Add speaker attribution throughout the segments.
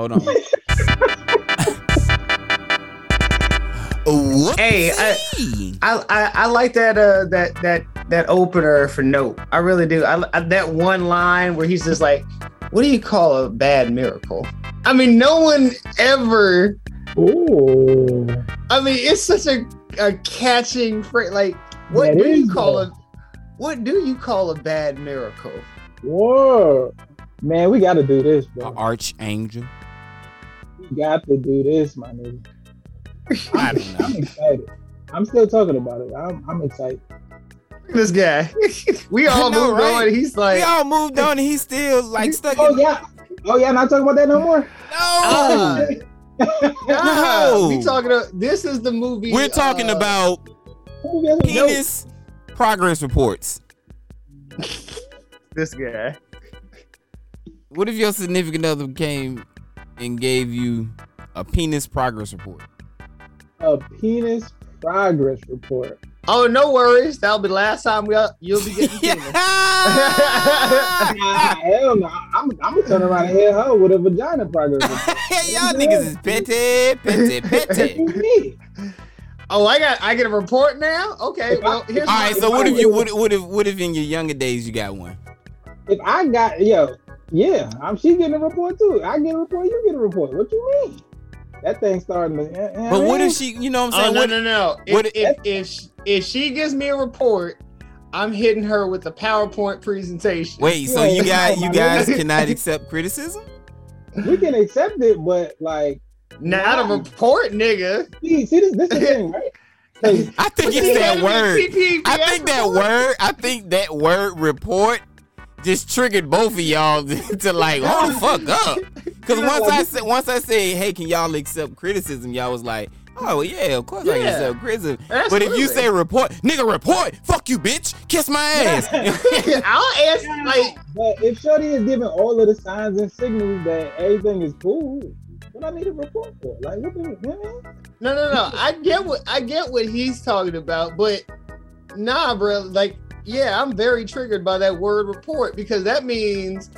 Speaker 1: Hold on. What?
Speaker 2: Hey, I, I, I, I like that uh that that that opener for Nope. I really do. I, I that one line where he's just like, "What do you call a bad miracle?" I mean, no one ever.
Speaker 3: Ooh.
Speaker 2: I mean, it's such a, a catching phrase. Like, what
Speaker 3: That
Speaker 2: do you call
Speaker 3: though.
Speaker 2: a what do you call a bad miracle?
Speaker 3: Whoa. Man, we gotta do this,
Speaker 1: A
Speaker 3: bro.
Speaker 1: archangel.
Speaker 3: We got to do this, my nigga.
Speaker 1: I don't know.
Speaker 3: I'm excited. I'm still talking about it. I'm, I'm excited.
Speaker 2: This guy, we all
Speaker 1: know,
Speaker 2: moved
Speaker 1: right?
Speaker 2: on. He's like, We
Speaker 1: all moved on, and he's still like stuck.
Speaker 3: Oh
Speaker 1: in,
Speaker 3: yeah. Oh yeah, not talking about that no more.
Speaker 1: No,
Speaker 2: nah,
Speaker 1: No.
Speaker 2: we talking. About, this is the movie.
Speaker 1: we're talking
Speaker 2: uh,
Speaker 1: about penis progress reports.
Speaker 2: this guy.
Speaker 1: What if your significant other came and gave you a penis progress report?
Speaker 3: A penis progress report.
Speaker 2: Oh, no worries. That'll be the last time we uh, you'll be getting penis.
Speaker 3: Nah, hell no. I'm, I'm gonna turn around and hit her with a vagina progress report.
Speaker 1: Y'all niggas is petty, petty, petty.
Speaker 2: Oh, I got I get a report now. Okay,
Speaker 3: If
Speaker 2: well here's
Speaker 1: All
Speaker 2: my,
Speaker 1: right, so what if you what, what if what if in your younger days you got one?
Speaker 3: If I got yo, yeah, I'm she getting a report too. I get a report, you get a report. What you mean? That thing starting to. you know
Speaker 1: But
Speaker 3: I
Speaker 1: what if eh. she, you know what I'm
Speaker 2: Oh
Speaker 1: saying?
Speaker 2: no
Speaker 1: what,
Speaker 2: no no! If
Speaker 1: what-
Speaker 2: if, if she, if she gives me a report, I'm hitting her with a PowerPoint presentation.
Speaker 1: Wait, so
Speaker 3: Yeah,
Speaker 1: you got
Speaker 3: yeah,
Speaker 1: you guys cannot accept criticism?
Speaker 3: we can accept it, but like,
Speaker 2: not a report, nigga.
Speaker 3: see, see this, this is the thing, right? 'Cause
Speaker 1: I think
Speaker 2: You
Speaker 1: it's that word. I think that word. I think that word report just triggered both of y'all to like, hold the fuck up. Because once I said, once I said, hey, can y'all accept criticism? Y'all was like, oh yeah, of course I can
Speaker 2: Yeah.
Speaker 1: accept criticism. But if you
Speaker 2: Absolutely.
Speaker 1: say report, nigga, report, fuck you, bitch, kiss my ass.
Speaker 2: I'll ask like
Speaker 3: But if Shorty is giving all of the signs and signals that everything is cool, what I need a report for? Like, what the, you what mean?
Speaker 2: no no no. I get what I get what he's talking about, but nah, bro. Like yeah, I'm very triggered by that word report because that means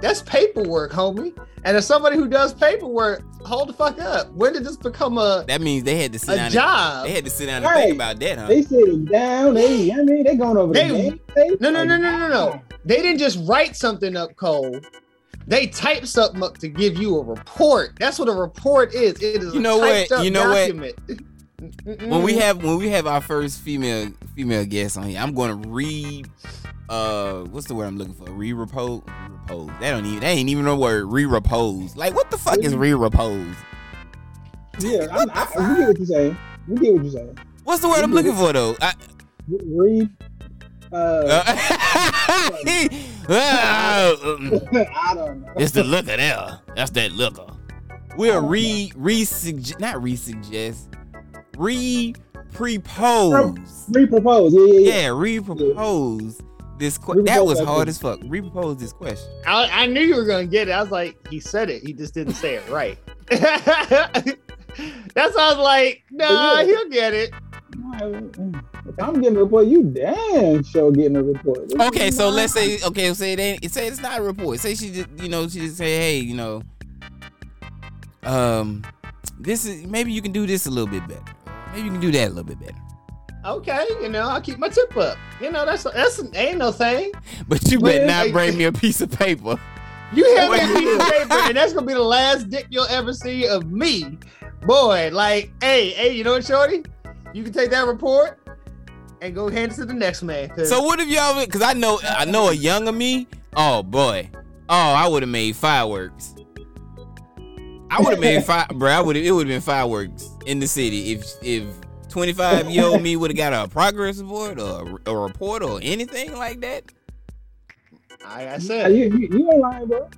Speaker 2: that's paperwork, homie. And as somebody who does paperwork, hold the fuck up. When did this become a
Speaker 1: that means they had to sit
Speaker 2: a
Speaker 1: down. And,
Speaker 2: job?
Speaker 1: they had to sit down and
Speaker 3: Right.
Speaker 1: think about that, huh?
Speaker 3: They sitting down, they, you I mean? They going over
Speaker 2: They-
Speaker 3: the game.
Speaker 2: No, no, no, no, no, no. They didn't just write something up cold. They typed something up to give you a report. That's what a report is. It is
Speaker 1: You
Speaker 2: a
Speaker 1: know what?
Speaker 2: typed up
Speaker 1: You know what?
Speaker 2: document.
Speaker 1: when we have when we have our first female female guest on here, I'm gonna re uh what's the word I'm looking for? Re repose repose. That don't even that ain't even a word. Re repose. Like what the fuck is re repose?
Speaker 3: Yeah, I, I, we get what you're saying. We get what you're saying.
Speaker 1: What's the word I'm looking for though? I,
Speaker 3: Read. Uh, I don't know.
Speaker 1: it's the looker there. That's that looker. We'll re re suggest not re suggest re prepose.
Speaker 3: Repropose. Yeah, yeah, yeah.
Speaker 1: Yeah, re-propose this. Que-
Speaker 3: Re-propose
Speaker 1: that was hard as fuck. Re-propose this question.
Speaker 2: I, I knew you were gonna get it. I was like, he said it. He just didn't say it right. That's why I was like, nah,
Speaker 3: Yeah.
Speaker 2: he'll get it.
Speaker 3: If I'm getting a report, you damn sure getting a report.
Speaker 1: Okay, so let's say okay, say it ain't say it's not a report. Say she just you know she just say hey you know, um, this is maybe you can do this a little bit better. Maybe you can do that a little bit better.
Speaker 2: Okay, you know, I'll keep my tip up. You know, that's that's ain't no thing.
Speaker 1: But you better not bring me a piece of paper.
Speaker 2: You have that piece of paper, and that's gonna be the last dick you'll ever see of me, boy. Like, hey, hey, you know what, Shorty? You can take that report and go hand it to the next man.
Speaker 1: So what if y'all? Because I know I know a younger me. Oh boy. Oh, I would have made fireworks. I would have made fire, bro. I would have. It would have been fireworks in the city if if 25 year old me would have got a progress report or a, a report or anything like that.
Speaker 2: like I said,
Speaker 3: you, you, you ain't lying, bro.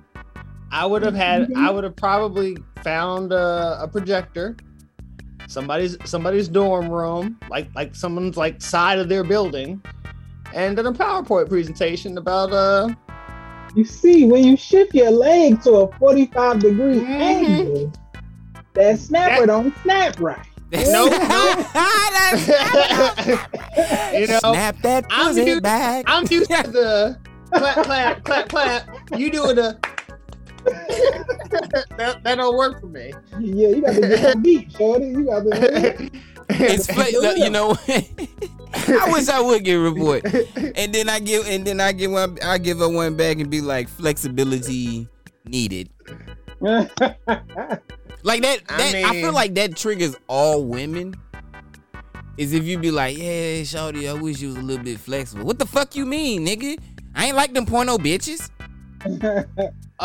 Speaker 2: I would have had, I would have probably found a, a projector, somebody's somebody's dorm room, like like someone's like side of their building, and then a PowerPoint presentation about uh
Speaker 3: You see, when you shift your leg to a 45 degree
Speaker 2: Mhm.
Speaker 3: angle, that snapper
Speaker 2: That-
Speaker 3: don't snap right.
Speaker 2: No, you know
Speaker 1: Snap that
Speaker 2: I'm
Speaker 1: pussy
Speaker 2: used-
Speaker 1: back.
Speaker 2: I'm used to the clap clap clap clap. You doing the that, that don't work for me.
Speaker 3: Yeah, you got to get on beat, shorty. You got to.
Speaker 1: It's fla- you know. I wish I would get a report, and then I give, and then I give one, I give her one back and be like flexibility needed. Like that,
Speaker 2: I
Speaker 1: that I, feel like that triggers all women. Is if you be like, yeah, shawty, I wish you was a little bit flexible. What the fuck you mean, nigga? I ain't like them porno bitches.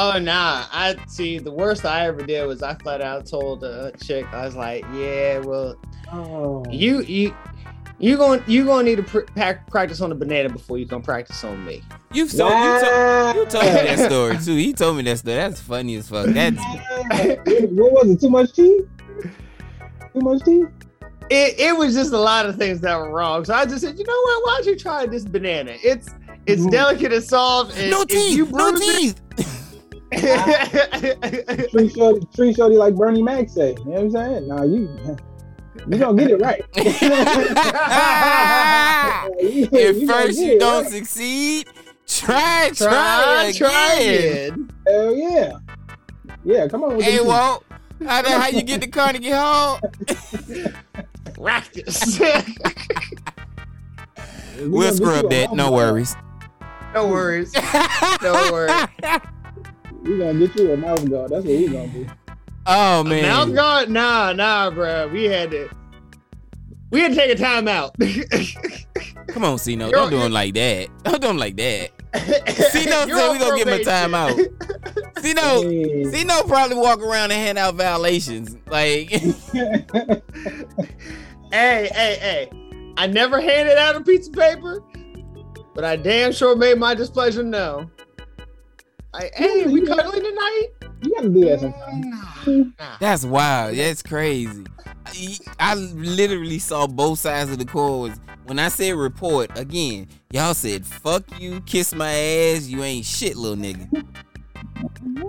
Speaker 2: Oh nah, I see. The worst I ever did was I flat out told a chick I was like, "Yeah, well,
Speaker 3: oh.
Speaker 2: you you you going you gonna need to pr- pack, practice on the banana before you can practice on me."
Speaker 1: You so you, told you told me that story too. He told me that story. That's funny as fuck. That's
Speaker 3: what was it? Too much tea? Too much tea?
Speaker 2: It it was just a lot of things that were wrong. So I just said, you know what? Why don't you try this banana? It's it's
Speaker 3: Mhm.
Speaker 2: delicate and soft. And
Speaker 1: no
Speaker 2: if you
Speaker 1: teeth, no teeth.
Speaker 2: it-
Speaker 3: Tree shorty, tree shorty like Bernie Mac say. You know what I'm saying? Nah, you you gonna get it right. You-
Speaker 1: If
Speaker 3: you
Speaker 1: first you don't
Speaker 3: right.
Speaker 1: succeed, try, try,
Speaker 2: try,
Speaker 1: again.
Speaker 2: try.
Speaker 3: Hell yeah. Yeah, come on with
Speaker 1: Hey,
Speaker 3: them.
Speaker 1: Walt, how the, how you get to Carnegie Hall?
Speaker 2: Practice.
Speaker 3: We
Speaker 1: We'll
Speaker 3: gonna get
Speaker 1: scrub
Speaker 3: a
Speaker 1: that. No worries.
Speaker 2: no worries. No worries.
Speaker 3: We gonna get you a mouth guard. That's what we gonna do.
Speaker 1: Oh man.
Speaker 2: Mouth guard? Nah, nah, bro. We had to. We had to take a timeout.
Speaker 1: Come on, Cino.
Speaker 2: You're-
Speaker 1: Don't do him like that. Don't do him like that. Cino
Speaker 2: You're
Speaker 1: said we gonna give him a
Speaker 2: probation.
Speaker 1: timeout. Cino,
Speaker 3: Hey.
Speaker 1: Cino probably walk around and hand out violations. Like,
Speaker 2: Hey, hey, hey. I never handed out a piece of paper, but I damn sure made my displeasure known. Like, hey, we cuddling tonight?
Speaker 3: you gotta do that sometimes.
Speaker 2: Nah.
Speaker 1: that's wild. That's crazy. I, I literally saw both sides of the coin. When I said report again, y'all said fuck you, kiss my ass, you ain't shit, little nigga.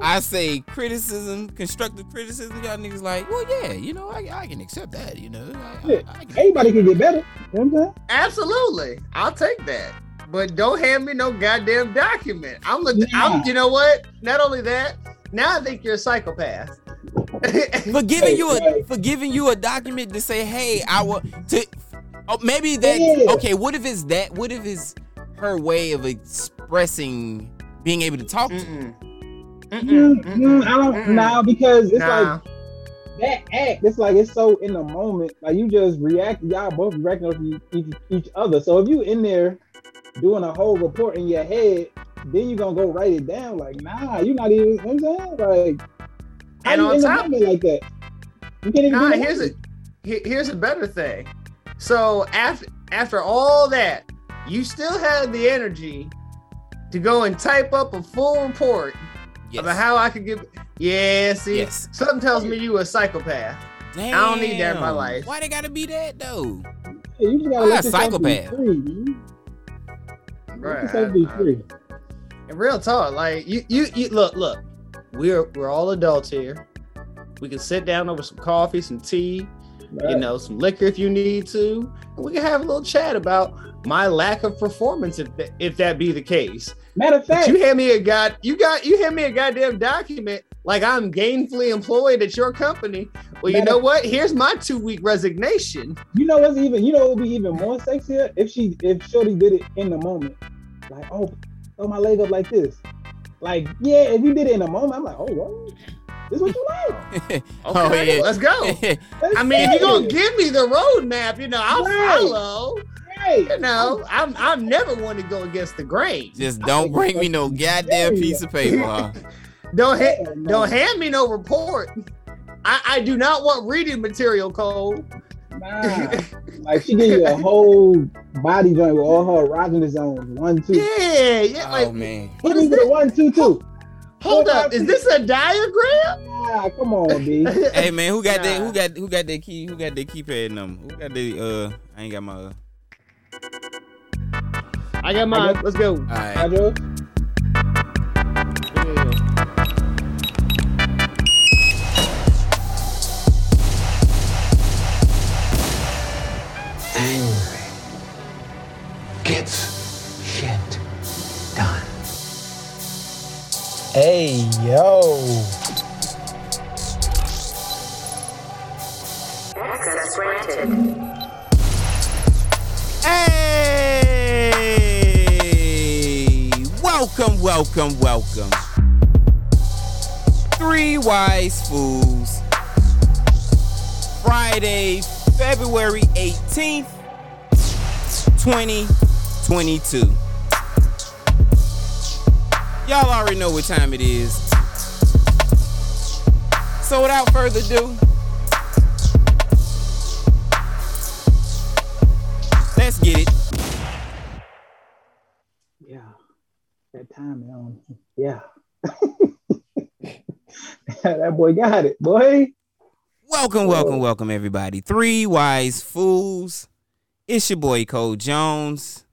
Speaker 1: I say criticism, constructive criticism. Y'all niggas like, well, yeah, you know, I, I can accept that. You know, I, I, I can-
Speaker 3: Everybody can get better. You know what I'm saying?
Speaker 2: Absolutely. I'll take that. But don't hand me no goddamn document. I'm, a,
Speaker 3: Yeah.
Speaker 2: I'm you know what? Not only that, now I think you're a psychopath.
Speaker 1: for giving you a for giving you a document to say, hey, I will to oh, maybe that
Speaker 3: Yeah.
Speaker 1: okay. What if it's that? What if it's her way of expressing being able to talk to? you?
Speaker 2: Mm-mm.
Speaker 3: Mm,
Speaker 2: Mm-mm.
Speaker 3: mm, I don't
Speaker 2: Mm-mm.
Speaker 3: now because it's
Speaker 2: Nah.
Speaker 3: like that act. It's like it's so in the moment. Like you just react. Y'all both reacting off each, each, each other. So if you in there doing a whole report in your head, then you're gonna go write it down. Like nah, you're not even. You know what I'm saying like. How
Speaker 2: And on
Speaker 3: in the
Speaker 2: top-
Speaker 3: moment like that? You can't even.
Speaker 2: Nah,
Speaker 3: do
Speaker 2: here's
Speaker 3: work.
Speaker 2: it. Here's a better thing. So after after all that, you still had the energy to go and type up a full report
Speaker 1: Yes.
Speaker 2: about how I could give. Yeah, see,
Speaker 1: Yes.
Speaker 2: something tells me you a psychopath.
Speaker 1: Damn.
Speaker 2: I don't need that in my life.
Speaker 1: Why they gotta be that though?
Speaker 3: Yeah, you just gotta
Speaker 1: Ah,
Speaker 3: let yourself
Speaker 1: psychopath.
Speaker 3: be free.
Speaker 2: Bruh, I- I- real talk, like you, you, you look, look. We're we're all adults here. We can sit down over some coffee, some tea, you know, some liquor if you need to, and we can have a little chat about my lack of performance if that, if that be the case.
Speaker 3: Matter of
Speaker 2: But
Speaker 3: fact,
Speaker 2: you hand me a god, you got you hand me a goddamn document like I'm gainfully employed at your company. Well, you know what? Here's my two week resignation.
Speaker 3: You know what's even you know what would be even more sexier if she if Shorty did it in the moment. Like, oh, throw my leg up like this. Like, yeah, if you did it in a moment, I'm like, oh, what? This what you like?
Speaker 2: Okay,
Speaker 1: Oh, yeah.
Speaker 2: let's go.
Speaker 3: Let's
Speaker 2: I mean, if you're gonna give me the roadmap, you know, I'll
Speaker 3: Right.
Speaker 2: follow.
Speaker 3: Right.
Speaker 2: You know, I'm I'm never one to go against the grain.
Speaker 1: Just don't bring me no goddamn piece of paper. Huh?
Speaker 2: Don't ha- don't hand me no report. I, I do not want reading material, Cole.
Speaker 3: Nah. like she give you a whole body joint with all her erogenous zones. One, two.
Speaker 2: Yeah, yeah.
Speaker 1: Oh
Speaker 2: Like,
Speaker 1: man.
Speaker 3: Hit me with a one, two, two.
Speaker 2: hold up, is this a diagram?
Speaker 3: Ah, come on, B.
Speaker 1: Hey man, who got that?
Speaker 2: Nah.
Speaker 1: Who got who got that key? Who got that keypad number? Who got the uh? I ain't got my. Uh,
Speaker 2: I got mine. Let's go.
Speaker 1: all right.
Speaker 3: Hydro?
Speaker 4: Hey, yo.
Speaker 5: Access granted.
Speaker 1: Hey! Welcome, welcome, welcome. Three Wise Fools. Friday, February 18th, 2022. Y'all already know what time it is. So without further ado, let's get it.
Speaker 3: Yeah. That time, man. Yeah. that boy got it, boy.
Speaker 1: Welcome, welcome, welcome, everybody. Three Wise Fools. It's your boy Cole Jones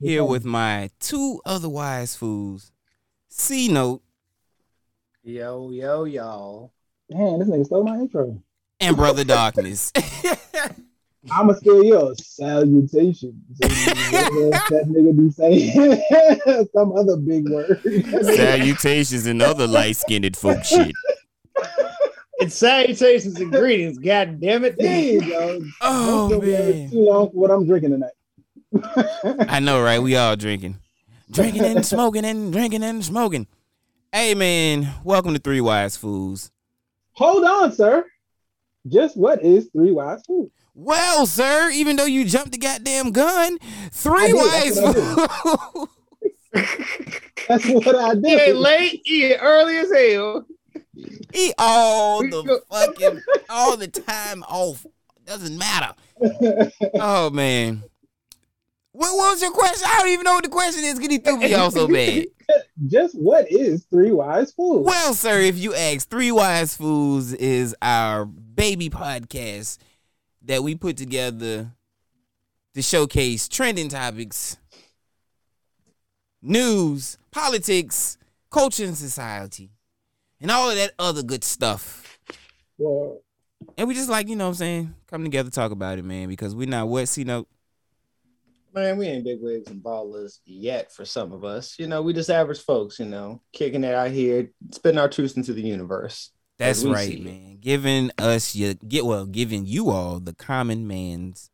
Speaker 1: here with my two other wise fools, C Note
Speaker 2: Yo, yo, y'all.
Speaker 3: Man, this nigga stole my intro.
Speaker 1: and Brother Darkness.
Speaker 3: I'ma steal yours. Salutations. that nigga be saying some other big word.
Speaker 1: Salutations and other light skinned folk shit.
Speaker 2: It's salutations and greetings. God damn it.
Speaker 3: There you go.
Speaker 1: Oh
Speaker 3: Don't give me
Speaker 1: man.
Speaker 3: Too long for what I'm drinking tonight.
Speaker 1: I know, right? We all drinking. Drinking and smoking and drinking and smoking. Hey man, welcome to Three Wise Fools.
Speaker 3: Hold on, sir. Just what is three wise fools?
Speaker 1: Well, sir, even though you jumped the goddamn gun, Three Wise
Speaker 3: that's
Speaker 1: Fools.
Speaker 3: That's what I
Speaker 2: He ain't late, he early as hell.
Speaker 1: He all the fucking all the time off. Doesn't matter. Oh man. What, what was your question? I don't even know what the question is. Get he threw me off so bad.
Speaker 3: Just what is three wise fools?
Speaker 1: Well, sir, if you ask, Three Wise Fools is our baby podcast that we put together to showcase trending topics, news, politics, culture and society, and all of that other good stuff.
Speaker 3: Well,
Speaker 1: And we just like, you know what I'm saying, come together, talk about it, man, because we're not what, see, no.
Speaker 2: Man, we ain't big wigs and ballers yet for some of us. You know, we just average folks, you know, kicking it out here, spitting our truths into the universe.
Speaker 1: That's right,
Speaker 2: see
Speaker 1: man. Giving us your get well, giving you all the common man's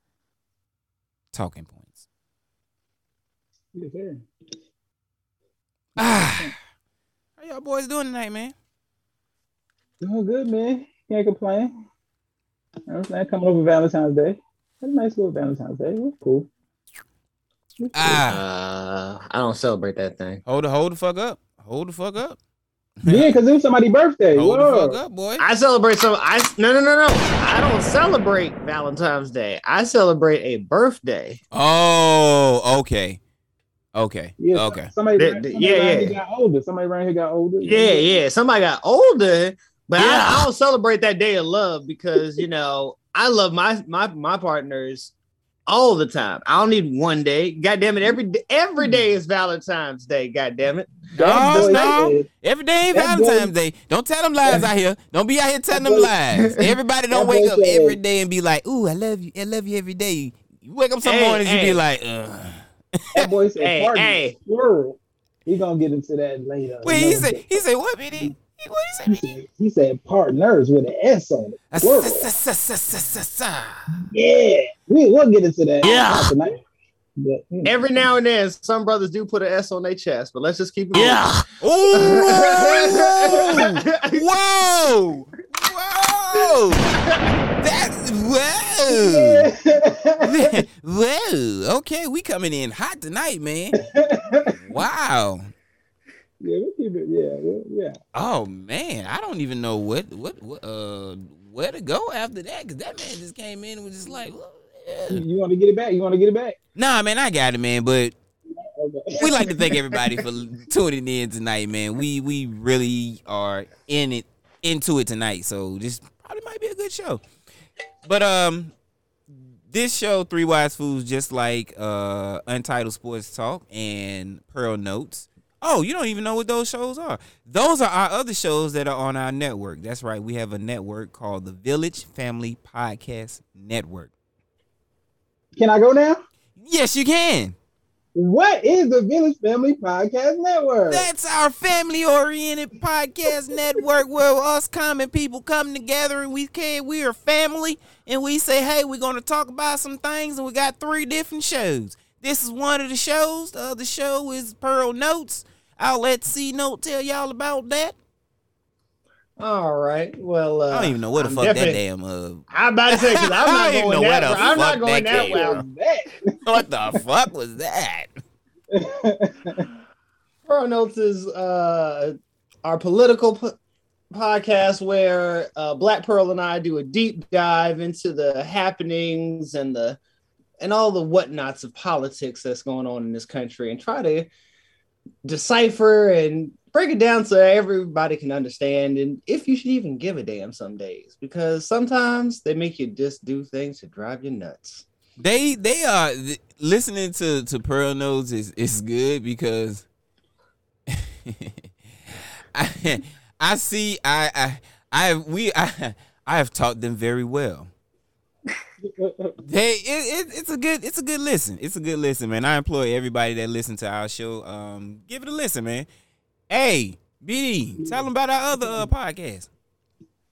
Speaker 1: talking points.
Speaker 3: yes, sir.
Speaker 1: Ah, how y'all boys doing tonight, man?
Speaker 3: Doing good, man. Can't complain. You know what I'm saying? Coming over Valentine's Day. That's a nice little Valentine's Day. It was cool. It was cool.
Speaker 1: Ah,
Speaker 2: Uh, I don't celebrate that thing.
Speaker 1: hold the hold the fuck up, hold the fuck up,
Speaker 3: Yeah, because it was somebody's birthday.
Speaker 1: hold the fuck up, boy.
Speaker 2: I celebrate some. I no no no no. I don't celebrate Valentine's Day. I celebrate a birthday.
Speaker 1: Oh, okay, okay,
Speaker 3: Yeah,
Speaker 1: okay.
Speaker 3: Somebody,
Speaker 2: Th-
Speaker 3: somebody
Speaker 2: th- yeah,
Speaker 3: around
Speaker 2: yeah.
Speaker 3: here got older. Somebody around here got older.
Speaker 2: Yeah, yeah. Somebody got older, but
Speaker 1: Yeah.
Speaker 2: I, I don't celebrate that day of love because you know I love my my my partners all the time. I don't need one day. God damn it, Every every day hmm. is Valentine's Day. God damn it.
Speaker 3: That
Speaker 1: No, no. Every day ain't
Speaker 3: That boy-
Speaker 1: Valentine's Day. Don't tell them lies out here. Don't be out here telling them lies. Everybody don't wake up every day and be like, "Ooh, I love you. I love you every day." You wake up some
Speaker 2: Hey,
Speaker 1: mornings, you be like, Ugh.
Speaker 3: That boy said,
Speaker 2: Hey,
Speaker 3: "Pardon
Speaker 2: hey.
Speaker 3: me. He gonna get into that later.
Speaker 1: "Wait," he said, "He said what, BD? He- What
Speaker 3: He
Speaker 1: he
Speaker 3: said, he said partners with an S on it.
Speaker 1: Ah.
Speaker 3: Yeah, we will get into that.
Speaker 2: Yeah.
Speaker 3: Tonight. But, you know.
Speaker 2: Every now and then, some brothers do put an S on their chest, but let's just keep it.
Speaker 1: Ooh!
Speaker 2: moving.
Speaker 1: Whoa! Whoa! That's whoa! whoa! Okay, we coming in hot tonight, man. Wow.
Speaker 3: Yeah, we keep it. Yeah, yeah, yeah.
Speaker 1: Oh man, I don't even know what what, what uh where to go after that because that man just came in and was just like, "Well, yeah."
Speaker 3: You, you want to get it back? You want to get it back?
Speaker 1: nah, man, I got it, man. But
Speaker 3: Okay.
Speaker 1: we like to thank everybody for tuning in tonight, man. We we really are in it into it tonight, so this probably might be a good show. But um, this show, Three Wise Fools, just like uh Untitled Sports Talk and Pearl Notes. Oh, you don't even know what those shows are. Those are our other shows that are on our network. That's right. We have a network called the Village Family Podcast Network.
Speaker 3: Can I go now?
Speaker 1: Yes, you can.
Speaker 3: What is the Village Family Podcast Network?
Speaker 1: That's our family oriented podcast network where us common people come together and we can we are family and we say, hey, we're gonna talk about some things and we got three different shows. This is one of the shows. The other show is Pearl Notes. I'll let C Note tell y'all about that.
Speaker 2: All right. Well, uh,
Speaker 1: I don't even know where the
Speaker 2: I'm
Speaker 1: fuck that damn uh
Speaker 2: I'm about to say because I'm not going
Speaker 1: know where.
Speaker 2: I'm not going
Speaker 1: that
Speaker 2: that
Speaker 1: came
Speaker 2: route.
Speaker 1: from.
Speaker 3: That.
Speaker 1: what the fuck was that?
Speaker 2: Pearl Notes is uh, our political p- podcast where uh, Black Pearl and I do a deep dive into the happenings and the and all the whatnots of politics that's going on in this country and try to decipher and break it down so everybody can understand and if you should even give a damn some days because sometimes they make you just do things to drive you nuts.
Speaker 1: They they are listening to to Pearl Notes is is good because I I see I I I we I I have taught them very well. They it, it, it's a good it's a good listen. It's a good listen, man. I employ everybody that listen to our show. Um, give it a listen, man. Hey, tell them about our other uh, podcast.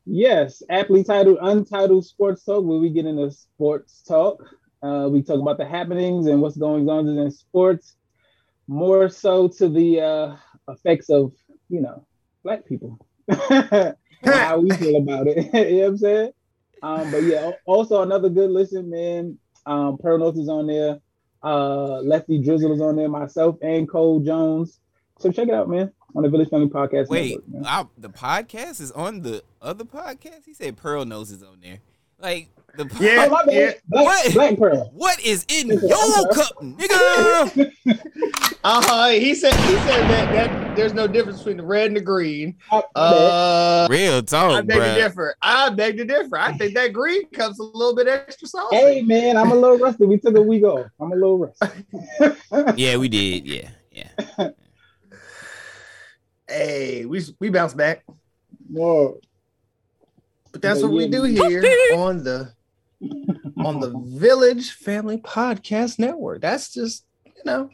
Speaker 3: Yes, aptly titled Untitled Sports Talk, where we get into sports talk. Uh, we talk about the happenings and what's going on in sports, more so to the uh, effects of, you know, black people. How we feel about it. you know what I'm saying? Um, but yeah, also another good listen, man. Um, Pearl Notes is on there. Uh, Lefty Drizzle is on there, myself and Cole Jones. So check it out, man, on the Village Family Podcast.
Speaker 1: Wait,
Speaker 3: Network,
Speaker 1: our, the podcast is on the other podcast. He said Pearl Nose is on there. Like the po-
Speaker 2: Yeah.
Speaker 3: Oh, my bad.
Speaker 2: yeah.
Speaker 3: Black,
Speaker 1: What?
Speaker 3: Black Pearl.
Speaker 1: What is in your cup, nigga?
Speaker 2: Uh-huh. He said he said that, that there's no difference between the red and the green.
Speaker 3: Uh,
Speaker 2: Uh
Speaker 1: Real
Speaker 2: I
Speaker 1: talk,
Speaker 2: beg to
Speaker 1: bro.
Speaker 2: differ. I beg to differ. I think that green comes a little bit extra saucy.
Speaker 3: hey man, I'm a little rusty. We took a week off. I'm a little rusty.
Speaker 1: Yeah, we did. Yeah, yeah.
Speaker 2: Hey, we we bounce back.
Speaker 3: Whoa.
Speaker 2: But that's
Speaker 3: But
Speaker 2: what we do here on the on the Village Family Podcast Network. That's just, you know,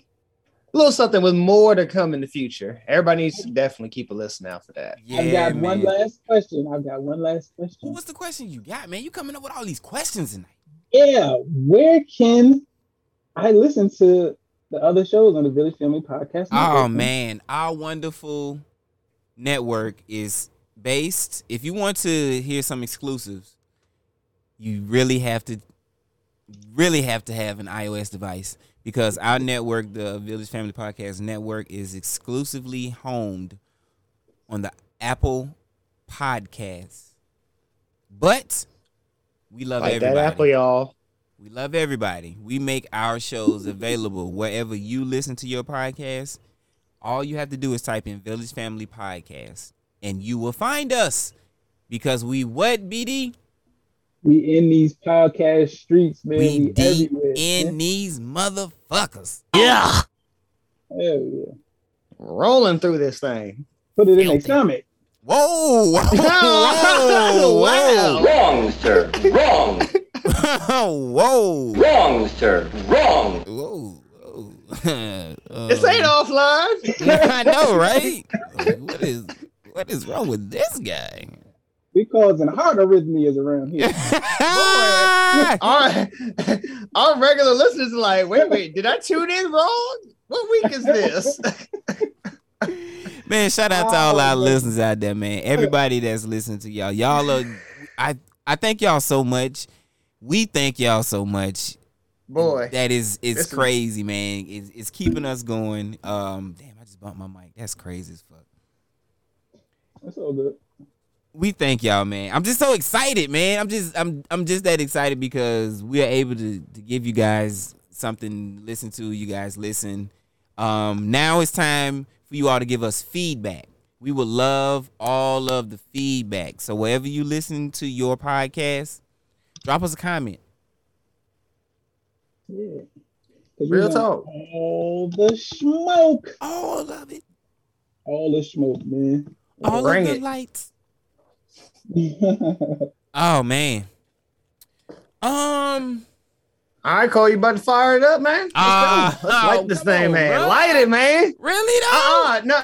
Speaker 2: a little something with more to come in the future. Everybody needs to definitely keep a listen out for that.
Speaker 1: yeah
Speaker 3: I've got one last question. I've got one last
Speaker 1: Well,
Speaker 3: question.
Speaker 1: What's the question you got, man? You coming up with all these questions tonight?
Speaker 3: Yeah, where can I listen to the other shows on the Village Family Podcast?
Speaker 1: Oh man, our wonderful network is based. If you want to hear some exclusives, you really have to really have to have an iOS device because our network, the Village Family Podcast Network, is exclusively homed on the Apple Podcasts. But we love
Speaker 2: Like that
Speaker 1: everybody.
Speaker 2: apple, y'all.
Speaker 1: We love everybody. We make our shows available wherever you listen to your podcast. All you have to do is type in Village Family Podcast and you will find us. Because we what, BD?
Speaker 3: We in these podcast streets, man.
Speaker 1: We
Speaker 3: We,
Speaker 1: deep
Speaker 3: everywhere.
Speaker 1: in
Speaker 3: man.
Speaker 1: these motherfuckers.
Speaker 2: Yeah.
Speaker 3: Hell yeah.
Speaker 2: Rolling through this thing.
Speaker 3: Put it in their
Speaker 1: Filthy.
Speaker 3: stomach.
Speaker 1: Whoa, whoa, whoa,
Speaker 2: Wow.
Speaker 4: Wrong, sir. Wrong.
Speaker 1: whoa, whoa,
Speaker 4: Wrong, sir. Wrong.
Speaker 1: whoa, whoa.
Speaker 2: This ain't offline.
Speaker 1: I know, right? What is what is wrong with this guy?
Speaker 3: We causing heart arrhythmias around here.
Speaker 2: Our, our regular listeners are like, wait, wait, did I tune in wrong? What week is this?
Speaker 1: Man, shout out to all
Speaker 3: Oh,
Speaker 1: our listeners out there, man. Everybody that's listening to y'all. Y'all are I I thank y'all so much. We thank y'all so much.
Speaker 2: Boy.
Speaker 1: That is it's
Speaker 2: this is-
Speaker 1: crazy, man. It's, it's keeping us going. Um damn, I just bumped my mic. That's crazy as fuck.
Speaker 3: That's all good.
Speaker 1: We thank y'all, man. I'm just so excited, man. I'm just I'm I'm just that excited because we are able to, to give you guys something to listen to. You guys listen. Um now it's time for you all to give us feedback. We would love all of the feedback. So wherever you listen to your podcast, drop us a comment.
Speaker 3: Yeah. 'Cause we
Speaker 2: Real talk.
Speaker 3: All the smoke.
Speaker 1: All of it.
Speaker 3: All the smoke, man.
Speaker 1: All
Speaker 2: Bring
Speaker 1: of the
Speaker 2: it.
Speaker 1: lights. Oh man. Um
Speaker 2: All right, Cole, you about to fire it up, man? Let's
Speaker 1: Ah.
Speaker 2: Let's light this thing,
Speaker 1: on,
Speaker 2: man.
Speaker 1: bro.
Speaker 2: Light it, man.
Speaker 1: Really though?
Speaker 2: Uh-uh, no.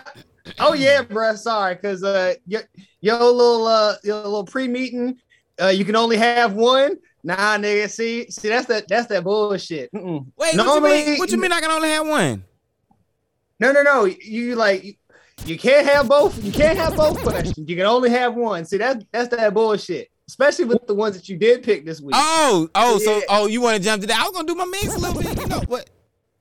Speaker 2: Oh yeah, bruh. Sorry, cause uh, your, your little uh, your little pre-meeting, uh, you can only have one. Nah, nigga. See, see, that's that. That's that bullshit. Mm-mm.
Speaker 1: Wait, what you mean? What you mean I can only have one?
Speaker 2: No, no, no. You like, you, you can't have both. You can't have both questions. You can only have one. See, that's that's that bullshit. Especially with the ones that you did pick this week.
Speaker 1: Oh, oh, so oh, you want to jump to that? I was gonna do my mix a little bit. You know what?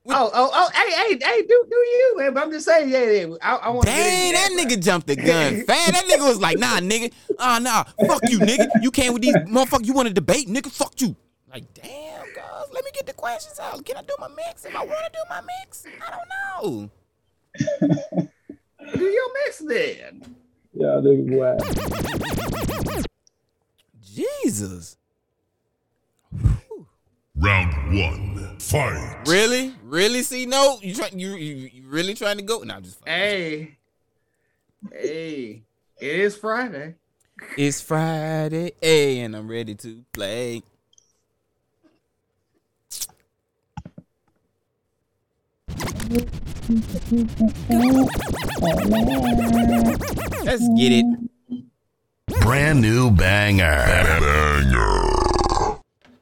Speaker 2: Oh, oh, oh, hey, hey, hey, do do you, man? But I'm just saying, yeah, yeah. I, I want
Speaker 1: Dang, that nigga jumped the gun fast. That nigga was like, nah, nigga. Ah, nah. Fuck you, nigga. You came with these motherfuckers. You want to debate, nigga? Fuck you. Like, damn, guys. Let me get the questions out. Can I do my mix? If I want to do my mix, I don't know.
Speaker 2: Do your mix then.
Speaker 3: Yeah, nigga, boy.
Speaker 1: Jesus.
Speaker 6: Round one. Fight.
Speaker 1: Really? Really? See, no. You try. You, you, you really trying to go? No, I'm just. fucking.
Speaker 2: Hey, hey, it is Friday.
Speaker 1: It's Friday, hey, and I'm ready to play. Let's get it.
Speaker 7: Brand new banger.
Speaker 6: Banger.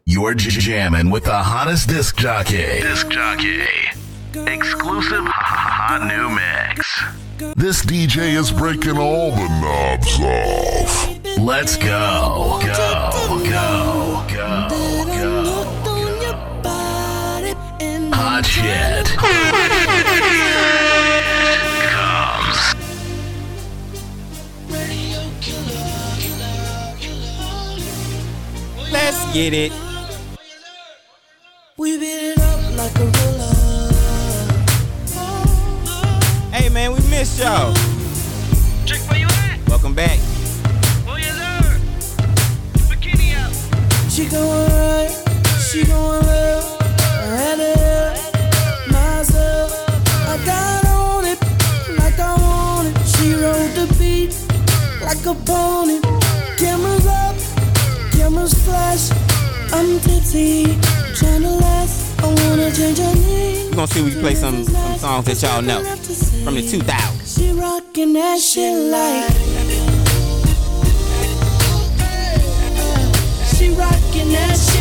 Speaker 7: You're j- jamming with the hottest disc jockey. Disc jockey. Exclusive hot new mix.
Speaker 6: This DJ is breaking all the knobs off.
Speaker 7: Let's go. Go. Go. Go.
Speaker 1: Let's get it.
Speaker 8: We beat it up like a roller.
Speaker 1: Hey man, we missed y'all.
Speaker 9: Trick, where you at?
Speaker 1: Welcome back.
Speaker 9: Oh, yes, sir. Bikini out.
Speaker 8: She going right, she going like a pony. Cameras up, cameras flash. I'm tipsy, trying to last. I wanna change her name.
Speaker 1: We're gonna see if we can play some, some songs that y'all know from the 2000s.
Speaker 8: She rockin' that shit like. She rockin' that shit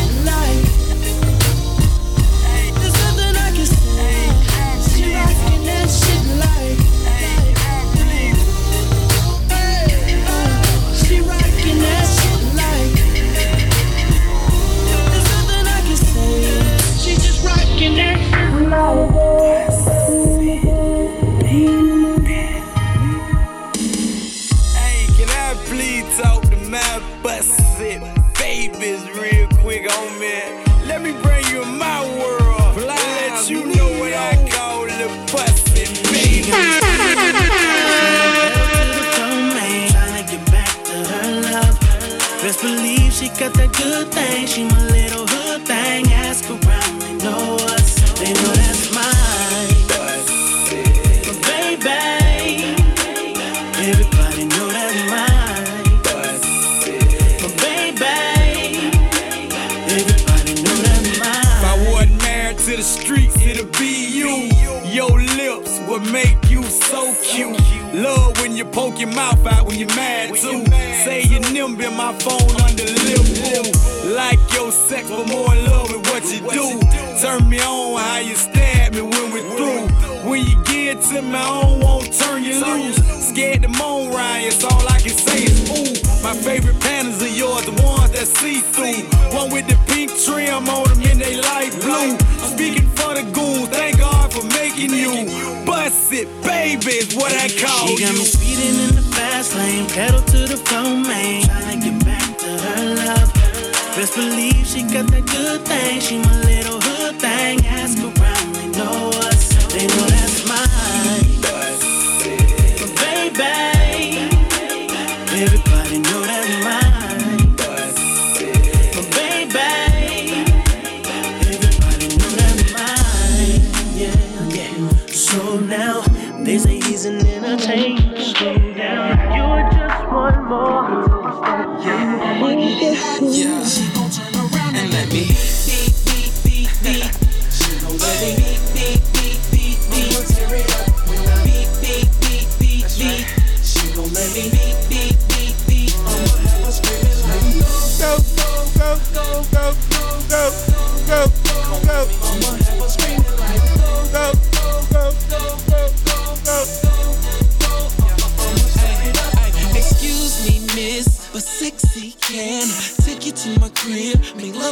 Speaker 8: thing. She my little hood thing. Ask around, they know us. They know that's mine. But baby, everybody know that's mine. But baby, everybody know that's mine. If.
Speaker 9: I wasn't married to the streets, it'll be you. Your lips would make you so cute. Love when you poke your mouth out when you're mad too. In my phone under lip. Like your sex, but more in love with what you do. Turn me on how you stab me when we're through. When you get to I don't want turn you loose. Scared to moan, Ryan, so all I can say is ooh. My favorite panties are yours, the ones that see through. One with the pink trim on them and they light blue. Speaking for the goons, thank God for making you. Bust it, baby, is what I call you.
Speaker 8: She got me speeding in the fast lane, pedal to the floor, man. Tryna get back to her love. Best believe she got that good thing. She my little hood thing. Ask around, they know us. They know that's mine. But baby, But baby, everybody know that's mine. Yeah, yeah. So now they say he's an entertainer. Slow down. You're just one more.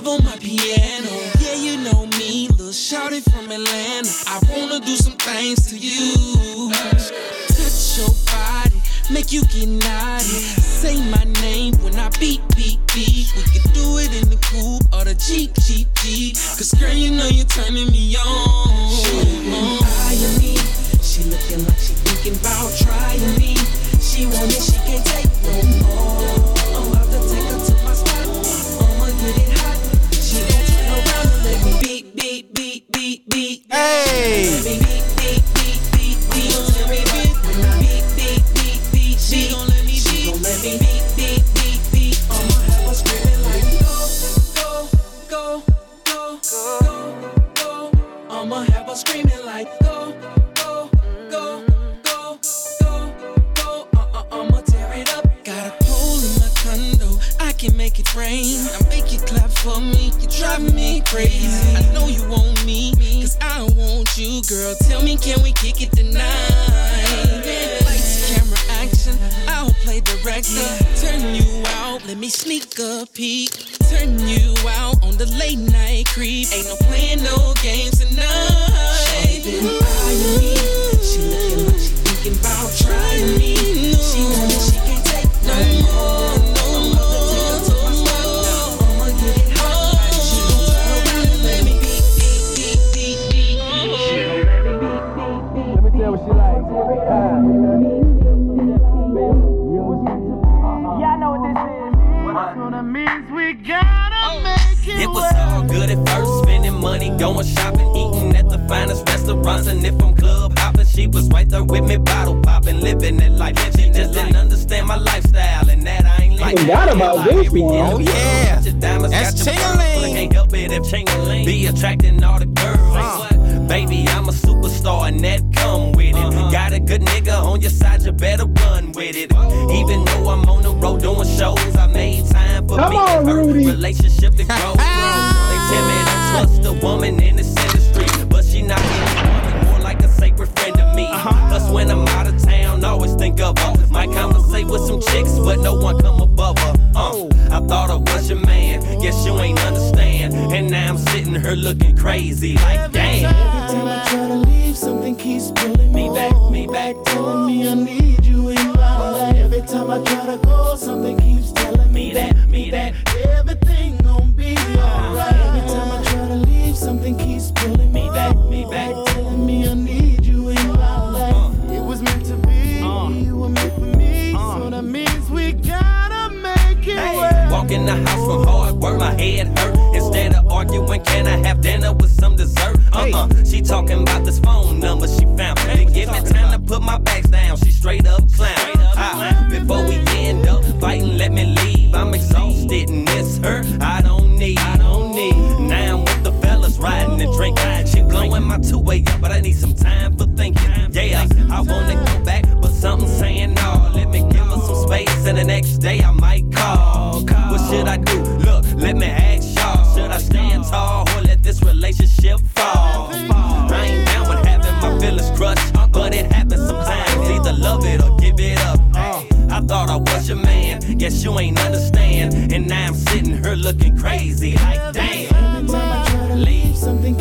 Speaker 8: Love on my piano. Yeah, you know me, little shouty from Atlanta. I wanna do some things to you. Touch your body, make you get naughty. Say my name when I beat, beat, beat. We can do it in the coupe or the Jeep, Jeep, Jeep. Cause girl, you know you're turning me on. Director. Turn you out. Let me sneak a peek. Turn you out on the late night creep. Ain't no playing no games tonight. Been eyeing me. She looking like she thinking about trying me. She it, she can't take no more,
Speaker 10: money, going shopping, eating at the finest restaurants, and if I'm club hopping, she was right there with me, bottle popping, living that life. She just didn't understand my lifestyle, and that I ain't like.
Speaker 3: Forgot about this one.
Speaker 10: Oh
Speaker 1: yeah.
Speaker 10: that's
Speaker 1: That's
Speaker 10: Ching-a-ling. Can't help it if Ching-a-ling be attracting all the girls. Baby, I'm a superstar and that come with it. Uh-huh. Got a good nigga on your side, you better run with it. Oh. Even though I'm on the road doing shows, I made time for
Speaker 3: Come
Speaker 10: me
Speaker 3: on,
Speaker 10: and her
Speaker 3: Rudy.
Speaker 10: relationship to grow. they tell me don't trust a woman in this industry, but she not woman, more like a sacred friend to me. Uh-huh. Plus, when I'm out of town, always think of her. Might conversate with some chicks, but no one come above her. Uh, I thought I was your man, guess you ain't understand. And now I'm sitting here looking crazy, like damn.
Speaker 8: Every time I try to leave, something keeps pulling me back, me back, telling me I need you in my life. Every time I try to go, something keeps telling me that, me that everything gon' be alright. Every time I try to leave, something keeps pulling me back, me back, work.
Speaker 10: In the house from hard work, my head hurt. Instead of arguing, can I have dinner with some dessert? Uh-uh. She talking about this phone number she found. Didn't give me time to put my bags down. She straight up clown. Ah, before we end up fighting, let me leave. I'm exhausted and miss her. I don't need. I don't need. Now I'm with the fellas riding and drinking. She blowing my two way up, but I need some time for thinking. Yeah, I wanna go back, but something's saying no. Let me give her some space, and the next day I might call. Should I do? Look, let me ask y'all. Should I stand tall or let this relationship fall? I ain't down with having my feelings crushed, but it happens sometimes. Either love it or give it up. I thought I was your man, guess you ain't understand. And now I'm sitting here looking crazy, like damn.
Speaker 8: Every I try to leave, something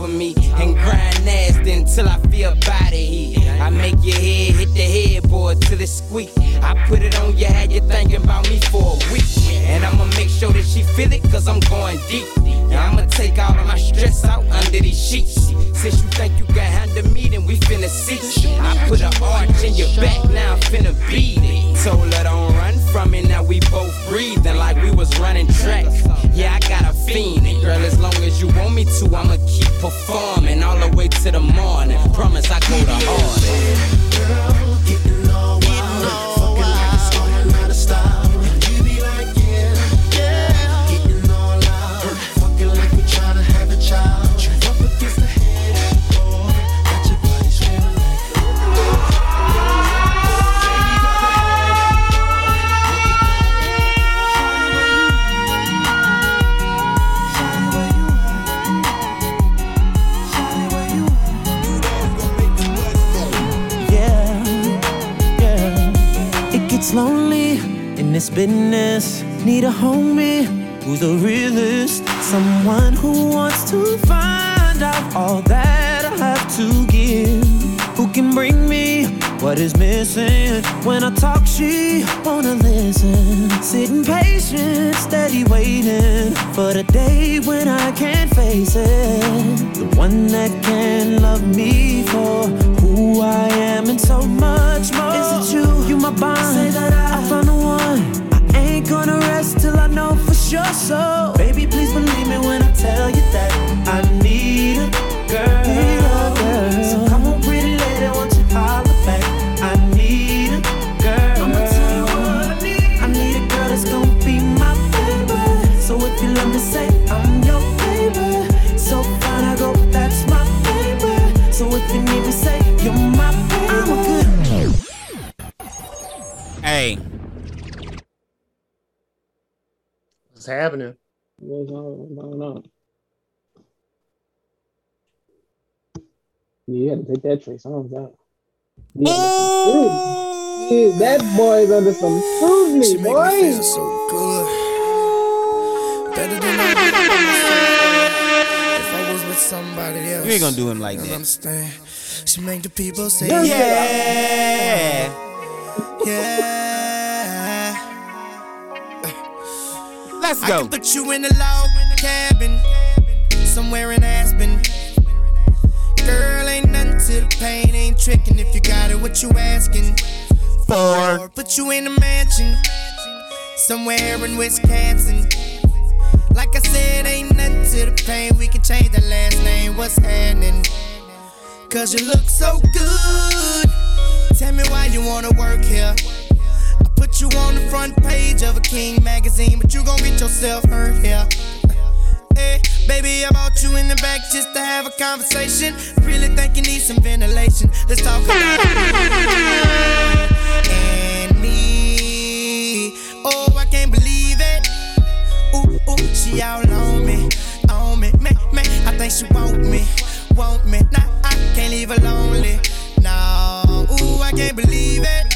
Speaker 11: of me and grind nasty until I feel body heat. I make your head hit the headboard till it squeak. I put it on your head, you thinking about me for a week. And I'ma make sure that she feel it, cause I'm going deep. And I'ma take all of my stress out under these sheets. Since you think you can handle me, then we finna see. I put an arch in your back, now I'm finna beat it. Told her don't run from it, now we both breathing like we was running track. Yeah, I got a fiend, and girl, as long as you want me to, I'ma keep performing all the way to the morning. Promise I go the hardest.
Speaker 12: This business. Need a homie who's the realest. Someone who wants to find out all that I have to give. Who can bring me what is missing? When I talk, she wanna listen. Sitting patient, steady waiting for the day when I can't face it. The one that can love me for who I am and so much more. Is it you? You my bond. Say that I, I found the one. I ain't gonna rest till I know for sure. So, baby, please believe me when I tell you that I
Speaker 1: Hey,
Speaker 2: What's happening?
Speaker 3: What's going on? Yeah, you had to take that Trey Songz out. Yeah, yeah, that boy's under some scrutiny, boy.
Speaker 12: so good. Better than I If I was with somebody else.
Speaker 1: you ain't gonna do him like that.
Speaker 12: understand. She make the people say
Speaker 3: Yeah.
Speaker 1: Yeah.
Speaker 12: yeah.
Speaker 1: Let's
Speaker 12: I
Speaker 1: go.
Speaker 12: can put you in a log cabin, somewhere in Aspen. Girl, ain't nothing to the pain, ain't tricking if you got it, what you asking for? Or put you in a mansion, somewhere in Wisconsin. Like I said, ain't nothing to the pain, we can change the last name, what's happening? Cause you look so good. Tell me why you wanna work here. Put you on the front page of a King magazine, but you gon' get yourself hurt here. Hey, baby, I bought you in the back just to have a conversation. Really think you need some ventilation. Let's talk about. And me. Oh, I can't believe it. Ooh, ooh, she all on me, on me, me, me. I think she want me, want me. Nah, I can't leave her lonely. No, ooh, I can't believe it.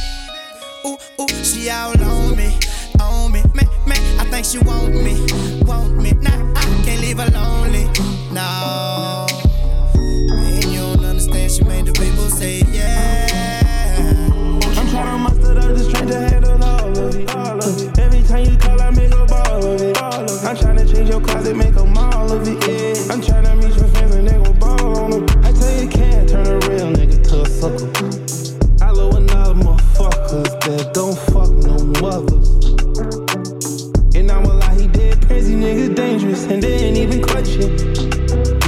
Speaker 12: Ooh, ooh, she all on me, on me, me, me. I think she want me, want me. Nah, I can't leave her lonely. No, and you don't understand. She made the people say yeah.
Speaker 13: I'm tryna muster up the strength to handle all of it. All of it. Every time you call, I make a ball of it. It. I'm tryna change your closet, make them all of it. Yeah. I'm tryna meet your friends and they gon' ball on them. I tell you, can't turn a real nigga to a sucker. That don't fuck no mothers. And I'm a lie, he dead crazy niggas dangerous and they ain't even clutching.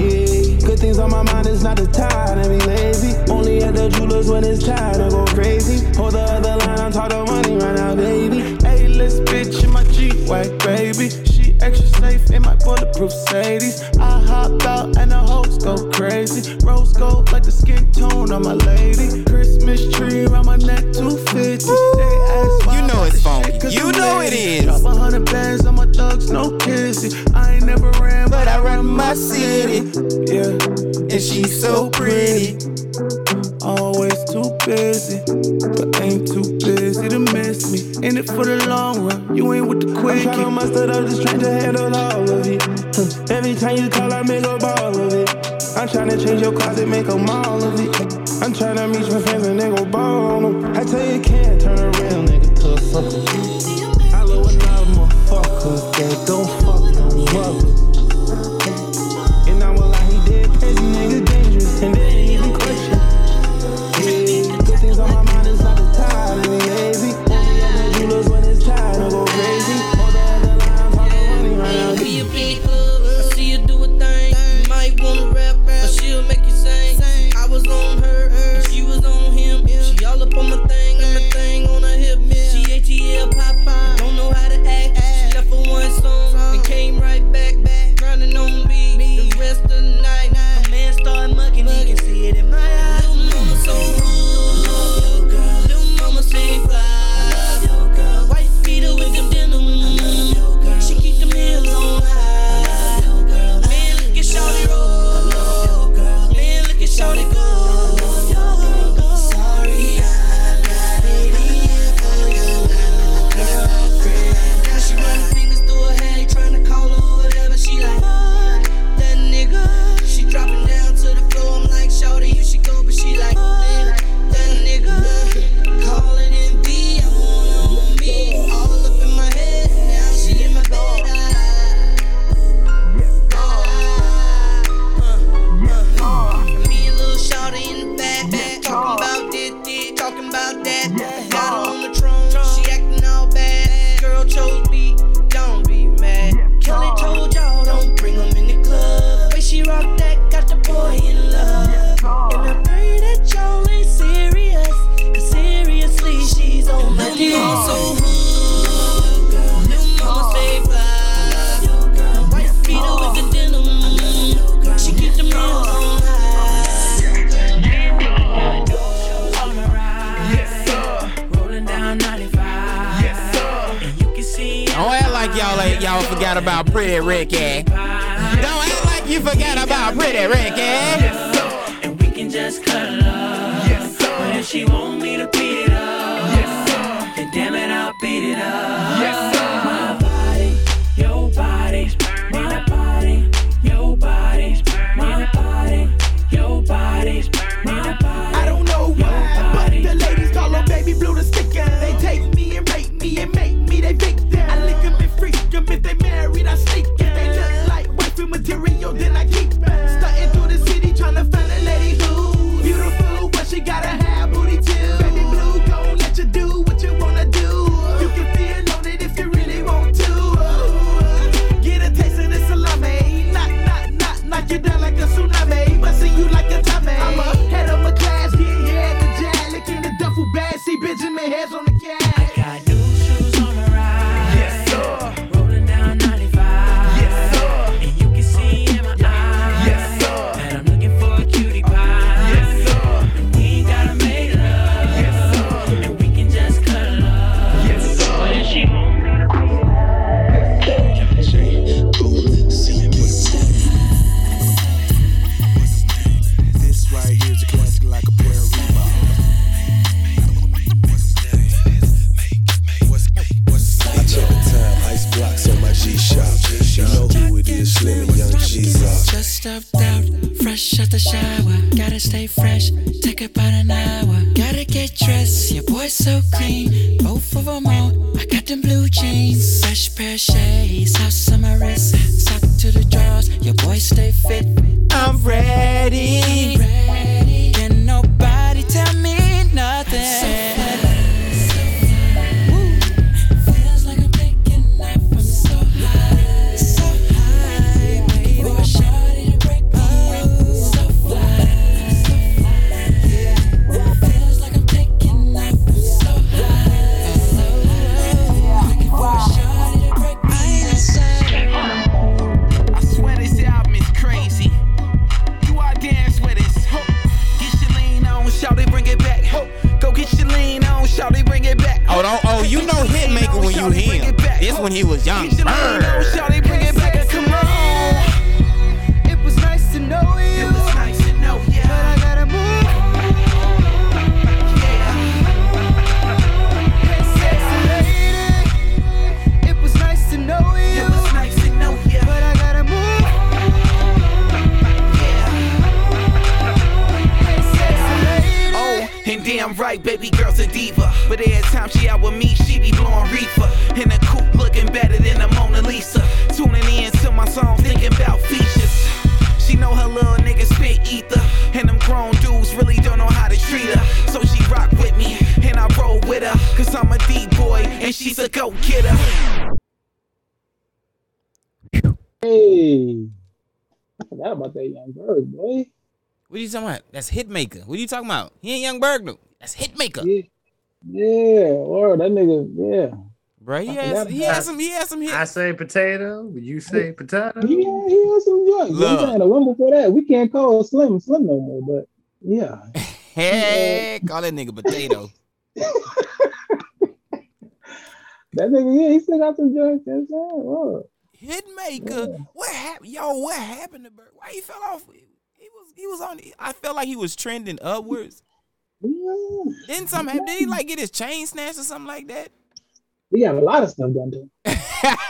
Speaker 13: Yeah, good things on my mind it's not the time to be lazy. Only at the jewelers when it's time to go crazy. Hold the other line, I'm talking money right now, baby. Hey, let's bitch in my G white baby. She extra safe in my bulletproof Sadie's. I hop out and the hoes go crazy. Rose gold like the skin tone on my lady. Christmas tree around my neck, 250. They ask why
Speaker 1: You know it's funky. You know it is.
Speaker 13: Drop a hundred bands on my thugs, no kissing. I ain't never ran, but I run my city. Yeah, and she's so pretty. Always too busy, but ain't too busy to miss me. In it for the long run, you ain't with the quick. I'm tryna muster up the strength to handle all of it. Huh. Every time you call, I make a ball of it. I'm tryna change your closet, make them all of it. I'm tryna meet my friends and they go ball on them. I tell you, can't turn a real nigga to a sucker. I love another motherfuckers that don't fuck no mother. She's a go-getter.
Speaker 3: Hey, I forgot about that Young Berg, boy.
Speaker 1: What are you talking about? That's Hitmaker. What are you talking about? He ain't Young Berg though. That's Hitmaker.
Speaker 3: Yeah, yeah, or that nigga, yeah.
Speaker 1: Bro, he
Speaker 3: I
Speaker 1: has he has some he has some hits.
Speaker 2: I say potato. You say potato.
Speaker 3: He, he has some joints. I'm
Speaker 1: Look.
Speaker 3: saying the one before that, we can't call Slim Slim no more, but yeah.
Speaker 1: Hey, call that nigga potato.
Speaker 3: That nigga, yeah, he still got some joints. You know what I'm saying? Word.
Speaker 1: Hitmaker. What happened? Yo, what happened to Berg? Why he fell off? He was he was on. I felt like he was trending upwards. Didn't something happen? Did he like get his chain snatched or something like that?
Speaker 3: He got a lot of stuff done to him.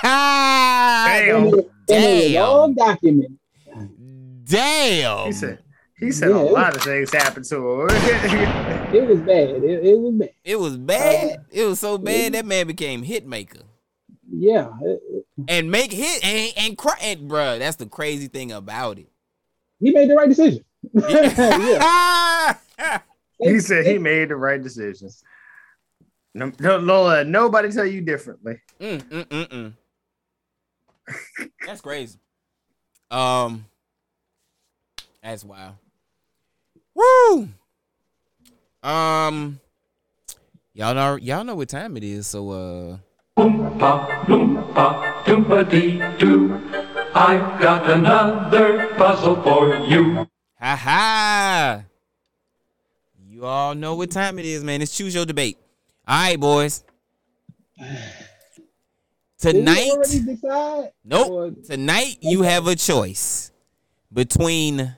Speaker 1: Damn.
Speaker 3: And it- and it was all documented.
Speaker 1: Damn.
Speaker 2: He said he said
Speaker 3: Yeah,
Speaker 2: a
Speaker 3: it
Speaker 2: lot of things happened to her.
Speaker 3: It was bad. It, it was bad.
Speaker 1: It was bad. It was so bad that man became Hitmaker.
Speaker 3: Yeah. it- it-
Speaker 1: And make hit and and cry and bruh, that's the crazy thing about it.
Speaker 3: he made the right decision. yeah.
Speaker 2: he said he made the right decision. No, no, Lola, nobody tell you differently.
Speaker 1: Mm, mm, mm, mm. That's crazy. Um, that's wild. Woo. Um, y'all know y'all know what time it is, so uh.
Speaker 14: Oompa loompa doompa dee doo. I've got another puzzle for you.
Speaker 1: Ha ha! You all know what time it is, man. It's choose your debate. All right, boys. Tonight,
Speaker 3: already decide?
Speaker 1: nope. Tonight you have a choice between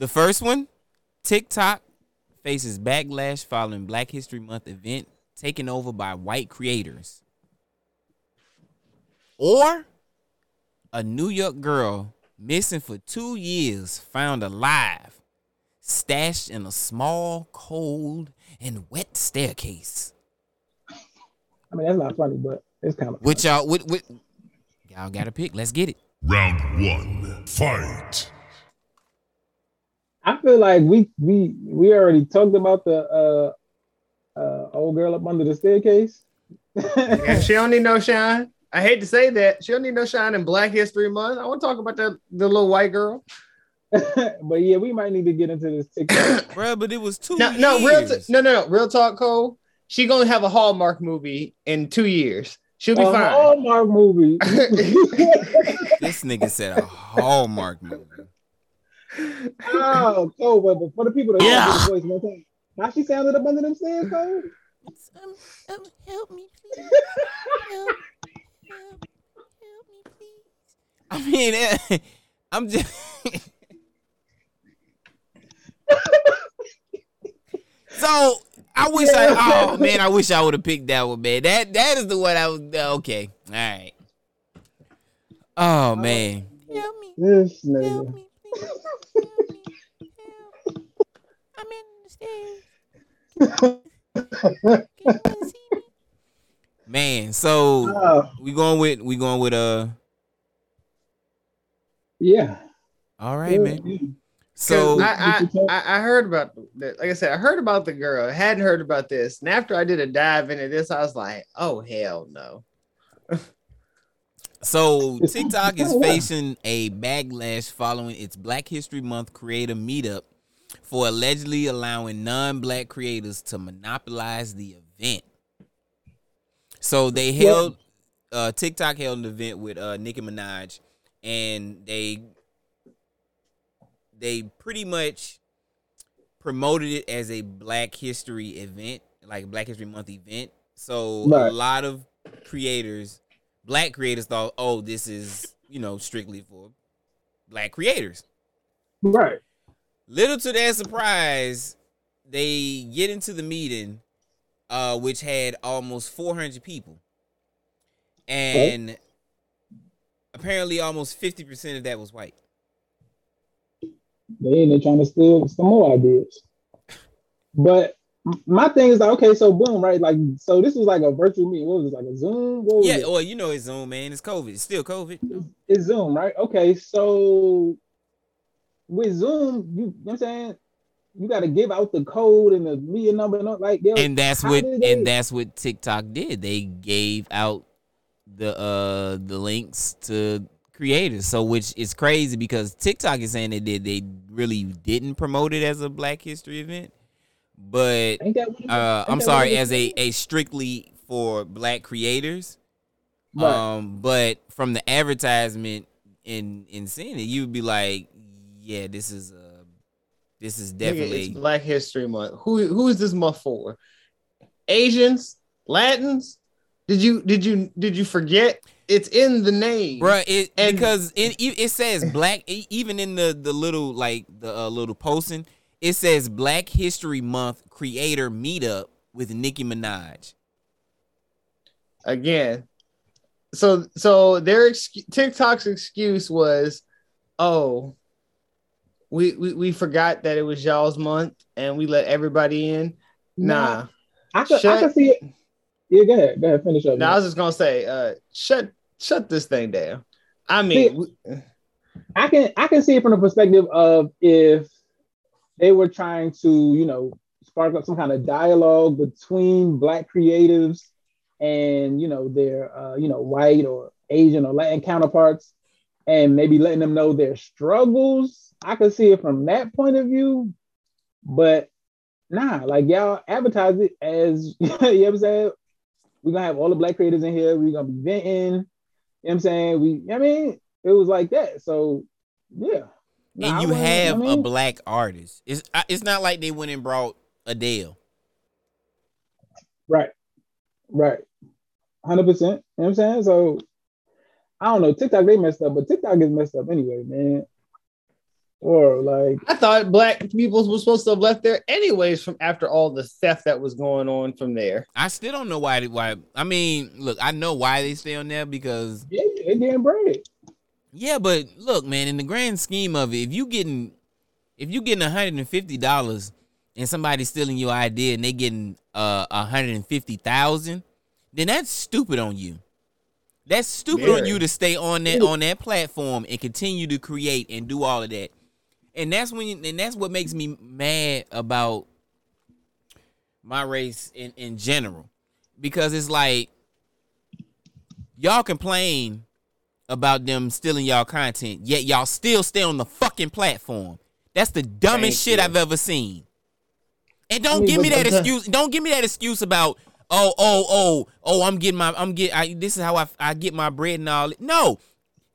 Speaker 1: the first one, TikTok faces backlash following Black History Month event taken over by white creators, or a New York girl missing for two years found alive, stashed in a small, cold, and wet staircase.
Speaker 3: I mean, that's not funny, but it's kind of.
Speaker 1: Which y'all, what, what, y'all got to pick. Let's get it.
Speaker 6: Round one, fight.
Speaker 3: I feel like we we we already talked about the uh uh old girl up under the staircase.
Speaker 2: Yeah, she don't need no shine. I hate to say that. She don't need no shine in Black History Month. I want to talk about that the little white girl.
Speaker 3: but yeah, we might need to get into this TikTok.
Speaker 1: Bro, but it was two
Speaker 2: No, no, real
Speaker 1: years.
Speaker 2: t- no, no, no, real talk, Cole. She gonna have a Hallmark movie in two years. She'll be
Speaker 3: A
Speaker 2: fine.
Speaker 3: Hallmark movie.
Speaker 1: This nigga said a Hallmark movie.
Speaker 3: Ah, oh, Cole, but for the people that
Speaker 1: Yeah.
Speaker 3: don't get the voice one time, how she sounded up under them stairs, Cole?
Speaker 1: Um, um, help me, please. Help, help, help me, please. I mean, eh, I'm just. so I wish I. Oh man, I wish I would have picked that one, man. That that is the one I was. Uh, okay, all right. Oh man.
Speaker 3: This nigga.
Speaker 1: I'm in the stairs. Man, so
Speaker 3: Oh.
Speaker 1: we going with we going with uh
Speaker 3: Yeah.
Speaker 1: all right, man.
Speaker 2: So
Speaker 1: So
Speaker 2: I, I, I I heard about the like I said, I heard about the girl. I hadn't heard about this. And after I did a dive into this, I was like, oh hell no.
Speaker 1: So TikTok is facing a backlash following its Black History Month creator meetup for allegedly allowing non-black creators to monopolize the event. So they held uh TikTok held an event with uh Nicki Minaj and they they pretty much promoted it as a Black History event, like Black History Month event. So a lot of creators, black creators thought, oh, this is, you know, strictly for black creators.
Speaker 3: Right.
Speaker 1: Little to their surprise, they get into the meeting, uh, which had almost 400 people. And apparently almost 50% of that was white.
Speaker 3: They they trying to steal some more ideas. But my thing is like, okay, so boom, right? Like, so this was like a virtual meeting. What was it, like a Zoom?
Speaker 1: Yeah,
Speaker 3: it?
Speaker 1: well, you know it's Zoom, man. It's COVID. It's still COVID.
Speaker 3: It's Zoom, right? Okay, so with Zoom, you, you know what I'm saying? You got to give out the code and the media number and all, like,
Speaker 1: and that's what
Speaker 3: they-
Speaker 1: and that's what TikTok did. They gave out the uh the links to creators. So which is crazy because TikTok is saying that they did they really didn't promote it as a Black History event, but
Speaker 3: Ain't that what it-
Speaker 1: uh, I'm sorry as a a strictly for Black creators.
Speaker 3: Right.
Speaker 1: Um, but from the advertisement in in seeing it, you would be like, yeah, this is uh this is definitely
Speaker 2: it's Black History Month. Who who is this month for? Asians, Latins? Did you did you did you forget? It's in the name,
Speaker 1: Bruh, it
Speaker 2: And-
Speaker 1: because it it says black even in the the little like the uh, little posting it says Black History Month creator meetup with Nicki Minaj.
Speaker 2: again. So so their ex- TikTok's excuse was, oh, we, we we forgot that it was y'all's month and we let everybody in. Nah,
Speaker 3: I could, I
Speaker 2: Shut-
Speaker 3: could see it. Yeah, go ahead. Go ahead. Finish up.
Speaker 2: Now I was just gonna say, uh, shut shut this thing down. I mean, we-
Speaker 3: I can I can see it from the perspective of if they were trying to, you know, spark up some kind of dialogue between black creatives and you know their uh, you know white or Asian or Latin counterparts, and maybe letting them know their struggles. I can see it from that point of view, but nah, like y'all advertise it as you know what I'm saying. We're gonna have all the black creators in here. We're gonna be venting. You know what I'm saying? We I mean, it was like that. So yeah. Nah,
Speaker 1: and you have
Speaker 3: I mean,
Speaker 1: a black artist. It's uh, it's not like they went and brought Adele.
Speaker 3: Right. Right. hundred percent. You know what I'm saying? So I don't know. TikTok they messed up, but TikTok is messed up anyway, man. Or like
Speaker 2: I thought black people were supposed to have left there anyways from after all the theft that was going on from there.
Speaker 1: I still don't know why. Why? I mean, look, I know why they stay on there because
Speaker 3: yeah, they getting bread.
Speaker 1: Yeah, but look, man, in the grand scheme of it, if you getting if you getting hundred and fifty dollars and somebody's stealing your idea and they getting uh hundred and fifty thousand, then that's stupid on you. That's stupid on you to stay on that on that platform and continue to create and do all of that. And that's when you, and that's what makes me mad about my race in, in general. Because it's like y'all complain about them stealing y'all content, yet y'all still stay on the fucking platform. That's the dumbest
Speaker 2: Thank
Speaker 1: shit
Speaker 2: you.
Speaker 1: I've ever seen. And don't
Speaker 3: mean,
Speaker 1: give me that
Speaker 3: the-
Speaker 1: excuse. Don't give me that excuse about oh oh oh oh I'm getting my I'm get I, this is how I I get my bread and all. No,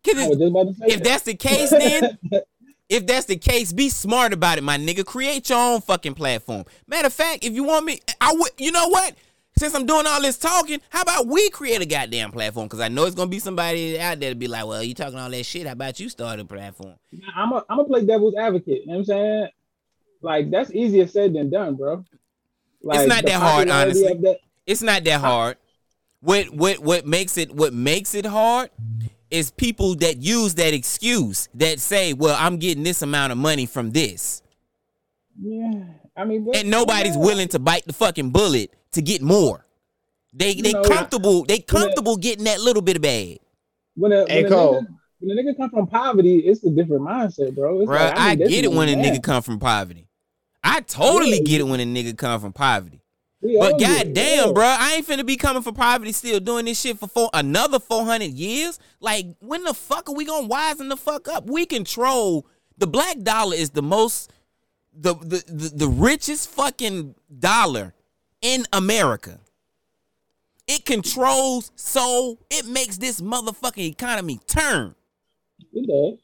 Speaker 1: 'Cause
Speaker 3: I was just about to say
Speaker 1: if that's the case, then if that's the case, be smart about it, my nigga. Create your own fucking platform. Matter of fact, if you want me, I would. You know what? Since I'm doing all this talking, how about we create a goddamn platform? Because I know it's gonna be somebody out there to be like, "Well, you talking all that shit. How about you start a platform?"
Speaker 3: I'm a, I'm gonna play devil's advocate. You know what I'm saying? Like that's easier said than done, bro. Like,
Speaker 1: not that hard, honestly.
Speaker 3: that-
Speaker 1: It's not that hard. What what what makes it what makes it hard is people that use that excuse that say, "Well, I'm getting this amount of money from this."
Speaker 3: yeah, I mean,
Speaker 1: and nobody's willing to bite the fucking bullet to get more. They
Speaker 3: You
Speaker 1: they
Speaker 3: know,
Speaker 1: comfortable they comfortable getting that little bit of bag.
Speaker 3: when a,
Speaker 2: Hey,
Speaker 3: when, a nigga, when a nigga come from poverty, it's a different mindset, bro. It's
Speaker 1: Bro,
Speaker 3: like,
Speaker 1: I,
Speaker 3: need this
Speaker 1: get it when a
Speaker 3: money
Speaker 1: nigga come from poverty. I totally
Speaker 3: Yeah.
Speaker 1: get it when a nigga come from poverty.
Speaker 3: We
Speaker 1: But
Speaker 3: get it,
Speaker 1: goddamn,
Speaker 3: yeah.
Speaker 1: bro, I ain't finna be coming from poverty still doing this shit for four, another 400 years. Like, when the fuck are we gonna wisen the fuck up? We control the black dollar is the most the the the, the richest fucking dollar in America. It controls so it makes this motherfucking economy turn.
Speaker 3: It does.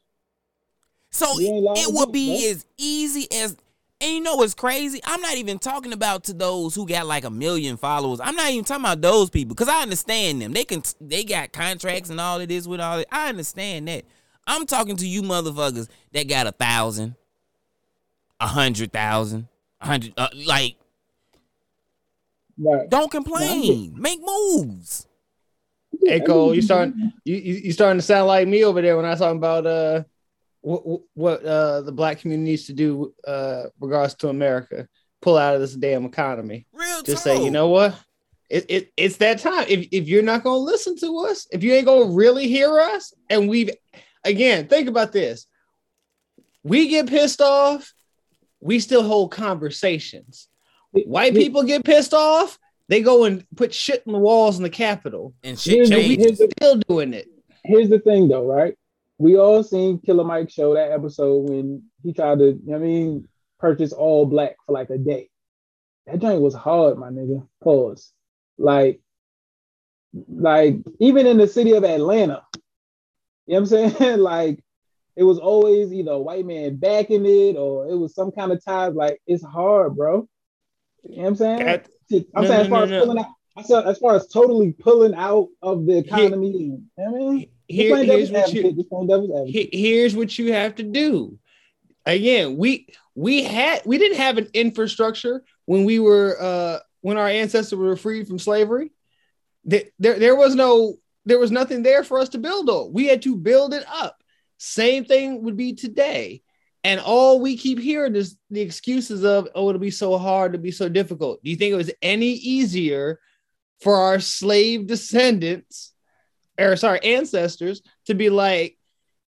Speaker 1: So
Speaker 3: You ain't lying
Speaker 1: it would be
Speaker 3: that.
Speaker 1: as easy as and you know what's crazy? I'm not even talking about to those who got like a million followers. I'm not even talking about those people because I understand them. They can they got contracts and all of this with all that. I understand that. I'm talking to you motherfuckers that got a thousand, a hundred thousand, a hundred uh, like
Speaker 3: Right.
Speaker 1: don't complain. Make moves.
Speaker 2: Hey Cole, you starting you, you you starting to sound like me over there when I was talking about uh what what uh the black community needs to do uh regards to America. Pull out of this damn economy.
Speaker 1: Real
Speaker 2: Just
Speaker 1: talk.
Speaker 2: say, you know what? It, it it's that time. If if you're not gonna listen to us, if you ain't gonna really hear us, and we've again think about this. We get pissed off, we still hold conversations. White people get pissed off, they go and put shit in the walls in the Capitol.
Speaker 1: and
Speaker 3: Here's
Speaker 1: shit
Speaker 3: the-
Speaker 1: changes.
Speaker 3: here's the-
Speaker 2: Still doing it.
Speaker 3: Here's the thing, though, right? We all seen Killer Mike show that episode when he tried to, you know what I mean, purchase all black for like a day. That joint was hard, my nigga. Pause. Like, like even in the city of Atlanta, you know what I'm saying? like, it was always either a white man backing it or it was some kind of ties. Like, it's hard, bro. You know what I'm saying?
Speaker 2: That-
Speaker 3: I'm
Speaker 2: no,
Speaker 3: saying as far
Speaker 2: no,
Speaker 3: as
Speaker 2: no.
Speaker 3: pulling out, I said as far as totally pulling out of the economy. what I mean,
Speaker 2: Here- here's what you-
Speaker 3: advocate, just playing devil's advocate.
Speaker 2: He- here's what you have to do. Again, we we had we didn't have an infrastructure when we were uh when our ancestors were freed from slavery. There, there, there was no there was nothing there for us to build on. We had to build it up. Same thing would be today. And all we keep hearing is the excuses of, oh, it'll be so hard, it'll be so difficult. Do you think it was any easier for our slave descendants, or sorry, ancestors, to be like,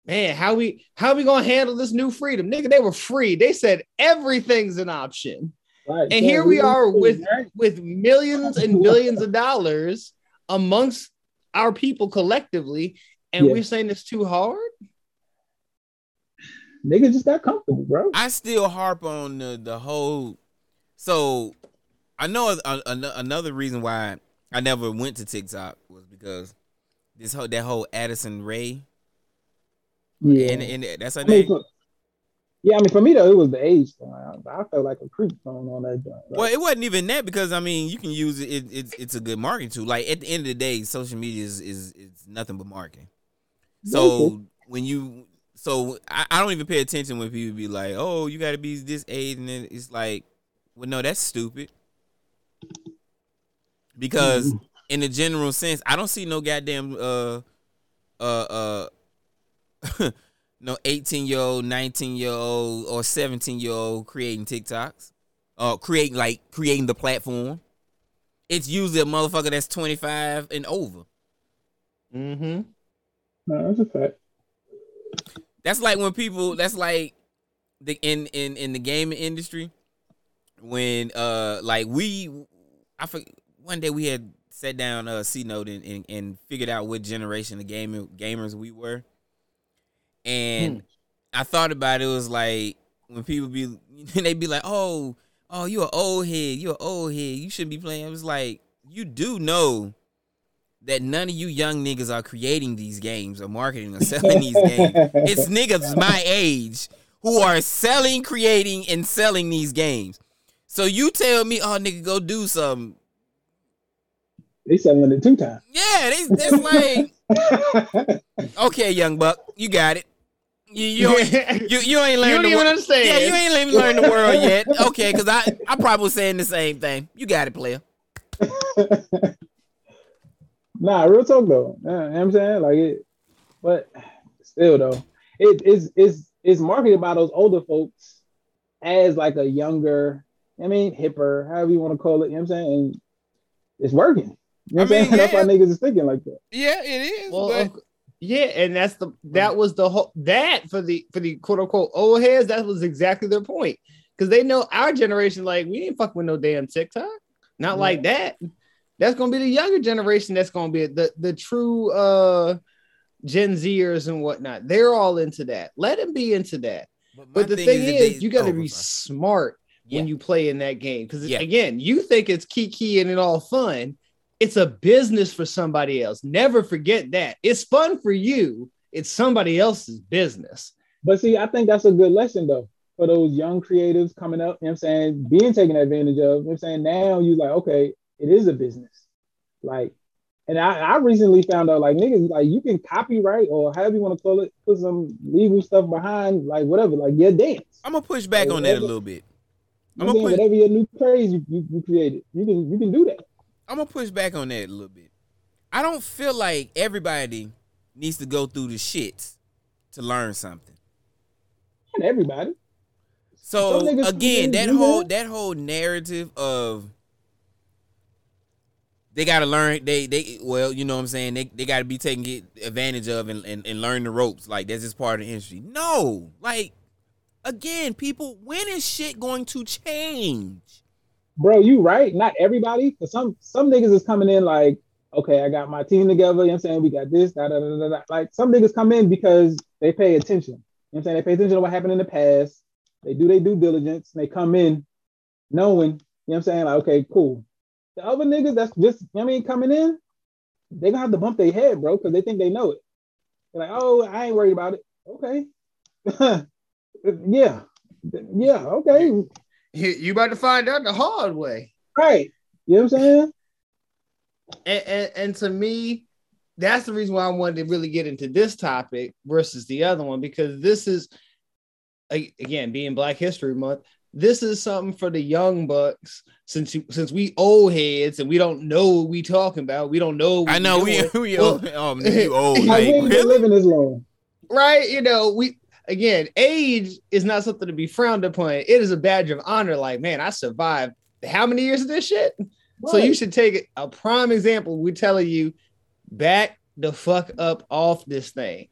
Speaker 2: man, how we how we gonna handle this new freedom? Nigga, they were free. They said everything's an option.
Speaker 3: Right.
Speaker 2: And
Speaker 3: So
Speaker 2: here we are with
Speaker 3: right?
Speaker 2: with millions and billions of dollars amongst our people collectively, and
Speaker 3: Yeah.
Speaker 2: we're saying it's too hard.
Speaker 3: Niggas just got comfortable, bro.
Speaker 1: I still harp on the the whole. So, I know a, a- another reason why I never went to TikTok was because this whole that whole Addison Rae,
Speaker 3: Yeah.
Speaker 1: and, and that's her
Speaker 3: I mean,
Speaker 1: name.
Speaker 3: so- Yeah, I mean, for me though, it was the age thing. I, I felt like a creep going on that joint. Like,
Speaker 1: Well, it wasn't even that because I mean, you can use it. it it's it's a good marketing tool. Like at the end of the day, social media is is, is nothing but marketing. So when you, so I, I don't even pay attention when people be like, "Oh, you got to be this age," and then it's like, well, no, that's stupid. Because in the general sense, I don't see no goddamn uh uh uh no 18 year old, 19 year old, or 17 year old creating TikToks. Uh creating like creating the platform. It's usually a motherfucker that's 25 and over.
Speaker 2: Mm-hmm.
Speaker 3: no, that's a fact.
Speaker 1: That's like when people that's like the in in in the gaming industry when uh like we I for, one day we had sat down uh C note and, and and figured out what generation of gaming gamers we were. And I thought about it, it was like when people be they be like, "Oh, oh, you an old head, you an old head, you shouldn't be playing." It was like you do know that none of you young niggas are creating these games or marketing or selling these games. It's niggas my age who are selling, creating, and selling these games. So you tell me, oh nigga, go do something.
Speaker 3: They selling it two times.
Speaker 1: Yeah, they, that's like okay, young buck, you got it. You you ain't, you, you ain't learned You
Speaker 2: don't
Speaker 1: the
Speaker 2: even
Speaker 1: wor-
Speaker 2: understand.
Speaker 1: Yeah, you ain't even learned the world yet. Okay, because I I probably was saying the same thing. You got it, player.
Speaker 3: Nah, real talk though. Yeah, you know what I'm saying? Like it, but still though, it is is is marketed by those older folks as like a younger, I mean, hipper, however you want to call it. You know what I'm saying? And it's working. You know what
Speaker 1: I
Speaker 3: I'm
Speaker 1: mean,
Speaker 3: saying? That's why
Speaker 1: yeah.
Speaker 3: niggas is thinking like that.
Speaker 1: Yeah, it is.
Speaker 2: Well,
Speaker 1: but
Speaker 2: of- yeah, and that's the that was the whole that for the for the quote unquote old heads. That was exactly their point because they know our generation like we ain't fucking with no damn TikTok, not like that. That's gonna be the younger generation. That's gonna be the the true uh Gen Zers and whatnot. They're all into that. Let them be into that.
Speaker 1: my
Speaker 2: But the
Speaker 1: thing
Speaker 2: thing
Speaker 1: is
Speaker 2: is, you got to be
Speaker 1: I'm sorry.
Speaker 2: smart when you play in that game. Because
Speaker 1: Yeah.
Speaker 2: again, you think it's kiki and it all fun. It's a business for somebody else. Never forget that. It's fun for you. It's somebody else's business.
Speaker 3: But see, I think that's a good lesson though for those young creatives coming up. You know what I'm saying? Being taken advantage of. You know what I'm saying? Now you like, okay, it is a business. Like, and I, I recently found out like niggas, like you can copyright or however you want to call it, put some legal stuff behind, like whatever, like your dance.
Speaker 1: I'm gonna push back
Speaker 3: Or
Speaker 1: on that a little bit. I'm
Speaker 3: know what I'm
Speaker 1: gonna put
Speaker 3: whatever your new craze you, you, you created. You can you can do that.
Speaker 1: I'm gonna push back on that a little bit. I don't feel like everybody needs to go through the shits to learn something.
Speaker 3: Not everybody.
Speaker 1: So again, that. whole that whole narrative of they gotta learn they they well, you know what I'm saying, they, they gotta be taken get advantage of and, and, and learn the ropes. Like that's just part of the industry. No, like again, people when is shit going to change?
Speaker 3: Bro, you right. Not everybody. Some some niggas is coming in like, okay, I got my team together. You know what I'm saying? We got this, da, da, da, da, da. Like some niggas come in because they pay attention. You know what I'm saying? They pay attention to what happened in the past. They do their due diligence. And they come in knowing, you know what I'm saying? Like, okay, cool. The other niggas that's just, you know what I mean, coming in, they gonna have to bump their head, bro, because they think they know it. They're like, oh, I ain't worried about it. Okay. yeah. Yeah, okay.
Speaker 2: You, you about to find out the hard way.
Speaker 3: Right. You know what I'm saying?
Speaker 2: And, and, and to me, that's the reason why I wanted to really get into this topic versus the other one because this is again being Black History Month. This is something for the young bucks since you, since we old heads and we don't know what we talking about. We don't know. What
Speaker 1: I know we
Speaker 2: doing.
Speaker 1: we
Speaker 2: Well,
Speaker 1: old, oh, nigga, you old
Speaker 3: Like,
Speaker 1: like
Speaker 3: we ain't
Speaker 1: really?
Speaker 3: living this long.
Speaker 2: right? You know, we again, age is not something to be frowned upon. It is a badge of honor. Like, man, I survived how many years of this shit? So you should take it a prime example. We're telling you, back the fuck up off this thing.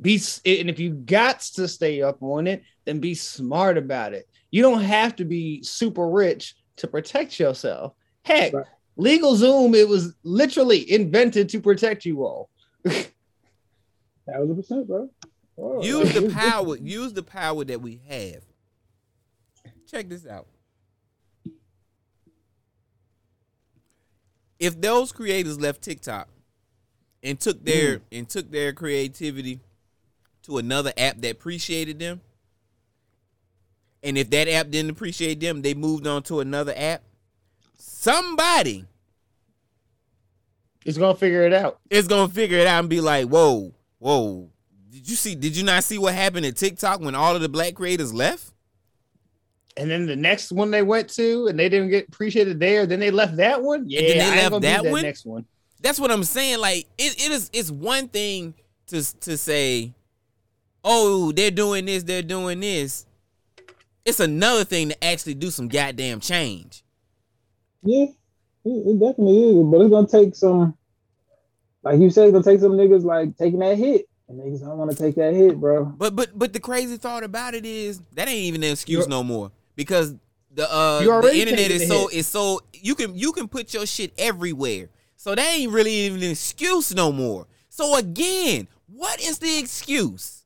Speaker 2: Be and if you got to stay up on it, then be smart about it. You don't have to be super rich to protect yourself. Heck,
Speaker 3: Right.
Speaker 2: LegalZoom, it was literally invented to protect you all.
Speaker 3: Thousand percent, bro. Whoa,
Speaker 1: Use the power. Use the power that we have. Check this out. If those creators left TikTok and took their hmm. and took their creativity to another app that appreciated them, and if that app didn't appreciate them, they moved on to another app. Somebody
Speaker 2: is gonna figure it out.
Speaker 1: is gonna figure it out and be like, "Whoa, whoa! Did you see? Did you not see what happened at TikTok when all of the black creators left?"
Speaker 2: And then the next one they went to, and they didn't get appreciated there. Then they left that one. Yeah,
Speaker 1: then they
Speaker 2: I
Speaker 1: left
Speaker 2: gonna
Speaker 1: that one?
Speaker 2: next one.
Speaker 1: That's what I'm saying. Like it, it is. It's one thing to to say, "Oh, they're doing this. They're doing this." It's another thing to actually do some goddamn change.
Speaker 3: Yeah, it, it definitely is, but it's gonna take some, like you said, it's gonna take some niggas like taking that hit, and niggas don't want to take that hit, bro.
Speaker 1: But but but the crazy thought about it is that ain't even an excuse
Speaker 2: You're-
Speaker 1: no more because the uh the internet is so
Speaker 2: hit.
Speaker 1: is so you can you can put your shit everywhere. So that ain't really even an excuse no more. So again, what is the excuse?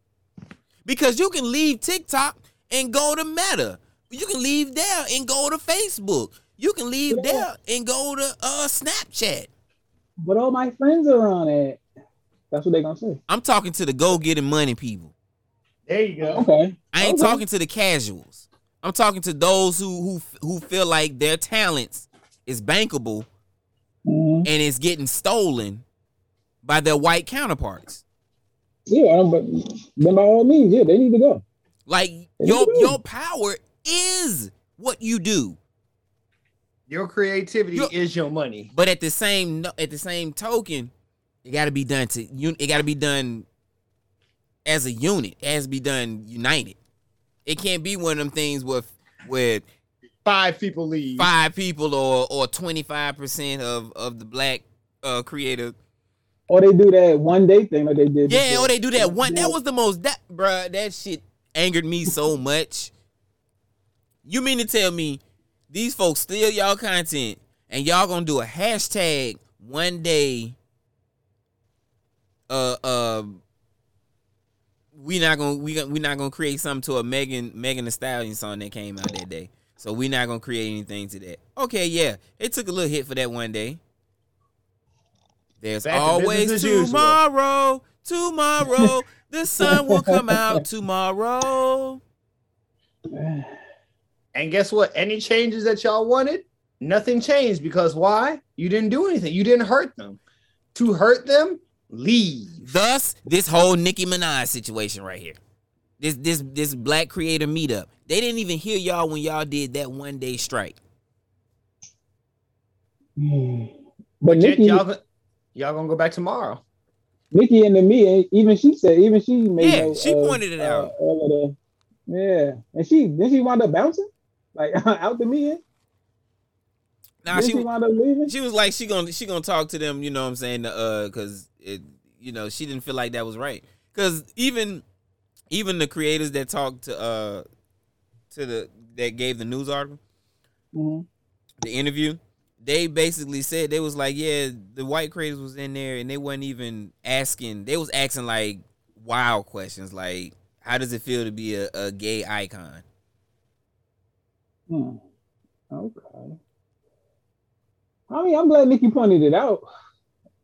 Speaker 1: Because you can leave TikTok and go to Meta. You can leave there and go to Facebook. You can leave there and go to uh Snapchat.
Speaker 3: But all my friends are on it. That's what they're gonna say.
Speaker 1: I'm talking to the go getting money people.
Speaker 2: There you go.
Speaker 3: Okay.
Speaker 1: I ain't
Speaker 3: Okay.
Speaker 1: talking to the casuals. I'm talking to those who who who feel like their talents is bankable
Speaker 3: Mhm.
Speaker 1: and is getting stolen by their white counterparts.
Speaker 3: Yeah, but then by all means, yeah, they need to go.
Speaker 1: Like
Speaker 3: They
Speaker 1: your
Speaker 3: do.
Speaker 1: your power is what you do.
Speaker 2: Your creativity
Speaker 1: You-
Speaker 2: is your money.
Speaker 1: But at the same at the same token, it got to be done to you. It got to be done as a unit. It has to be done united. It can't be one of them things with with
Speaker 2: Five people leave.
Speaker 1: five people or or twenty five percent of of the black uh creator.
Speaker 3: Or they do that one day thing like they did.
Speaker 1: Yeah,
Speaker 3: before.
Speaker 1: or they do that one. That was the most that bruh, That shit angered me so much. You mean to tell me these folks steal y'all content and y'all gonna do a hashtag one day? Uh, uh, we not gonna we we not gonna create something to a Megan Megan Thee Stallion song that came out that day. So we not gonna create anything to that. Okay, yeah, it took a little hit for that one day. There's
Speaker 2: Back
Speaker 1: always
Speaker 2: usual.
Speaker 1: tomorrow. Tomorrow, the sun will come out tomorrow.
Speaker 2: And guess what? Any changes that y'all wanted, nothing changed because why? You didn't do anything. You didn't hurt them. To hurt them, leave.
Speaker 1: Thus, this whole Nicki Minaj situation right here. This this this black creator meetup. They didn't even hear y'all when y'all did that one day strike. Hmm.
Speaker 3: But
Speaker 2: Yet
Speaker 3: Nicki,
Speaker 2: y'all, y'all gonna go back tomorrow.
Speaker 3: Nicki and the me, even she said, even she made.
Speaker 1: Yeah,
Speaker 3: no,
Speaker 1: she
Speaker 3: uh,
Speaker 1: pointed it
Speaker 3: uh,
Speaker 1: out.
Speaker 3: of the, yeah, and she then she wound up bouncing, like out the me.
Speaker 1: Nah, she
Speaker 3: she wound up leaving.
Speaker 1: she was like she gonna she gonna talk to them. You know what I'm saying? Uh, cause it you know she didn't feel like that was right. Cause even even the creators that talked to uh to the that gave the news article
Speaker 3: Mhm.
Speaker 1: the interview, they basically said they was like, yeah, the white creators was in there and they wasn't even asking. They was asking like wild questions, like how does it feel to be a, a gay icon?
Speaker 3: Hmm. Okay. I mean, I'm glad Nicki pointed it out.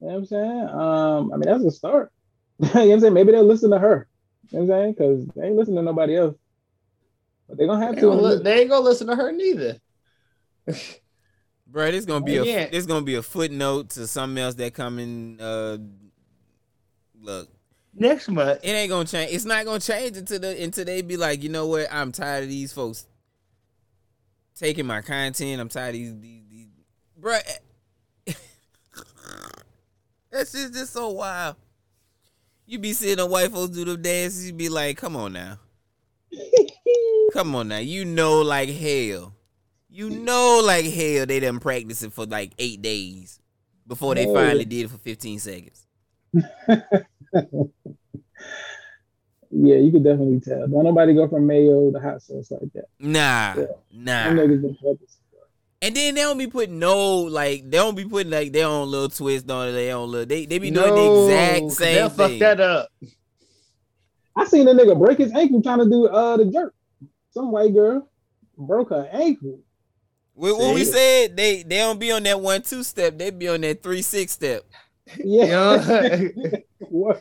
Speaker 3: You know what I'm saying? Um, I mean, that's a start. you know what I'm saying? Maybe they'll listen to her. You know what I'm saying? Because they ain't listening to nobody else. But they're gonna have
Speaker 2: They,
Speaker 3: to.
Speaker 2: gonna li- they ain't gonna listen to her neither.
Speaker 1: Bro, It's gonna be a
Speaker 2: Yeah.
Speaker 1: this gonna be a footnote to something else that coming. Uh, look,
Speaker 2: Next month,
Speaker 1: it ain't gonna change. It's not gonna change until the until they be like, you know what? I'm tired of these folks taking my content. I'm tired of these these, these. bro. That's just just so wild. You be seeing the white folks do the dances. You be like, come on now, come on now. You know, like hell. You know, like hell, they done practicing for like eight days before they finally did it for 15 seconds.
Speaker 3: Yeah, you could definitely tell. Don't nobody go from mayo to hot sauce like that.
Speaker 1: Nah,
Speaker 3: Yeah.
Speaker 1: nah.
Speaker 3: Them niggas been practicing.
Speaker 1: And then they don't be putting no like they don't be putting like their own little twist on it, their own little they they be doing the exact same
Speaker 2: they'll fuck that up.
Speaker 3: I seen a nigga break his ankle trying to do uh the jerk. Some white girl broke her ankle.
Speaker 1: What, what we said, they they don't be on that one two step, they be on that three six step.
Speaker 3: Yeah.
Speaker 2: Yeah.
Speaker 3: Word.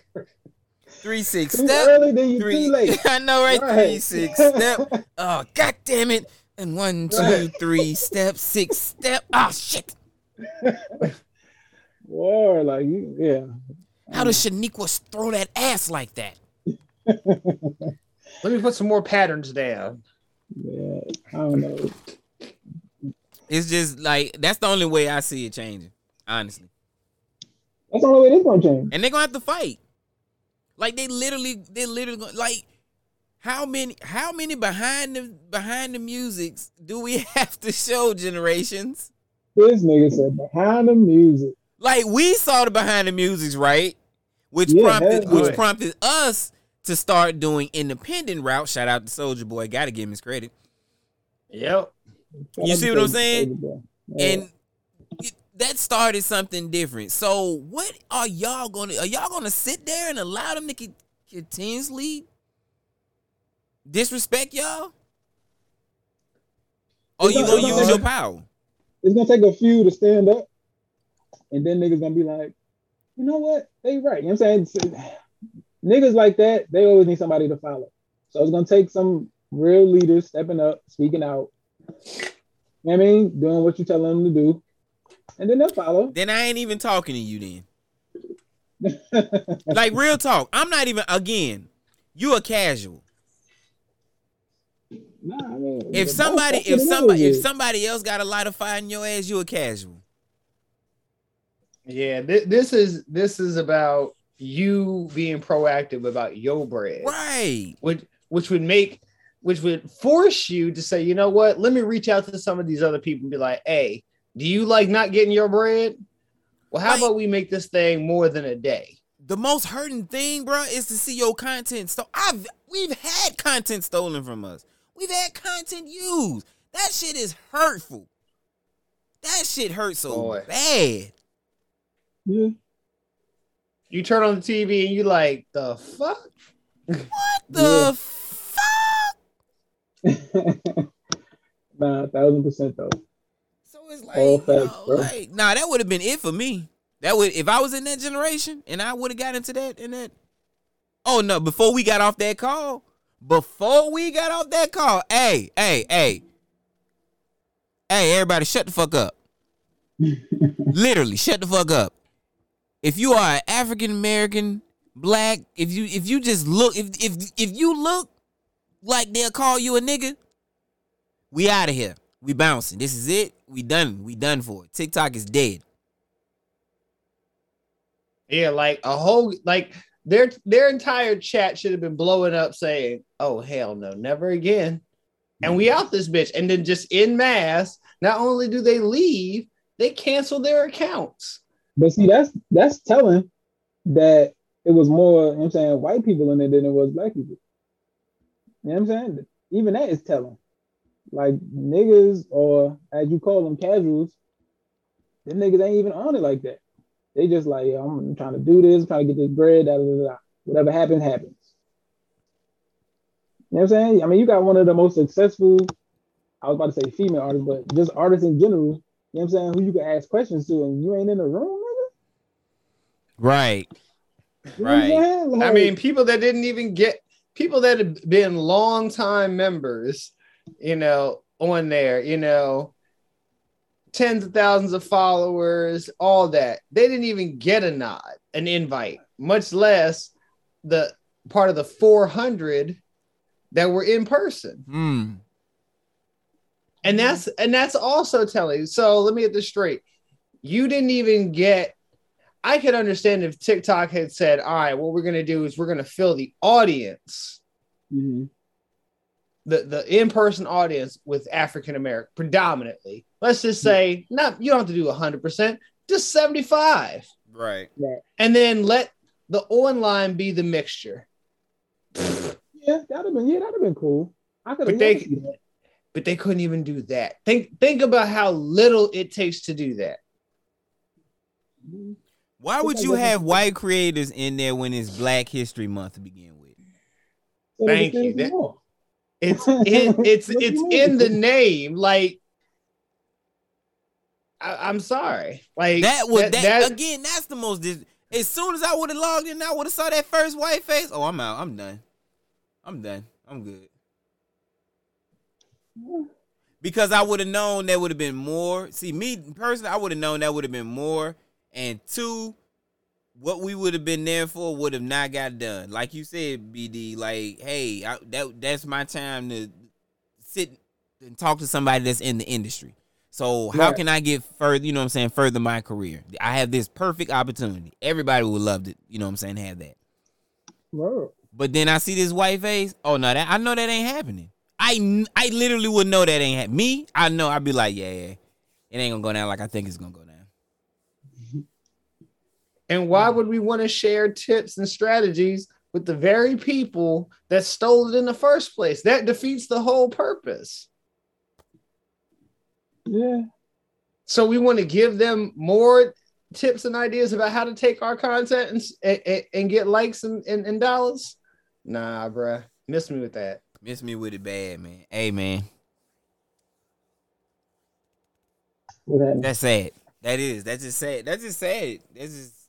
Speaker 1: Three six
Speaker 3: Too
Speaker 1: step.
Speaker 3: early, then you
Speaker 1: three.
Speaker 3: too late.
Speaker 1: I know, right?
Speaker 3: Right.
Speaker 1: Three six step. Oh, god damn it! And one, two,
Speaker 3: Right.
Speaker 1: three step, six step. Oh shit!
Speaker 3: Or like you, yeah.
Speaker 1: How does Shaniqua throw that ass like that?
Speaker 2: Let me put some more patterns down.
Speaker 3: Yeah, I don't know.
Speaker 1: It's just like that's the only way I see it changing. Honestly,
Speaker 3: That's the only way this gonna change.
Speaker 1: and they're gonna have to fight. Like they literally, they literally gonna, like how many, how many behind the behind the musics do we have to show generations?
Speaker 3: This nigga said behind the music.
Speaker 1: Like we saw the behind the musics, right? Which
Speaker 3: Yeah,
Speaker 1: prompted which
Speaker 3: yeah.
Speaker 1: prompted us to start doing independent route. Shout out to Soldier Boy. Gotta give him his credit.
Speaker 2: Yep.
Speaker 1: You see what I'm saying? And it, that started something different. So what are y'all gonna are y'all gonna sit there and allow them to continuously disrespect y'all? Or
Speaker 3: It's
Speaker 1: you gonna
Speaker 3: not
Speaker 1: use your power?
Speaker 3: it's gonna take a few to stand up, and then niggas gonna be like, you know what? They right. You know what I'm saying? Niggas like that, they always need somebody to follow. So it's gonna take some real leaders stepping up, speaking out. You know what I mean? Doing what you tell them to do. And then they'll follow.
Speaker 1: Then I ain't even talking to you then. like real talk. I'm not even again. You a casual.
Speaker 3: Nah, I mean,
Speaker 1: If somebody, if somebody, if somebody else got a lot of fire in your ass, you a casual.
Speaker 2: Yeah, thi- this is this is about you being proactive about your bread,
Speaker 1: right?
Speaker 2: Which which would make which would force you to say, you know what? Let me reach out to some of these other people and be like, hey, do you like not getting your bread? Well, how about we make this thing more than a day?
Speaker 1: The most hurting thing, bro, is to see your content. So I've we've had content stolen from us. We've had content used. That shit is hurtful. That shit hurts so
Speaker 2: Boy.
Speaker 1: bad.
Speaker 3: Yeah.
Speaker 2: You turn on the TV and you like the fuck.
Speaker 1: What the
Speaker 3: nah, thousand percent though.
Speaker 1: So it's
Speaker 3: All
Speaker 1: like,
Speaker 3: facts, bro.
Speaker 1: like, nah, that would have been it for me. That would if I was in that generation and I would have got into that and that. Oh no! Before we got off that call, before we got off that call, hey, hey, hey, hey, everybody, shut the fuck up. Literally, shut the fuck up. If you are an African American, black, if you if you just look, if if if you look like they'll call you a nigga, we out of here. We bouncing. This is it. We done. We done for it. TikTok is dead.
Speaker 2: Yeah, like a whole like their their entire chat should have been blowing up saying, "Oh hell no, never again." And we out this bitch, and then just in mass. Not only do they leave, they cancel their accounts.
Speaker 3: But see, that's that's telling that it was more, you know what I'm saying, white people in it than it was black people. You know what I'm saying? Even that is telling. Like niggas, or as you call them, casuals, them niggas ain't even on it like that. They just like, yeah, I'm trying to do this, trying to get this bread, da, da, da, da. whatever happens, happens. You know what I'm saying? I mean, you got one of the most successful, I was about to say female artists, but just artists in general, you know what I'm saying, who you can ask questions to and you ain't in the room, nigga.
Speaker 1: Right.
Speaker 3: You know what I'm?
Speaker 2: I mean, people that didn't even get people that have been longtime members, you know, on there, you know, tens of thousands of followers, all that. They didn't even get a nod, an invite, much less the part of the 400 that were in person.
Speaker 1: Hmm.
Speaker 2: And that's and that's also telling. So let me get this straight. You didn't even get I could understand if TikTok had said, all right, what we're gonna do is we're gonna fill the audience,
Speaker 3: Mm-hmm.
Speaker 2: the, the in-person audience with African American predominantly. Let's just say not you don't have to do 100%, just 75.
Speaker 1: Right.
Speaker 2: And then let the online be the mixture.
Speaker 3: Yeah, that'd have been yeah, that'd have been cool. I could
Speaker 2: But
Speaker 3: have
Speaker 2: they but they couldn't even do that. Think think about how little it takes to do that.
Speaker 1: Why would you have white creators in there when it's Black History Month to begin with?
Speaker 2: Thank you. That- it's in it's it's in the name. Like I, I'm sorry. Like
Speaker 1: That was that,
Speaker 2: that-
Speaker 1: again. That's the most. Dis- As soon as I would have logged in, I would have saw that first white face. Oh, I'm out. I'm done. I'm done. I'm good. Because I would have known there would have been more. See, me personally, I would have known that would have been more. And two, what we would have been there for would have not got done. Like you said, BD, like, hey, I, that that's my time to sit and talk to somebody that's in the industry. So how
Speaker 3: Right.
Speaker 1: can I get further, you know what I'm saying, further my career? I have this perfect opportunity. Everybody would love to, you know what I'm saying, have that.
Speaker 3: Word.
Speaker 1: But then I see this white face. Oh no, that I know that ain't happening. I I literally would know that ain't happening. Me, I know. I'd be like, yeah, yeah, it ain't gonna go down like I think it's gonna go down.
Speaker 2: And why mm. would we want to share tips and strategies with the very people that stole it in the first place? That defeats the whole purpose.
Speaker 3: Yeah.
Speaker 2: So we want to give them more tips and ideas about how to take our content and and, and- and get likes and, and, and dollars. Nah, bruh. Miss me with that.
Speaker 1: Miss me with it bad, man. Hey, man, that's sad. That is. That's just sad. That's just sad. That's just.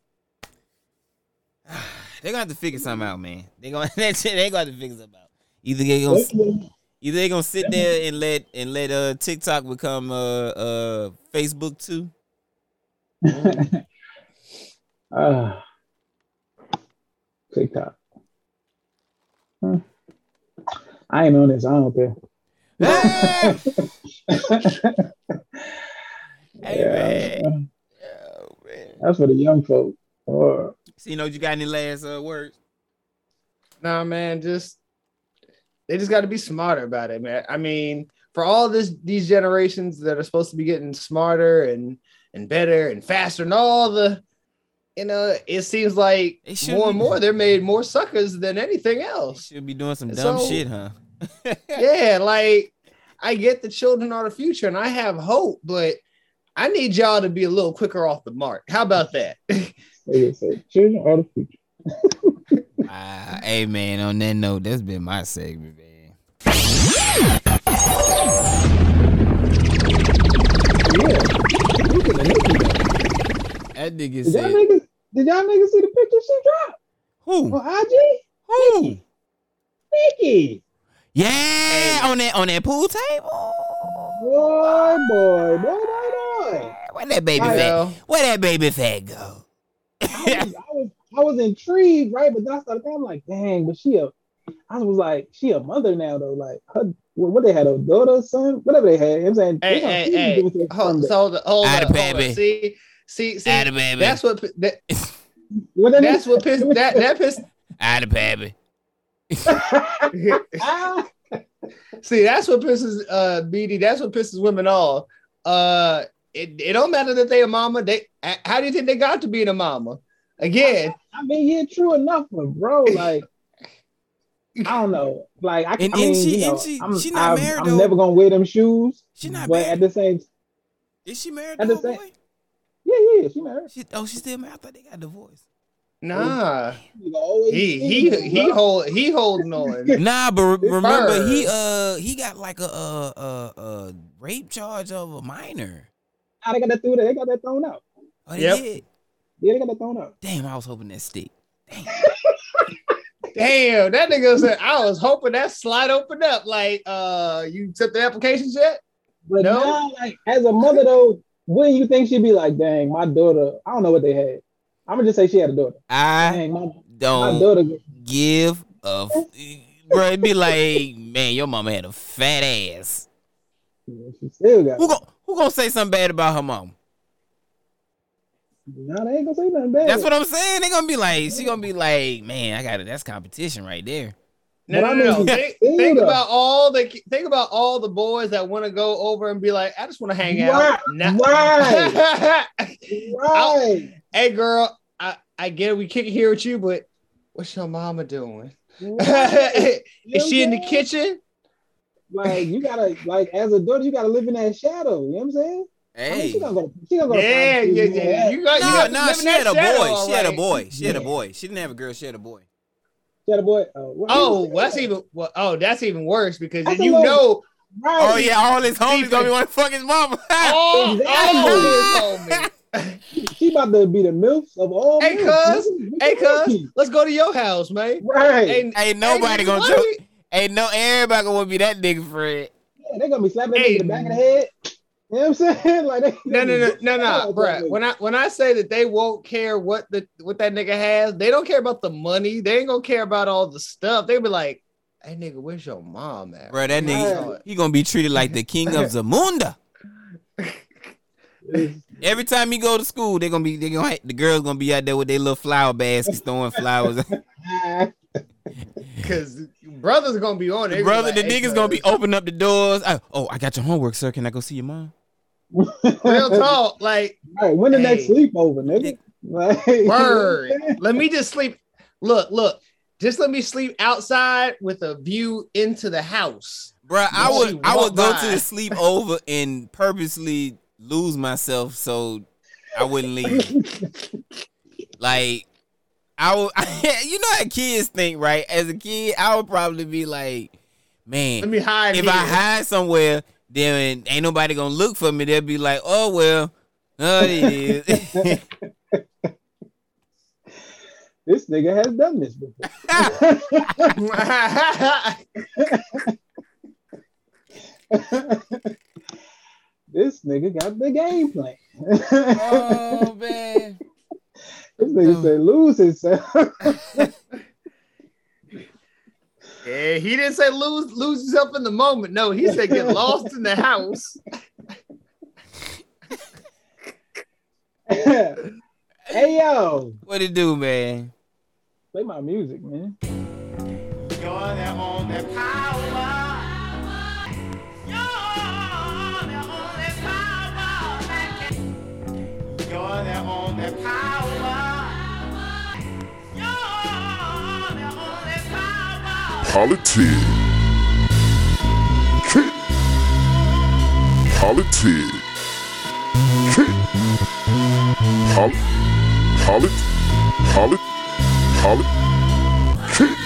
Speaker 1: They gonna have to figure something out, man. They're gonna they're gonna have to figure something out. Either they gonna either they gonna sit there and let and let uh TikTok become uh uh Facebook too.
Speaker 3: Ah. TikTok. Hmm. I ain't on this. I don't care.
Speaker 1: Hey,
Speaker 3: man. That's for the young folk. Or
Speaker 1: So you know you got any last uh words?
Speaker 2: Nah, man, just they just got to be smarter about it, man. I mean, for all this these generations that are supposed to be getting smarter and and better and faster and all the you know, it seems like
Speaker 1: should
Speaker 2: more and more they're made more suckers than anything else.
Speaker 1: Should be doing some dumb
Speaker 2: So-
Speaker 1: shit, huh?
Speaker 2: yeah, like I get the children are the future and I have hope, but I need y'all to be a little quicker off the mark. How about that?
Speaker 3: children are the future.
Speaker 1: Ah, hey man, on that note, that's been my segment, man. That nigga
Speaker 3: Did y'all
Speaker 1: said,
Speaker 3: niggas, did y'all niggas see the picture she dropped?
Speaker 1: Who?
Speaker 3: On IG?
Speaker 1: Who?
Speaker 3: Nicki.
Speaker 1: Yeah, on that on that pool table.
Speaker 3: Boy, boy, boy, boy, boy.
Speaker 1: Where that baby fat? Where that baby fat go?
Speaker 3: I was, I was I was intrigued, right? But then I started thinking, I'm like, dang, but she a I was like, she a mother now though. Like her what, what they had, a daughter, son, whatever they had. You know what I'm saying
Speaker 2: Hey, hey, hey,
Speaker 3: you
Speaker 2: hold,
Speaker 3: from
Speaker 2: so hold, hold,
Speaker 1: Atta
Speaker 2: up, hold up. See, see, see.
Speaker 1: Atta baby.
Speaker 2: That's what that,
Speaker 3: What that
Speaker 2: that's
Speaker 3: mean?
Speaker 2: what pissed that that pissed.
Speaker 1: Atta baby.
Speaker 2: See, that's what pisses uh BD. That's what pisses women off. Uh, it, it don't matter that they a mama. They how do you think they got to being a mama? Again,
Speaker 3: I mean, yeah, true enough, but bro, like I don't know. Like I,
Speaker 1: And-
Speaker 3: I mean,
Speaker 1: and she-
Speaker 3: you know,
Speaker 1: and she-
Speaker 3: I'm,
Speaker 1: she not
Speaker 3: I'm,
Speaker 1: married,
Speaker 3: I'm
Speaker 1: though.
Speaker 3: never gonna wear them shoes.
Speaker 1: She not
Speaker 3: but
Speaker 1: married?
Speaker 3: at the same
Speaker 1: Is she married
Speaker 3: at the same
Speaker 1: boy?
Speaker 3: Yeah, yeah, she married.
Speaker 1: She, oh, she still married. I thought they got divorced.
Speaker 2: nah. He
Speaker 3: see
Speaker 2: he he hold he holding on.
Speaker 1: Nah, but re- remember
Speaker 2: Bird.
Speaker 1: he uh he got like a uh uh uh rape charge of a minor.
Speaker 3: Nah, they got that through there. They got that thrown out.
Speaker 1: Oh, they
Speaker 2: Yep.
Speaker 1: did.
Speaker 3: Yeah, they got that thrown out.
Speaker 1: Damn, I was hoping that stick.
Speaker 2: Damn, that nigga said I was hoping that slide opened up. Like, uh, you took the applications yet?
Speaker 3: But
Speaker 2: No.
Speaker 3: now, like as a mother though, wouldn't you think she'd be like, dang, my daughter, I don't know what they had. I'm gonna just say she had a daughter.
Speaker 1: I
Speaker 3: Dang, my, my
Speaker 1: don't
Speaker 3: daughter
Speaker 1: give a f- bro. It'd be like, man, your mama had a fat ass.
Speaker 3: she still got
Speaker 1: Who gon' who gonna say something bad about her mom?
Speaker 3: No, they ain't gonna say nothing bad.
Speaker 1: That's what I'm saying. They gonna be like, she gonna be like, man, I got it. That's competition right there.
Speaker 2: No, no,
Speaker 3: I
Speaker 2: no,
Speaker 3: mean,
Speaker 2: no. Think, think about all the think about all the boys that want to go over and be like, I just want to hang out.
Speaker 3: Right,
Speaker 2: Nah.
Speaker 3: right. right.
Speaker 2: hey, girl, I I get it. We kick it here with you, but what's your mama doing?
Speaker 3: right.
Speaker 2: Is she in the
Speaker 3: what I'm saying?
Speaker 2: kitchen?
Speaker 3: Like you gotta, like as a daughter, you gotta live in that shadow. You know what I'm saying? I mean,
Speaker 1: Hey,
Speaker 3: she gonna go. She gonna go. to
Speaker 2: Yeah, yeah, yeah. You got you
Speaker 1: no,
Speaker 2: got to
Speaker 1: no, she had a boy.
Speaker 2: all
Speaker 1: She had a boy. She had a boy. She didn't have a girl. She had a boy.
Speaker 3: She had a boy. Oh, what-
Speaker 2: Oh, well, that's even well, oh, that's even worse because
Speaker 3: That's
Speaker 2: then you know
Speaker 3: Right.
Speaker 1: Oh yeah, all his homies gonna be want to fuck his mama.
Speaker 2: all,
Speaker 3: Exactly.
Speaker 2: all his homies.
Speaker 3: She about to be the milfs of all.
Speaker 2: Hey,
Speaker 3: milfs,
Speaker 2: cuz, hey, cuz, let's go to your house, man.
Speaker 3: Right.
Speaker 2: Ain't,
Speaker 1: Ain't nobody
Speaker 2: ain't
Speaker 1: gonna
Speaker 2: nobody-
Speaker 1: joke. Ain't no everybody gonna be that nigga Fred.
Speaker 3: Yeah, they gonna be slapping
Speaker 2: Hey.
Speaker 3: hey. in the back of the head. You know what I'm saying? Like they,
Speaker 2: No, no, no, no, no, bro. When I when I say that they won't care what the what that nigga has, they don't care about the money. They ain't gonna care about all the stuff. They'll be like, "Hey, nigga, where's your mom at?"
Speaker 1: Bro, that nigga, he gonna be treated like the king of Zamunda. Every time he go to school, they gonna be they gonna the girls gonna be out there with their little flower baskets throwing flowers.
Speaker 2: Because brothers gonna be on it. They
Speaker 1: Brother,
Speaker 2: like,
Speaker 1: the
Speaker 2: "Hey,
Speaker 1: niggas
Speaker 2: cuz,
Speaker 1: gonna be opening up the doors. I- oh, I got your homework, sir. Can I go see your mom?
Speaker 2: real talk. Like,
Speaker 3: All right, when the
Speaker 2: Hey.
Speaker 3: next sleepover, nigga? Like,
Speaker 2: word. let me just sleep. Look, look. Just let me sleep outside with a view into the house.
Speaker 1: Bruh, I would I
Speaker 2: walk
Speaker 1: would go to the sleepover and purposely lose myself so I wouldn't leave. like I would you know how kids think, right? As a kid, I would probably be like, man,
Speaker 2: Let me hide.
Speaker 1: if
Speaker 2: here.
Speaker 1: I hide somewhere, then ain't nobody gonna look for me. They'll be like, oh well, oh it is.
Speaker 3: this nigga has done this before. this nigga got the game plan.
Speaker 1: oh man.
Speaker 3: This nigga said lose himself.
Speaker 2: Yeah, he didn't say lose lose yourself in the moment. No, he said get lost in the house.
Speaker 3: hey yo,
Speaker 1: What it do, man?
Speaker 3: play my music, man.
Speaker 6: Politic. Kick. Politic. Kick. Poli. Poli. Poli. Poli. Kick.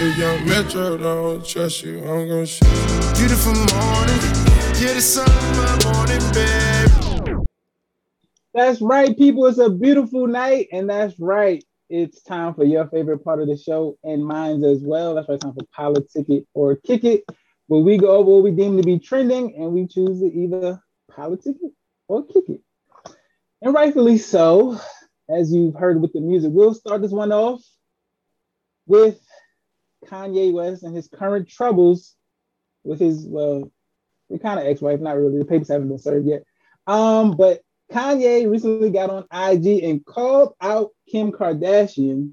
Speaker 13: If young Metro don't trust you, I'm gonna shoot. Beautiful morning, you're the sun my morning.
Speaker 3: That's right, people. It's a beautiful night, and that's right. It's time for your favorite part of the show and mine's as well. That's right, time for politic it or kick it, where we go over what we deem to be trending and we choose to either politic it or kick it. And rightfully so, as you've heard with the music. We'll start this one off with Kanye West and his current troubles with his well, the kind of ex-wife, not really. The papers haven't been served yet. Um, but Kanye recently got on IG and called out Kim Kardashian,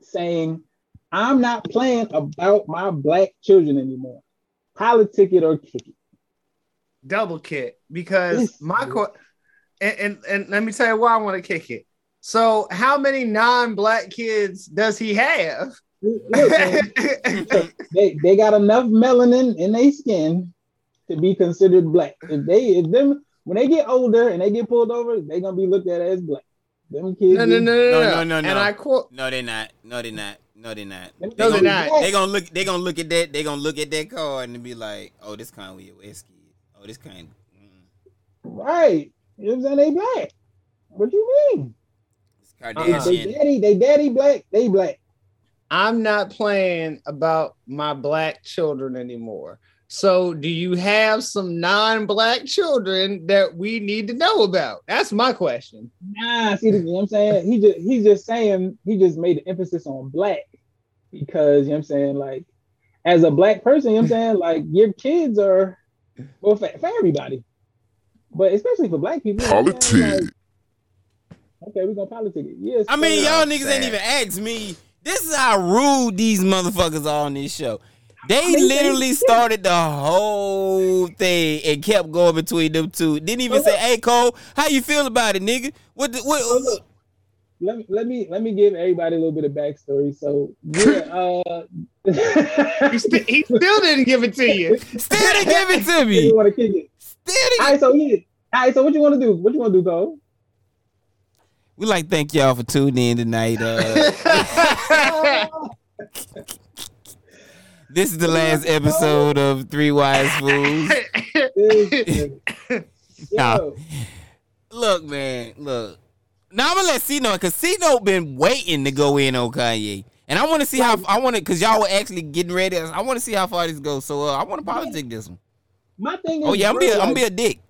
Speaker 3: saying, I'm not playing about my black children anymore. Politic it or kick it.
Speaker 2: Double kick because my co- and, and and let me tell you why I want to kick it. So, how many non-black kids does he have?
Speaker 3: Look, man, look, they, they got enough melanin in their skin to be considered black. If they if them when they get older and they get pulled over, they're gonna be looked at as black. Them kids.
Speaker 2: No, no, no, no,
Speaker 1: No,
Speaker 2: no,
Speaker 1: no, no,
Speaker 2: And
Speaker 1: no.
Speaker 2: I quote.
Speaker 1: No, they're not. No, they're not. No, they're not.
Speaker 3: them
Speaker 2: No,
Speaker 3: kids
Speaker 2: they're
Speaker 3: be
Speaker 2: not.
Speaker 3: black.
Speaker 1: They gonna look. They gonna look at that. They're gonna look at that card and be like, "Oh, this kind with your West kid. Oh, this kind." Mm,
Speaker 3: Right. You know what I'm saying? They black. What do you mean?
Speaker 1: it's
Speaker 3: They daddy, they daddy black, they black.
Speaker 2: I'm not playing about my black children anymore. So, do you have some non-black children that we need to know about? That's my question.
Speaker 3: Nah, see, you know what I'm saying? He just he's just saying he just made the emphasis on black because you know what I'm saying, like as a black person, you know what I'm saying, like your kids are well for, for everybody, but especially for black people. you know what I'm saying?
Speaker 6: Politic.
Speaker 3: Like, okay, we're gonna politic it. Yes.
Speaker 1: I mean, y'all niggas ain't even asked me. This is how rude these motherfuckers are on this show. They
Speaker 3: They-
Speaker 1: literally started the whole thing and kept going between them two. Didn't even say, "Hey Cole, how you feel about it, nigga?" What? The, what?
Speaker 3: look. let me let me let me give everybody a little bit of backstory. So yeah, uh
Speaker 2: He, st- he still didn't give it to you.
Speaker 1: Still didn't give it to me.
Speaker 3: you
Speaker 1: me.
Speaker 3: want to kick it.
Speaker 1: Still
Speaker 3: All
Speaker 1: didn't.
Speaker 3: right, so yeah. All right, so what you want to do? What you want to do, Cole?
Speaker 1: We like thank y'all for tuning in tonight. Uh, this is the last episode of Three Wise Fools.
Speaker 3: Yo,
Speaker 1: Look, man, look. Now I'm gonna let C know because C know been waiting to go in on Kanye, and I want to see how I want to because y'all were actually getting ready. I want to see how far this goes. So uh, I want to politic this one.
Speaker 3: My thing is,
Speaker 1: Oh yeah, I'm be a, I'm be a dick.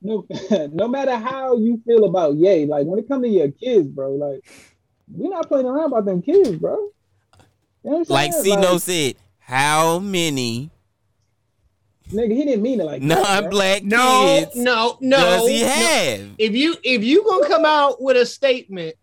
Speaker 3: no, no matter how you feel about Ye, like when it comes to your kids, bro, like we're not playing around about them kids, bro. You know
Speaker 1: Like? C no said, how many
Speaker 3: nigga, he didn't mean it like that,
Speaker 1: non-black
Speaker 2: No,
Speaker 1: kids
Speaker 2: no, no.
Speaker 1: does he
Speaker 2: no.
Speaker 1: have?
Speaker 2: If you if you gonna come out with a statement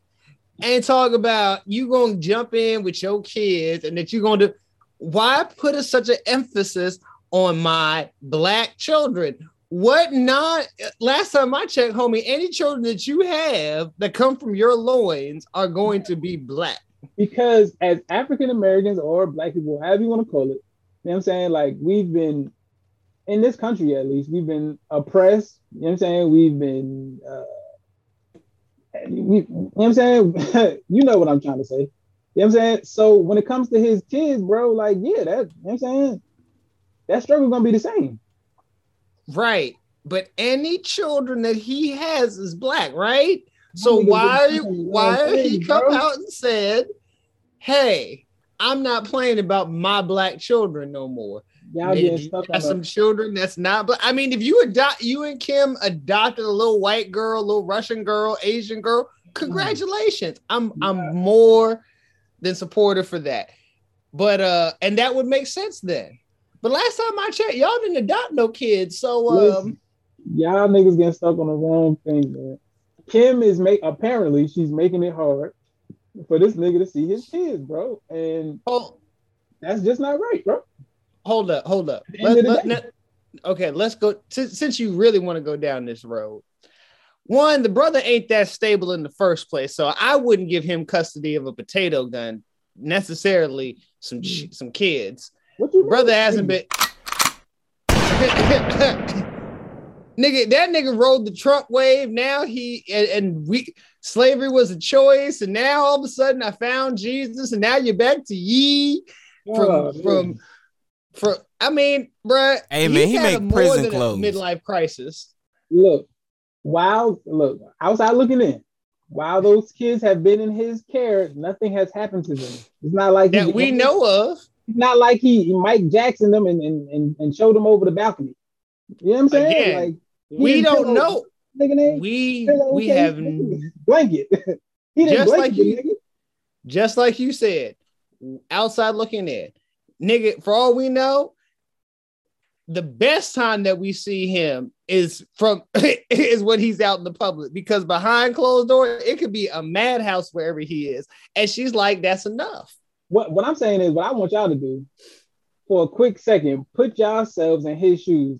Speaker 2: and talk about you gonna jump in with your kids and that you gonna do, why put a, such an emphasis on my black children? What not? Last time I checked, homie, any children that you have that come from your loins are going to be black.
Speaker 3: Because as African Americans or black people, however you want to call it, you know what I'm saying? Like we've been in this country at least, we've been oppressed, you know what I'm saying? We've been uh we, you know what I'm saying? you know what I'm trying to say. You know what I'm saying? So when it comes to his kids, bro, like yeah, that you know what I'm saying? That struggle gonna be the same.
Speaker 2: Right. But any children that he has is black, right? So why why he come out and said, "Hey, I'm not playing about my black children no more."
Speaker 3: Y'all
Speaker 2: Nigga,
Speaker 3: getting
Speaker 2: you
Speaker 3: stuck
Speaker 2: got some children that's not black. I mean, if you adopt you and Kim adopted a little white girl, a little Russian girl, Asian girl, congratulations. I'm I'm more than supportive for that. But uh, and that would make sense then. But last time I checked, y'all didn't adopt no kids. So um
Speaker 3: Listen, y'all niggas getting stuck on the wrong thing, man. Kim is make apparently she's making it hard for this nigga to see his kids, bro. And
Speaker 2: oh,
Speaker 3: that's just not right, bro.
Speaker 2: hold up, hold up. Let- let- let- okay, let's go. Since, since you really want to go down this road, one, the brother ain't that stable in the first place, so I wouldn't give him custody of a potato gun necessarily. Some some kids.
Speaker 3: What you
Speaker 2: brother hasn't been. nigga, that nigga rode the Trump wave. Now he and, and we slavery was a choice, and now all of a sudden I found Jesus, and now you're back to ye from
Speaker 3: Oh,
Speaker 2: from from. I mean, bruh,
Speaker 1: Hey, man, he
Speaker 2: had
Speaker 1: make
Speaker 2: a more
Speaker 1: prison
Speaker 2: than a
Speaker 1: clothes.
Speaker 2: midlife crisis.
Speaker 3: Look, while look outside looking in, while those kids have been in his care, nothing has happened to them. It's not like
Speaker 2: That
Speaker 3: he-
Speaker 2: we know of.
Speaker 3: It's not like he, he Mike Jackson them and, and, and, and showed them over the balcony. You know what I'm saying?
Speaker 2: Again,
Speaker 3: like he
Speaker 2: we don't know.
Speaker 3: Nigga name,
Speaker 2: We we have
Speaker 3: blanket. he didn't
Speaker 2: just
Speaker 3: blanket
Speaker 2: like you,
Speaker 3: nigga.
Speaker 2: just like you said, outside looking in, nigga. For all we know, the best time that we see him is from is when he's out in the public because behind closed doors, it could be a madhouse wherever he is, and she's like, "That's enough."
Speaker 3: What what I'm saying is what I want y'all to do for a quick second, put yourselves in his shoes.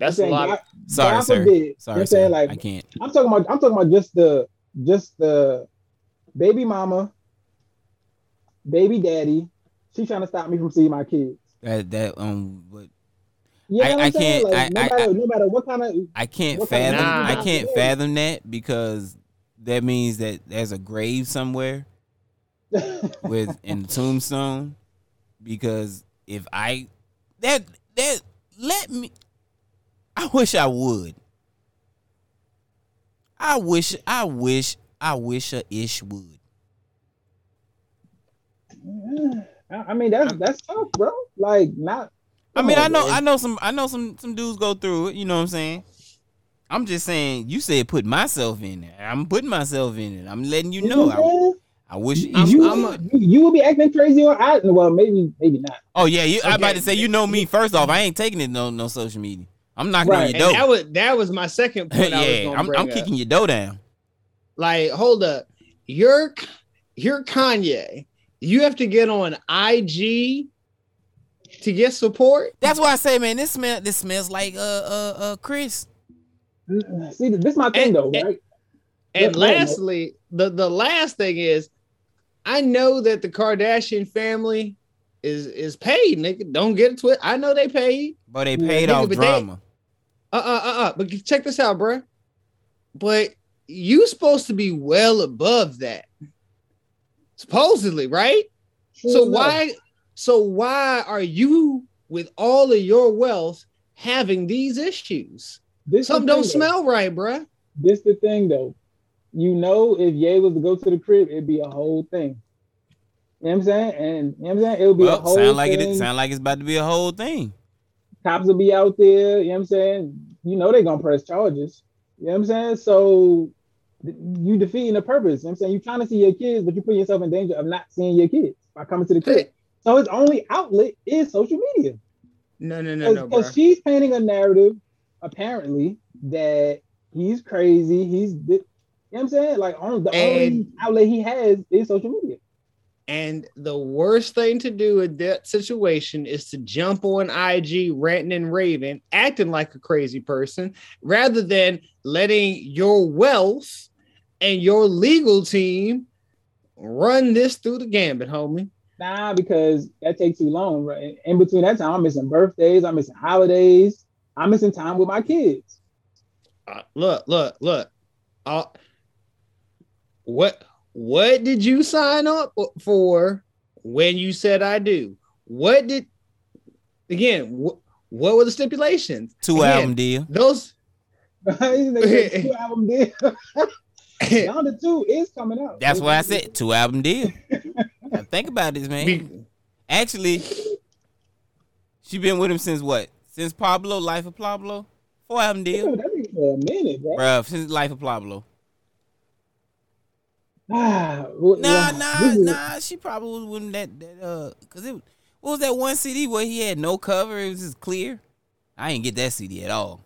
Speaker 2: That's
Speaker 3: I'm
Speaker 2: a lot.
Speaker 3: God-
Speaker 1: Sorry,
Speaker 3: God
Speaker 1: sir.
Speaker 3: forbid, you
Speaker 1: Sorry,
Speaker 3: I'm saying?
Speaker 1: sir.
Speaker 3: Like
Speaker 1: I can't.
Speaker 3: I'm talking about I'm talking about just the just the baby mama, baby daddy. She's trying to stop me from seeing my kids.
Speaker 1: That that um, but
Speaker 3: You know
Speaker 1: I-
Speaker 3: what
Speaker 1: I
Speaker 3: I'm saying?
Speaker 1: can't-
Speaker 3: Like, no, matter,
Speaker 1: I-
Speaker 3: no matter what kind of
Speaker 1: I can't
Speaker 3: What kind
Speaker 1: fathom.
Speaker 2: of-
Speaker 1: I can't fathom that because that means that there's a grave somewhere with in the tombstone. Because if I that that let me, I wish I would. I wish. I wish. I wish a ish would.
Speaker 3: I I mean that's that's tough, bro. Like not.
Speaker 1: I mean,
Speaker 3: on,
Speaker 1: I know,
Speaker 3: man.
Speaker 1: I know some, I know some, some dudes go through it. You know what I'm saying? I'm just saying. You said put myself in it. I'm putting myself in it. I'm letting you know.
Speaker 3: I'm?
Speaker 1: I, I wish.
Speaker 3: You,
Speaker 1: I-
Speaker 3: you,
Speaker 2: I'm a-
Speaker 3: you would be acting crazy or I well maybe maybe not.
Speaker 1: oh yeah, you, I'm about to say. You know me. First off, I ain't taking it no no social media. I'm knocking
Speaker 3: Right.
Speaker 1: on
Speaker 2: And
Speaker 1: your
Speaker 2: that was that was my second point. I was
Speaker 1: yeah,
Speaker 2: gonna
Speaker 1: I'm,
Speaker 2: bring
Speaker 1: I'm
Speaker 2: up.
Speaker 1: kicking your door down.
Speaker 2: Like, hold up, you're you're Kanye. You have to get on IG to get support.
Speaker 1: That's why I say, man, this smell, this smells like uh uh uh Chris.
Speaker 3: See, this is my thing
Speaker 2: And-
Speaker 3: though,
Speaker 2: and-
Speaker 3: right?
Speaker 2: And
Speaker 3: Go ahead, Mo.
Speaker 2: lastly, the the last thing is, I know that the Kardashian family is is paid. Nigga, don't get it twisted. I know they paid.
Speaker 1: But they
Speaker 3: Yeah,
Speaker 1: paid
Speaker 2: nigga,
Speaker 1: off
Speaker 2: but they-
Speaker 1: drama.
Speaker 2: Uh uh uh uh. But check this out, bruh. But you supposed to be well above that, supposedly, right?
Speaker 3: True
Speaker 2: So
Speaker 3: enough.
Speaker 2: why so why are you with all of your wealth having these issues?
Speaker 3: This
Speaker 2: Something
Speaker 3: the
Speaker 2: don't
Speaker 3: thing, though.
Speaker 2: smell right, bruh.
Speaker 3: this the thing though. You know, if Ye was to go to the crib, it'd be a whole thing. You know what I'm saying? And you know what I'm saying? It would be a
Speaker 1: Well,
Speaker 3: whole
Speaker 1: sound like
Speaker 3: thing.
Speaker 1: it. Sound like it's about to be a whole thing.
Speaker 3: Cops will be out there. You know what I'm saying? You know they're gonna press charges. You know what I'm saying? So you defeating the purpose. You know what I'm saying? You're trying to see your kids, but you put yourself in danger of not seeing your kids by coming to the crib. So his only outlet is social media.
Speaker 2: No, no, no, no, bro.
Speaker 3: Because she's painting a narrative, apparently, that he's crazy. He's, you know what I'm saying? Like, on, the only outlet he has is social media.
Speaker 2: And the worst thing to do in that situation is to jump on IG ranting and raving, acting like a crazy person, rather than letting your wealth and your legal team run this through the gambit, homie.
Speaker 3: Nah, because that takes too long. Right? In between that time, I'm missing birthdays, I'm missing holidays, I'm missing time with my kids.
Speaker 2: Uh, look, look, look. Uh, what what did you sign up for when you said I do? What did again? Wh- what were the stipulations?
Speaker 1: Two
Speaker 2: Again,
Speaker 1: album deal.
Speaker 2: Those
Speaker 3: two album deal. now the two is coming out.
Speaker 1: That's why I said two album deal. Now think about this, man. Actually, she been with him since what? Since Pablo, Life of Pablo, four album deal,
Speaker 3: Dude, that be for a minute, bro.
Speaker 1: bruh. Since Life of Pablo.
Speaker 3: Ah, well,
Speaker 1: Nah,
Speaker 3: well,
Speaker 1: nah,
Speaker 3: is-
Speaker 1: nah. She probably wouldn't that that uh, cause it. What was that one CD where he had no cover? It was just clear. I didn't get that CD at all.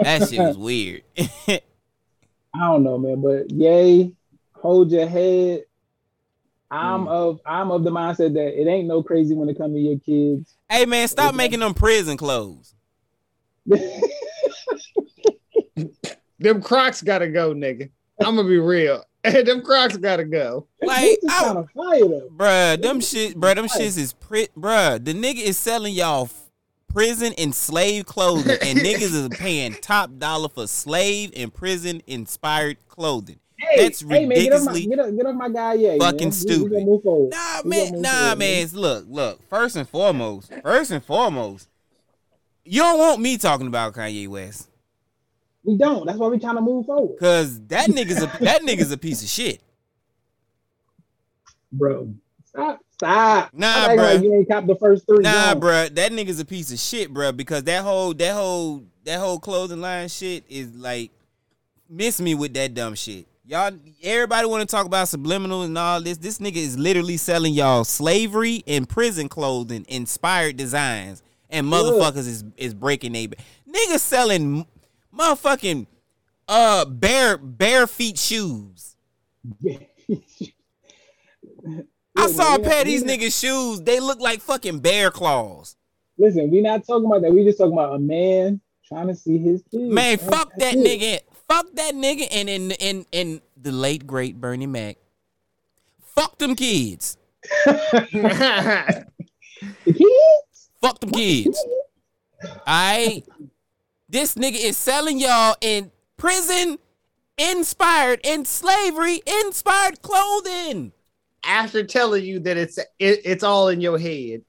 Speaker 1: That shit was weird.
Speaker 3: I don't know, man, but Ye, hold your head. I'm
Speaker 1: Hmm.
Speaker 3: of I'm of the mindset that it ain't no crazy when it comes to your kids.
Speaker 1: hey man, stop making them prison clothes.
Speaker 2: them Crocs gotta go, nigga. I'm gonna be real. Hey, them Crocs gotta go.
Speaker 1: Like, I,
Speaker 3: kind of fire though.
Speaker 1: bruh, them shit, bruh, them shits is pri- bruh. The nigga is selling y'all f- prison and slave clothing, and niggas is paying top dollar for slave and prison inspired clothing.
Speaker 3: Hey,
Speaker 1: That's
Speaker 3: hey, man, get off my get up, get off my guy, yeah.
Speaker 1: fucking
Speaker 3: man. We- we
Speaker 1: stupid.
Speaker 3: move forward.
Speaker 1: Nah, man, nah,
Speaker 3: forward,
Speaker 1: man. Look, look. First and foremost, first and foremost, you don't want me talking about Kanye West,
Speaker 3: We don't. That's why we trying to move forward,
Speaker 1: cause that nigga's a that nigga's a piece of shit.
Speaker 3: bro. Stop, stop.
Speaker 1: Nah, bro.
Speaker 3: Like you ain't cop the first three.
Speaker 1: Nah,
Speaker 3: Go.
Speaker 1: bruh, that nigga's a piece of shit, bro. because that whole that whole that whole clothing line shit is like miss me with that dumb shit. Y'all everybody want to talk about subliminal and all this. This nigga is literally selling y'all slavery and prison clothing inspired designs. And motherfuckers is is breaking they niggas selling motherfucking uh bare bare feet shoes. I saw a pair of these
Speaker 3: we
Speaker 1: niggas shoes. They look like fucking bear claws.
Speaker 3: Listen, we not talking about that. We just talking about a man trying to see his kids.
Speaker 1: Man,
Speaker 3: That's-
Speaker 1: fuck that
Speaker 3: that's it.
Speaker 1: nigga. Fuck that nigga and and and and the late great Bernie Mac. Fuck them kids.
Speaker 3: The kids?
Speaker 1: Fuck them kids. Alright. This nigga is selling y'all in prison inspired in slavery inspired clothing.
Speaker 2: After telling you that it's it, it's all in your head.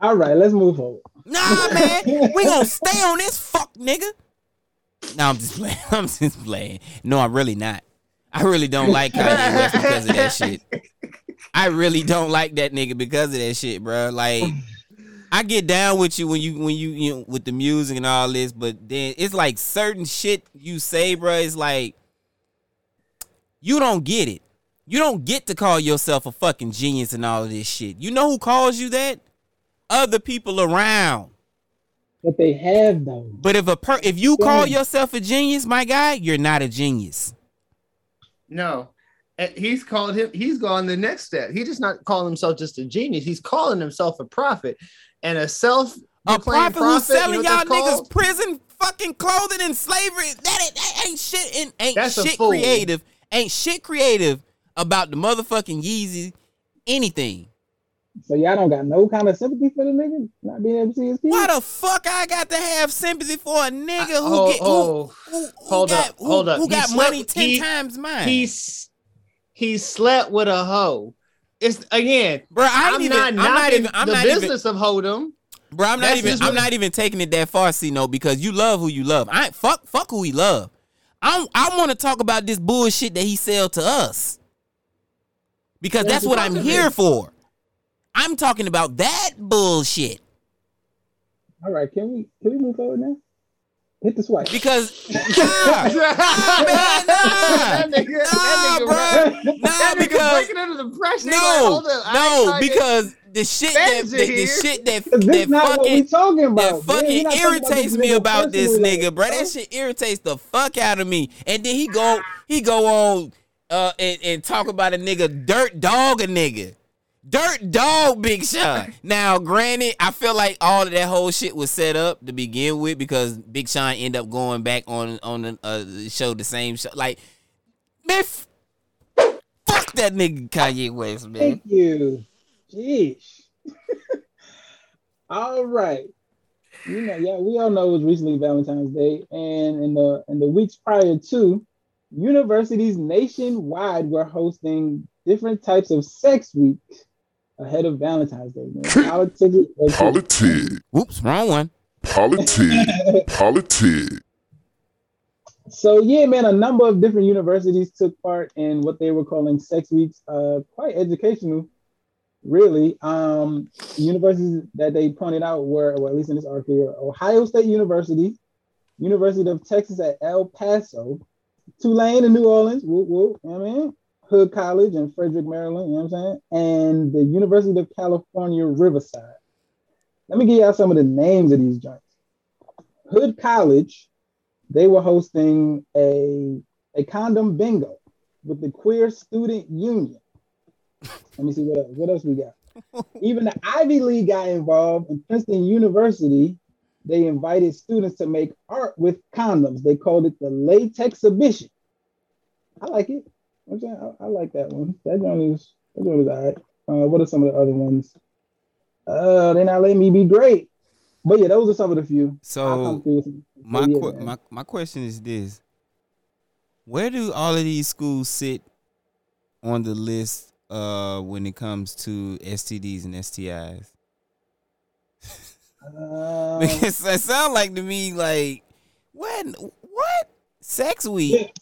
Speaker 3: All right, let's move on.
Speaker 1: Nah, man. we gonna stay on this fuck nigga. No, I'm just playing. I'm just playing. No, I'm really not. I really don't like Kanye West because of that shit. I really don't like that nigga because of that shit, bro. Like, I get down with you when you when you you know with the music and all this, but then it's like certain shit you say, bro. It's like you don't get it. You don't get to call yourself a fucking genius and all of this shit. You know who calls you that? Other people around.
Speaker 3: But they have though.
Speaker 1: But if a per if you call yourself a genius, my guy, you're not a genius.
Speaker 2: No. And He's called him, he's gone the next step. He just not calling himself just a genius. He's calling himself a prophet and a self
Speaker 1: A prophet who's selling y'all niggas prison fucking clothing and slavery. That ain't, that ain't shit and ain't
Speaker 2: That's
Speaker 1: shit creative. Ain't shit creative about the motherfucking Yeezy anything.
Speaker 3: So y'all don't got no kind of sympathy for the nigga not being able to see his kids.
Speaker 1: Why the fuck I got to have sympathy for a nigga who
Speaker 2: Oh,
Speaker 1: get who,
Speaker 2: oh,
Speaker 1: who, who
Speaker 2: hold
Speaker 1: got,
Speaker 2: up,
Speaker 1: who,
Speaker 2: hold up.
Speaker 1: who
Speaker 2: He
Speaker 1: got
Speaker 2: slept-
Speaker 1: money ten
Speaker 2: he-
Speaker 1: times mine?
Speaker 2: He's he slept with a hoe. It's again,
Speaker 1: Bro, I ain't
Speaker 2: I'm
Speaker 1: even-
Speaker 2: not
Speaker 1: I'm not
Speaker 2: knocking
Speaker 1: even- I'm
Speaker 2: the
Speaker 1: not even-
Speaker 2: business of hoedom.
Speaker 1: Bro, I'm not
Speaker 2: That's
Speaker 1: even. I'm
Speaker 2: what-
Speaker 1: not even taking it that far, C no, because you love who you love. I fuck fuck who we love. I'm I want to talk about this bullshit that he sell to us because
Speaker 3: Yeah,
Speaker 1: that's what I'm
Speaker 3: because-
Speaker 1: here for. I'm talking about that bullshit
Speaker 3: All right, can we can we move forward now? Hit the swipe.
Speaker 1: because
Speaker 2: that nigga, that nigga,
Speaker 1: bruh. Nah,
Speaker 2: that nigga
Speaker 1: because
Speaker 2: breaking under the pressure.
Speaker 1: no,
Speaker 2: hold
Speaker 1: no, because the shit that the, the shit that that
Speaker 3: not what we
Speaker 1: fucking
Speaker 3: talking
Speaker 1: that
Speaker 3: about. man. We
Speaker 1: fucking
Speaker 3: not talking about
Speaker 1: irritates me about this nigga,
Speaker 3: like,
Speaker 1: bro. That shit irritates the fuck out of me. And then he go he go on uh and, and talk about a nigga dirt dog a nigga. Dirt dog Big Sean. Now, granted, I feel like all of that whole shit was set up to begin with because Big Sean ended up going back on on the uh, show the same show. Like, man, f- fuck that nigga Kanye West, man.
Speaker 3: Thank you. Jeez. all right. You know, yeah, we all know it was recently Valentine's Day, and in the in the weeks prior to, universities nationwide were hosting different types of sex weeks ahead of Valentine's Day. Man. Politics,
Speaker 6: Politic.
Speaker 1: Whoops, wrong one.
Speaker 6: Politic. Politic.
Speaker 3: So yeah, man, a number of different universities took part in what they were calling sex weeks. Uh, quite educational, really. Um, universities that they pointed out were, well, at least in this article, were Ohio State University, University of Texas at El Paso, Tulane in New Orleans, whoop, whoop, you I mean? Hood College in Frederick, Maryland, you know what I'm saying? And the University of California, Riverside. Let me give y'all some of the names of these joints. Hood College, they were hosting a, a condom bingo with the Queer Student Union. Let me see what else, what else we got. Even the Ivy League got involved in Princeton University. They invited students to make art with condoms. They called it the latex exhibition. I like it. I'm saying, I, I like that one. That one is that one is all right. Uh, what are some of the other ones? Uh, they're not letting me be great. But yeah, those are some of the few.
Speaker 1: So
Speaker 3: come through with some-
Speaker 1: my
Speaker 3: yeah, man.
Speaker 1: my my question is this: Where do all of these schools sit on the list uh when it comes to STDs and STIs?
Speaker 3: Um,
Speaker 1: because it sounds like to me like what what sex week?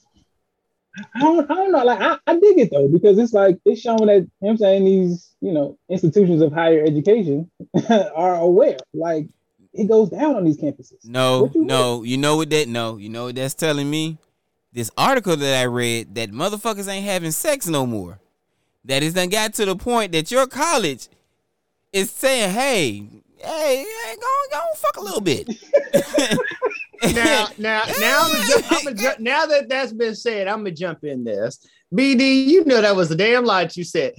Speaker 3: I don't, I don't know. Like I, I dig it though because it's like it's showing that you know I'm saying these you know institutions of higher education are aware. Like it goes down on these campuses.
Speaker 1: No,
Speaker 3: you
Speaker 1: no, you know what that no, you know what that's telling me? This article that I read that motherfuckers ain't having sex no more. That That is done got to the point that your college is saying, hey, hey, hey go, go fuck a little bit.
Speaker 2: now, now, now, I'm ju- I'm ju- now that that's been said, I'm gonna jump in this. BD, you know that was a damn lie that you said.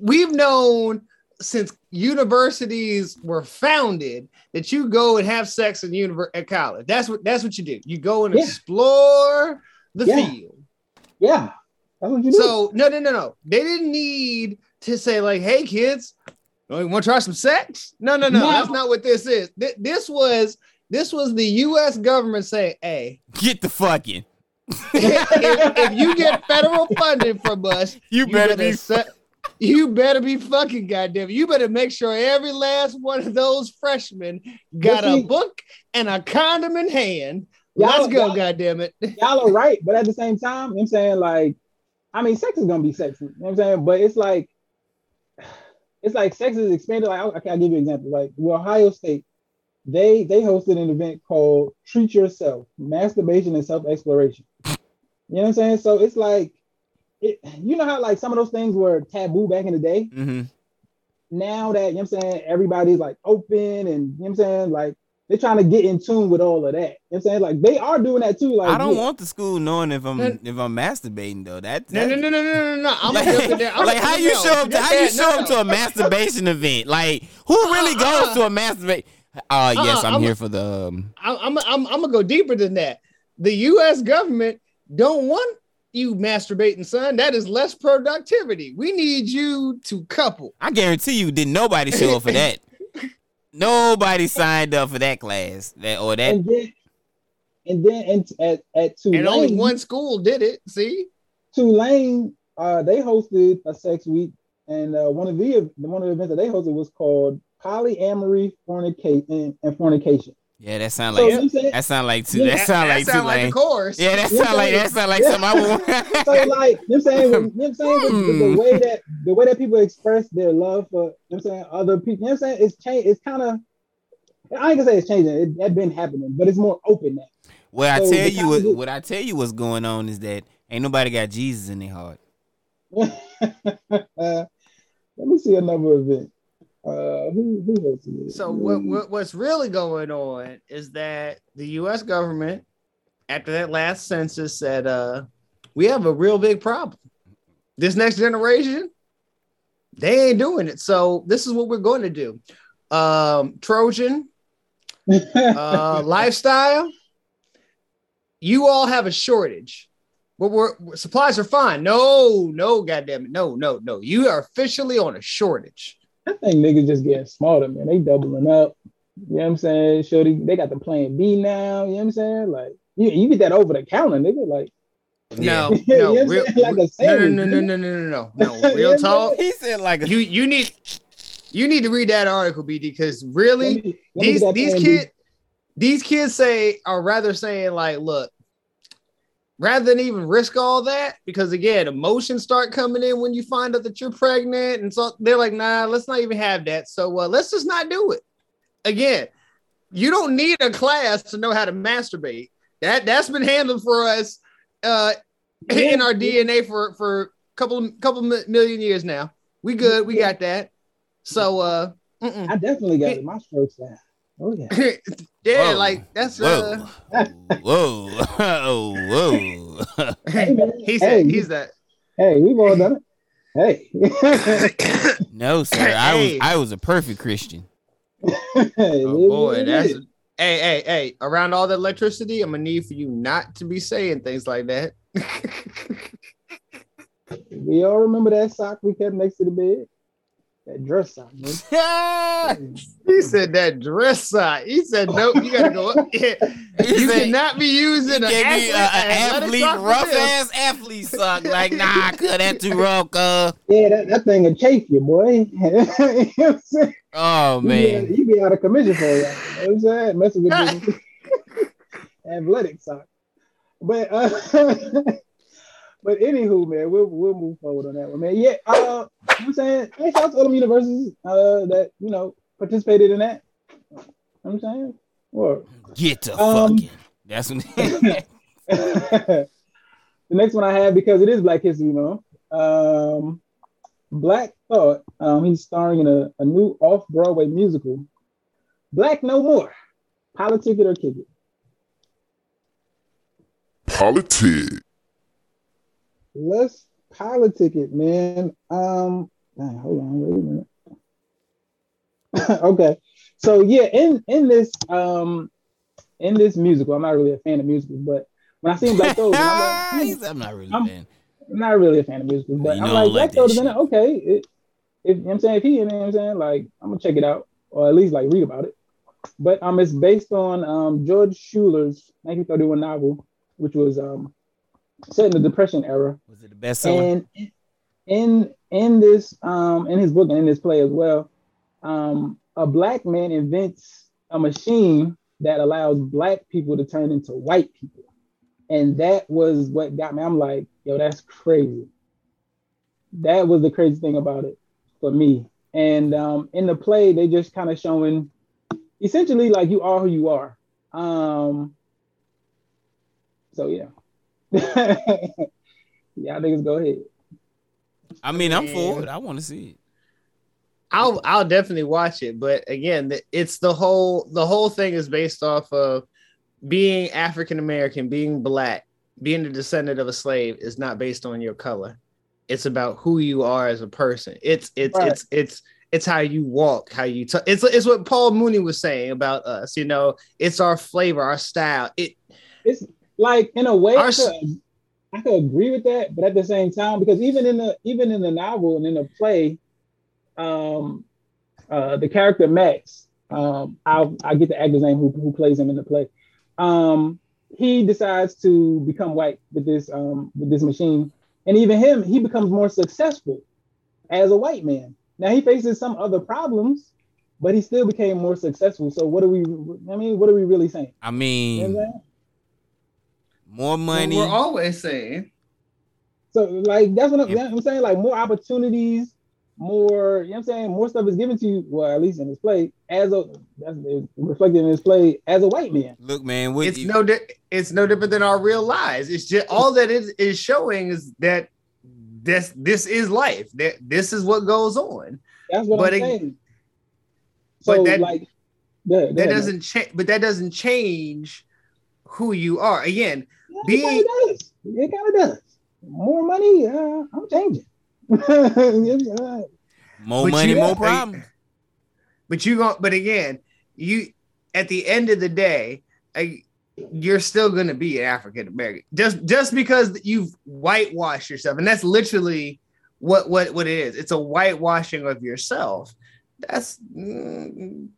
Speaker 2: We've known since universities were founded that you go and have sex in univer- at college. That's what that's what you do. You go and
Speaker 3: Yeah.
Speaker 2: explore the
Speaker 3: Yeah.
Speaker 2: field.
Speaker 3: Yeah, that's do.
Speaker 2: So no, no, no, no. They didn't need to say like, "Hey, kids, Oh, you want to try some sex?" No, no, no.
Speaker 3: No.
Speaker 2: That's not what this is. Th- This was this was the U.S. government saying, "Hey,
Speaker 1: Get the fucking.
Speaker 2: if, if you get federal funding from us,
Speaker 1: You better be
Speaker 2: se- you better be fucking goddamn. You better make sure every last one of those freshmen got a book and a condom in hand.
Speaker 3: Y'all-
Speaker 2: Let's go,
Speaker 3: y'all-
Speaker 2: goddamn it.
Speaker 3: y'all are right, but at the same time, you know what I'm saying like, I mean, sex is gonna be sexy. You know what I'm saying? But it's like, it's like sex is expanded. Like, okay, I'll give you an example. Like, Ohio State, they they hosted an event called "Treat Yourself: Masturbation and Self Exploration." You know what I'm saying? So it's like, it, you know how like some of those things were taboo back in the day.
Speaker 1: Mm-hmm.
Speaker 3: Now that you know what I'm saying, everybody's like open and you know what I'm saying, like they're trying to get in tune with all of that. You know what I'm saying? Like they are doing that too. Like
Speaker 1: I don't
Speaker 3: yeah.
Speaker 1: want the school knowing if I'm if I'm masturbating though. That,
Speaker 2: No, no, no, no, no, no, no. I'm
Speaker 1: like,
Speaker 2: gonna jump in there. I'm
Speaker 1: like, how you show up? To, how you show up to a masturbation event? Like, who really
Speaker 2: Uh-uh.
Speaker 1: goes to a masturbate? Uh, yes,
Speaker 2: Uh-uh,
Speaker 1: I'm,
Speaker 2: I'm-
Speaker 1: here for the. Um,
Speaker 2: I'm, I'm, I'm, I'm gonna go deeper than that. The U.S. government don't want you masturbating, son. That is less productivity. We need you to couple.
Speaker 1: I guarantee you, didn't nobody show up for that. Nobody signed up for that class, that or that.
Speaker 3: and then and then and at at Tulane,
Speaker 2: And only one school did it. See,
Speaker 3: Tulane, uh, they hosted a sex week, and uh, one of the one of the events that they hosted was called polyamory, fornication, and fornication.
Speaker 1: Yeah, that sound like
Speaker 3: you know what I'm saying?
Speaker 1: that sound like two.
Speaker 3: Yeah,
Speaker 1: That
Speaker 3: that-
Speaker 1: sound
Speaker 2: that
Speaker 1: like
Speaker 2: sound like
Speaker 1: Tulane.
Speaker 2: the chorus.
Speaker 1: Yeah, that
Speaker 3: You know
Speaker 1: sound like
Speaker 3: what
Speaker 1: that sound like
Speaker 3: saying?
Speaker 1: something I want.
Speaker 3: so like you know what I'm saying, you know what I'm saying, with, with
Speaker 1: Hmm.
Speaker 3: the way that the way that people express their love for you know what I'm saying other people, you know what I'm saying, it's changed. It's kind of I ain't gonna say it's changing. It had been happening, but it's more open now.
Speaker 1: What I tell you, what,
Speaker 3: kind
Speaker 1: what I tell you, what's going on is that ain't nobody got Jesus in their heart.
Speaker 3: Uh, let me see another event. Uh, who who is it?
Speaker 2: So what, what what's really going on is that the U.S. government, after that last census, said, "Uh, we have a real big problem. This next generation, they ain't doing it. So this is what we're going to do. Um, Trojan, uh, lifestyle. You all have a shortage. But we're supplies are fine. No, no, goddamn it, no, no, no. You are officially on a shortage.
Speaker 3: I think niggas just getting smarter, man. They doubling up. You know what I'm saying? Shorty, they got the plan B now. You know what I'm saying? Like you, you get that over the counter, nigga. Like
Speaker 2: No,
Speaker 3: You know
Speaker 2: no, real.
Speaker 3: Like
Speaker 2: no, no, no, no, no, no, no, no,
Speaker 3: You
Speaker 2: no.
Speaker 3: know
Speaker 2: Real talk.
Speaker 1: He said like a
Speaker 2: You you need you need to read that article, BD, because really
Speaker 3: Let me- let
Speaker 2: these these kids these kids say are rather saying like, look, rather than even risk all that, because again, emotions start coming in when you find out that you're pregnant, and so they're like, nah, let's not even have that. So uh, let's just not do it. Again, you don't need a class to know how to masturbate. That that's been handled for us uh, in our DNA for for a couple couple mi- million years now. We good. We got that. So uh.
Speaker 3: I definitely got it. My strokes down. Oh yeah.
Speaker 2: yeah,
Speaker 1: Whoa.
Speaker 2: like that's
Speaker 1: whoa,
Speaker 2: uh.
Speaker 1: whoa, oh, whoa.
Speaker 2: he said
Speaker 3: Hey.
Speaker 2: he's that.
Speaker 3: Hey, we've all done it. Hey.
Speaker 1: no, sir. I was I was a perfect Christian.
Speaker 2: Oh boy, that's hey hey hey. Around all the electricity, I'm gonna need for you not to be saying things like that.
Speaker 3: we all remember that sock we kept next to the bed. That dress sock, man.
Speaker 2: He said that dress sock. He said nope. You gotta go up. Yeah. You
Speaker 1: said-
Speaker 2: cannot be using an athlete,
Speaker 1: a, a athlete,
Speaker 2: sock for
Speaker 1: rough
Speaker 2: this.
Speaker 1: ass athlete sock. Like, nah, cut that too rough, cuz.
Speaker 3: Yeah, that, that thing will chafe you, boy. you know what I'm?
Speaker 1: Oh
Speaker 3: You
Speaker 1: man.
Speaker 3: be, you be out of commission for that. You know what I'm saying? Messing with the athletic sock. But uh but anywho, man, we'll we'll move forward on that one, man. Yeah, uh you know I'm saying? Hey, shout out to all them universities uh that you know participated in that. You know I'm saying? Or
Speaker 1: Get the
Speaker 3: Um,
Speaker 1: fucking. That's when.
Speaker 3: the next one I have because it is Black History Month. Um, Black Thought. Um, he's starring in a, a new off-Broadway musical, Black No More. Politic it or kick it.
Speaker 6: Politic.
Speaker 3: Let's politic it, man. Um, dang, hold on, wait a minute. okay, so yeah, in in this um in this musical, I'm not really a fan of musicals, but when I see Black Thought, I'm like,
Speaker 1: said, I'm not really
Speaker 3: I'm-
Speaker 1: fan.
Speaker 3: I'm not really a fan of musicals, but
Speaker 1: You
Speaker 3: I'm like,
Speaker 1: like
Speaker 3: Black
Speaker 1: that
Speaker 3: Thought is in it. Okay, it, if you know what I'm saying, if he in it, you know what I'm saying, like, I'm gonna check it out or at least like read about it. But um, it's based on um George Schuyler's 1931 novel, which was um set in the Depression era.
Speaker 1: Was it the best seller?
Speaker 3: And in in this um in his book and in this play as well, um a black man invents a machine that allows black people to turn into white people. And that was what got me. I'm like, yo, that's crazy. That was the crazy thing about it for me. And um in the play, they just kind of showing essentially like you are who you are. Um so yeah. yeah, niggas go ahead.
Speaker 1: I mean, I'm for it. I want to see it.
Speaker 2: I'll I'll definitely watch it, but again, it's the whole the whole thing is based off of being African American, being black, being a descendant of a slave is not based on your color. It's about who you are as a person. It's it's
Speaker 3: Right.
Speaker 2: it's it's it's how you walk, how you talk. It's it's what Paul Mooney was saying about us. You know, it's our flavor, our style. It
Speaker 3: it's like in a way
Speaker 2: Our
Speaker 3: I could, I could agree with that, but at the same time, because even in the even in the novel and in the play, um, uh, the character Max, um, I'll I get the actor's name who who plays him in the play. Um, he decides to become white with this um with this machine, and even him, he becomes more successful as a white man. Now he faces some other problems, but he still became more successful. So what are we? I mean, what are we really saying?
Speaker 1: I
Speaker 3: You know
Speaker 1: mean,
Speaker 3: what I'm saying?
Speaker 1: More
Speaker 2: What
Speaker 1: money.
Speaker 2: We're always saying.
Speaker 3: So like that's what I'm, yeah, I'm saying. Like more opportunities, more. You know what I'm saying? More stuff is given to you. Well, at least in his play, as a that's reflected in his play as a white man.
Speaker 1: Look, man, what
Speaker 2: It's
Speaker 1: you-
Speaker 2: no, di- it's no different than our real lives. It's just all that it is showing is that this this is life. That this is what goes on.
Speaker 3: That's what
Speaker 2: But
Speaker 3: I'm
Speaker 2: it-
Speaker 3: saying.
Speaker 2: but that-
Speaker 3: like, yeah,
Speaker 2: That doesn't change, but that doesn't change who you are. Again,
Speaker 3: It
Speaker 2: being
Speaker 3: kind of does. It kind of does. More money. Uh, I'm changing. Yeah.
Speaker 1: more
Speaker 2: But
Speaker 1: money,
Speaker 2: you-
Speaker 1: more
Speaker 2: uh,
Speaker 1: problems.
Speaker 2: But you go. But again, you at the end of the day, I, you're still going to be an African American. Just just because you've whitewashed yourself, and that's literally what what what it is. It's a whitewashing of yourself. That's mm,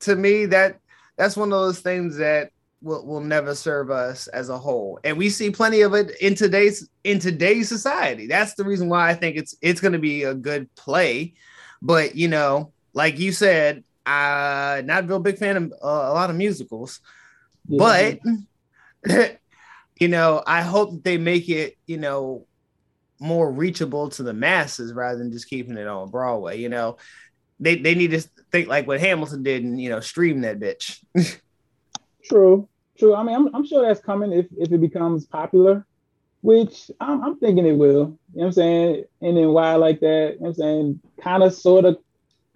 Speaker 2: to me that that's one of those things that will, will never serve us as a whole. And we see plenty of it in today's in today's society. That's the reason why i think it's it's going to be a good play. But you know like you said uh not a real big fan of uh, a lot of musicals. But you know i hope that they make it you know more reachable to the masses rather than just keeping it on broadway you know. They they need to think like what hamilton did and you know stream that bitch.
Speaker 3: True, true. I mean, I'm, I'm sure that's coming if, if it becomes popular, which I'm, I'm thinking it will. You know what I'm saying? And then why I like that? You know what I'm saying? Kind of, sort of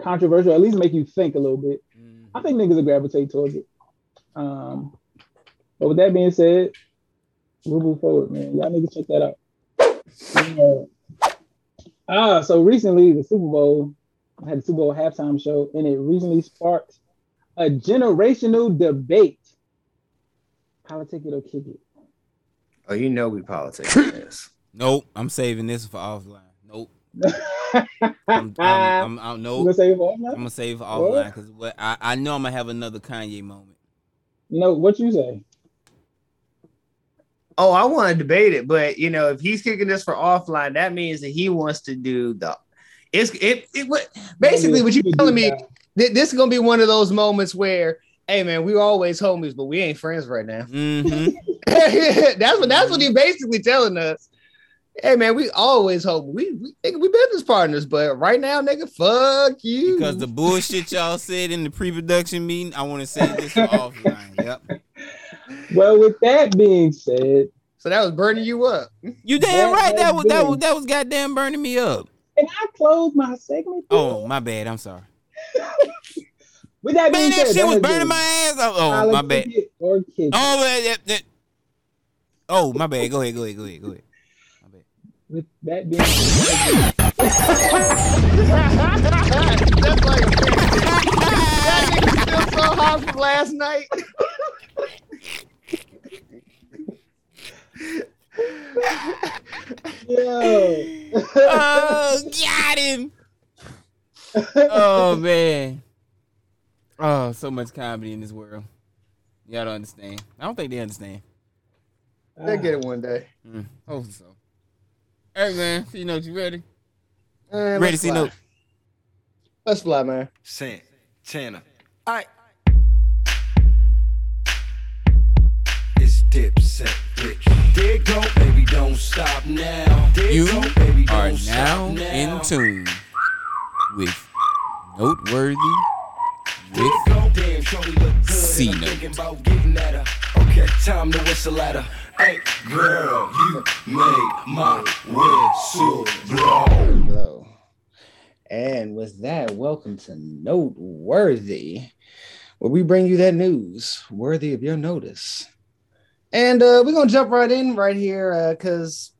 Speaker 3: controversial, at least make you think a little bit. I think niggas will gravitate towards it. Um, but with that being said, we'll move forward, man. Y'all niggas check that out. Ah, so recently the Super Bowl, I had the Super Bowl halftime show, and it recently sparked a generational debate. Politic it or kick it.
Speaker 2: oh you know we politics this
Speaker 1: Nope, I'm saving this for offline. Nope. I'm, I'm, I'm, I'm, nope.
Speaker 3: gonna save it offline?
Speaker 1: I'm gonna save it offline because what I, I know I'm gonna have another Kanye moment.
Speaker 3: No, what you say?
Speaker 2: oh i want to debate it but you know if he's kicking this for offline that means that he wants to do the it's it, it what basically what you're telling me th- this is gonna be one of those moments where hey man we always homies but we ain't friends right now
Speaker 1: Mm-hmm.
Speaker 2: that's what that's what he basically telling us hey man we always homies we we, nigga, we business partners but right now nigga fuck you
Speaker 1: Because the bullshit y'all said in the pre-production meeting, I want to say this for offline. Yep.
Speaker 3: Well, with that being said,
Speaker 2: so that was burning you up.
Speaker 1: You damn
Speaker 3: That
Speaker 1: right. That
Speaker 3: has
Speaker 1: was that was that was goddamn burning me up.
Speaker 3: And I closed my segment?
Speaker 1: Oh my bad. I'm sorry.
Speaker 3: With that being
Speaker 1: Man, that
Speaker 3: said,
Speaker 1: shit was burning my ass. Oh, oh my bad.
Speaker 3: Politic it or kick it.
Speaker 1: Oh, that, that, that- oh my bad. Go ahead. Go ahead. Go ahead. Go ahead.
Speaker 3: With that being said,
Speaker 2: That's like a that nigga still so hot from last night.
Speaker 3: yo.
Speaker 1: oh, got him. Oh man. Oh, so much comedy in this world. Y'all don't understand. I don't think they understand.
Speaker 2: They'll get it one day.
Speaker 1: Mm, hope so. Hey man, see note, you ready?
Speaker 2: Eh,
Speaker 1: ready,
Speaker 2: let's
Speaker 1: see
Speaker 2: fly.
Speaker 1: note.
Speaker 2: Let's fly, man.
Speaker 9: Sant, Tanner. All right. It's Dipset, bitch. There go, baby, don't stop now. There
Speaker 1: You
Speaker 9: go, baby,
Speaker 1: are
Speaker 9: don't
Speaker 1: now
Speaker 9: stop
Speaker 1: in tune with noteworthy
Speaker 9: There
Speaker 1: with
Speaker 9: you go, damn, shorty look good.
Speaker 1: C
Speaker 9: and I'm
Speaker 1: note.
Speaker 9: thinking about getting at her. Okay, time to whistle at her. Hey, girl, you made my whistle blow.
Speaker 2: Hello. And with that, welcome to Noteworthy, where we bring you that news worthy of your notice. And uh, we're gonna jump right in right here because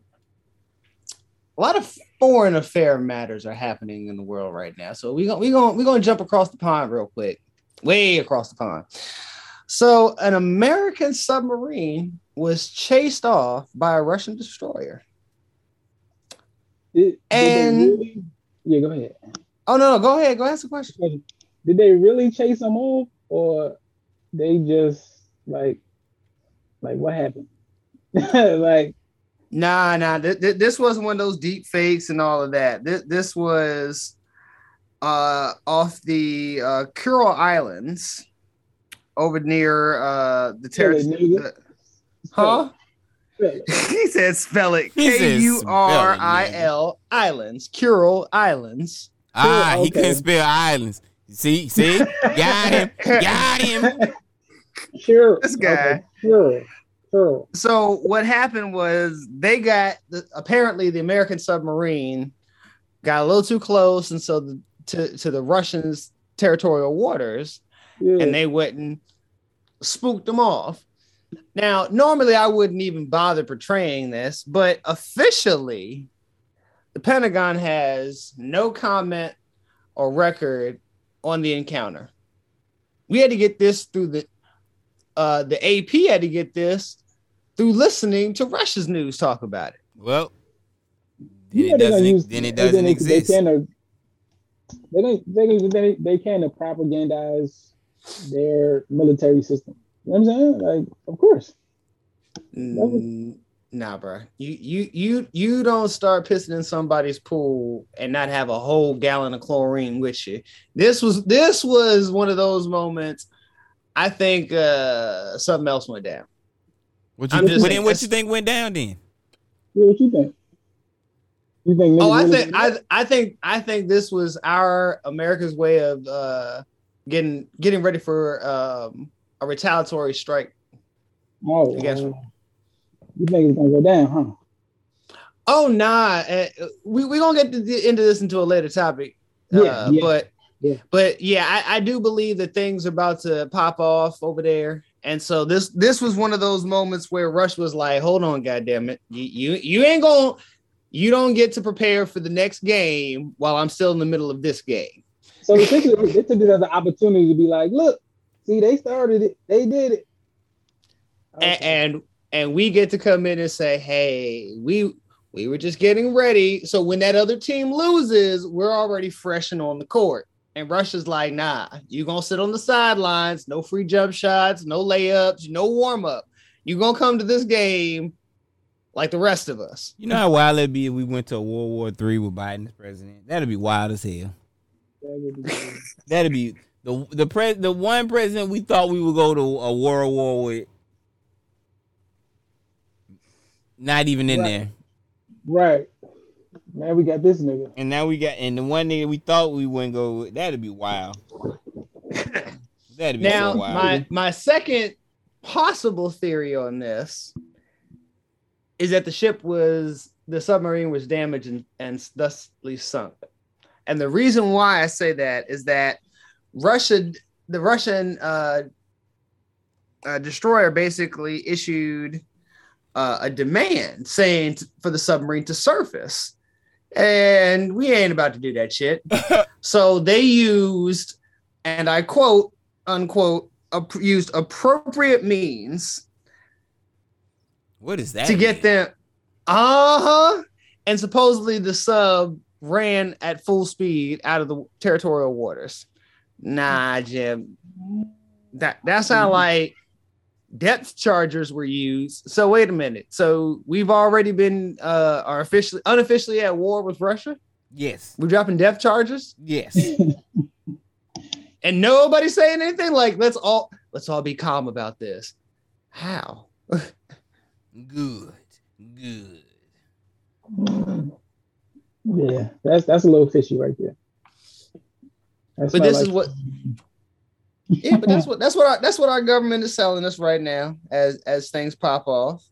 Speaker 2: a lot of foreign affair matters are happening in the world right now. So we're gonna we gonna we're gonna jump across the pond real quick, way across the pond. So an American submarine was chased off by a Russian destroyer.
Speaker 3: Did, did
Speaker 2: And-
Speaker 3: really, yeah, go ahead.
Speaker 2: Oh no, no, go ahead, go ask the question.
Speaker 3: Did they really chase them off, or they just like, like what happened? like,
Speaker 2: Nah, nah. Th- th- this wasn't one of those deep fakes and all of that. This this was uh, off the uh, Kuril Islands, over near uh, the territory.
Speaker 3: nigga.
Speaker 2: Huh?
Speaker 3: Spell it.
Speaker 2: he said spell it
Speaker 1: He said
Speaker 2: K U R I
Speaker 1: spell
Speaker 2: L Islands, Kuril Islands.
Speaker 1: Ah, he
Speaker 3: okay.
Speaker 1: couldn't spell islands. See, see, got him, got him.
Speaker 3: Sure.
Speaker 2: This guy.
Speaker 3: Okay. Sure. Sure.
Speaker 2: So what happened was they got the, apparently the American submarine got a little too close, and so the, to to the Russians' territorial waters,
Speaker 3: Yeah.
Speaker 2: and they wouldn't spook them off. Now, normally I wouldn't even bother portraying this, but officially, the Pentagon has no comment or record on the encounter. We had to get this through the uh, the AP had to get this through listening to Russia's news talk about it.
Speaker 1: Well, then
Speaker 3: Yeah,
Speaker 1: it doesn't.
Speaker 3: use-
Speaker 1: Then it doesn't
Speaker 3: they,
Speaker 1: exist.
Speaker 3: They kind of, they don't. They can. They, they kind of propagandize their military system. You know what I'm saying? Like, of course.
Speaker 2: Mm, Nah, bro. You you you you don't start pissing in somebody's pool and not have a whole gallon of chlorine with you. This was this was one of those moments. I think uh something else went down.
Speaker 1: What you,
Speaker 2: I'm just
Speaker 1: what,
Speaker 2: saying,
Speaker 1: what you think went down then?
Speaker 3: Yeah, what you think? You think?
Speaker 2: Oh, I think I I think I think this was our America's way of uh getting getting ready for um a retaliatory strike.
Speaker 3: Oh,
Speaker 2: I guess-
Speaker 3: uh, you think it's gonna go down, huh?
Speaker 2: Oh nah, uh, we we gonna get into this into a later topic.
Speaker 3: Yeah,
Speaker 2: Uh,
Speaker 3: yeah,
Speaker 2: but
Speaker 3: yeah.
Speaker 2: but yeah, I, I do believe that things are about to pop off over there, and so this this was one of those moments where Rush was like, "Hold on, goddamn it, you you you ain't gonna you don't get to prepare for the next game while I'm still in the middle of this game."
Speaker 3: So essentially, they took it as an opportunity to be like, look, see, they started it, they did it.
Speaker 2: and, and and we get to come in and say, "Hey, we we were just getting ready." So when that other team loses, we're already fresh and on the court. And Russia's like, "Nah, you gonna sit on the sidelines, no free jump shots, no layups, no warm up. You gonna come to this game like the rest of us."
Speaker 1: You know how wild it'd be if we went to a World War Three with Biden as president? That'd be wild as hell. That'd be the the pres the one president we thought we would go to a world war with. Not even in
Speaker 3: Right.
Speaker 1: there.
Speaker 3: Right. Now we got this nigga.
Speaker 1: And now we got and the one nigga we thought we wouldn't go with, that'd be wild. That'd be
Speaker 2: Now,
Speaker 1: so wild.
Speaker 2: my my second possible theory on this is that the ship was the submarine was damaged and, and thusly sunk. And the reason why I say that is that Russia, the Russian uh, uh, destroyer, basically issued uh, a demand saying t- for the submarine to surface, and we ain't about to do that shit. so they used, and I quote unquote, ap- used appropriate means
Speaker 1: what is that?
Speaker 2: to get them. Uh huh. And supposedly the sub ran at full speed out of the territorial waters. Nah, Jim. That that sound like depth chargers were used. So wait a minute. So we've already been uh are officially unofficially at war with Russia.
Speaker 1: Yes.
Speaker 2: We're dropping depth charges.
Speaker 1: Yes.
Speaker 2: and nobody saying anything. Like let's all let's all be calm about this. How?
Speaker 1: Good. Good.
Speaker 3: Yeah, that's that's a little fishy right there. That's
Speaker 2: but
Speaker 3: not
Speaker 2: this is what yeah but that's what that's what our, that's what our government is selling us right now as as things pop off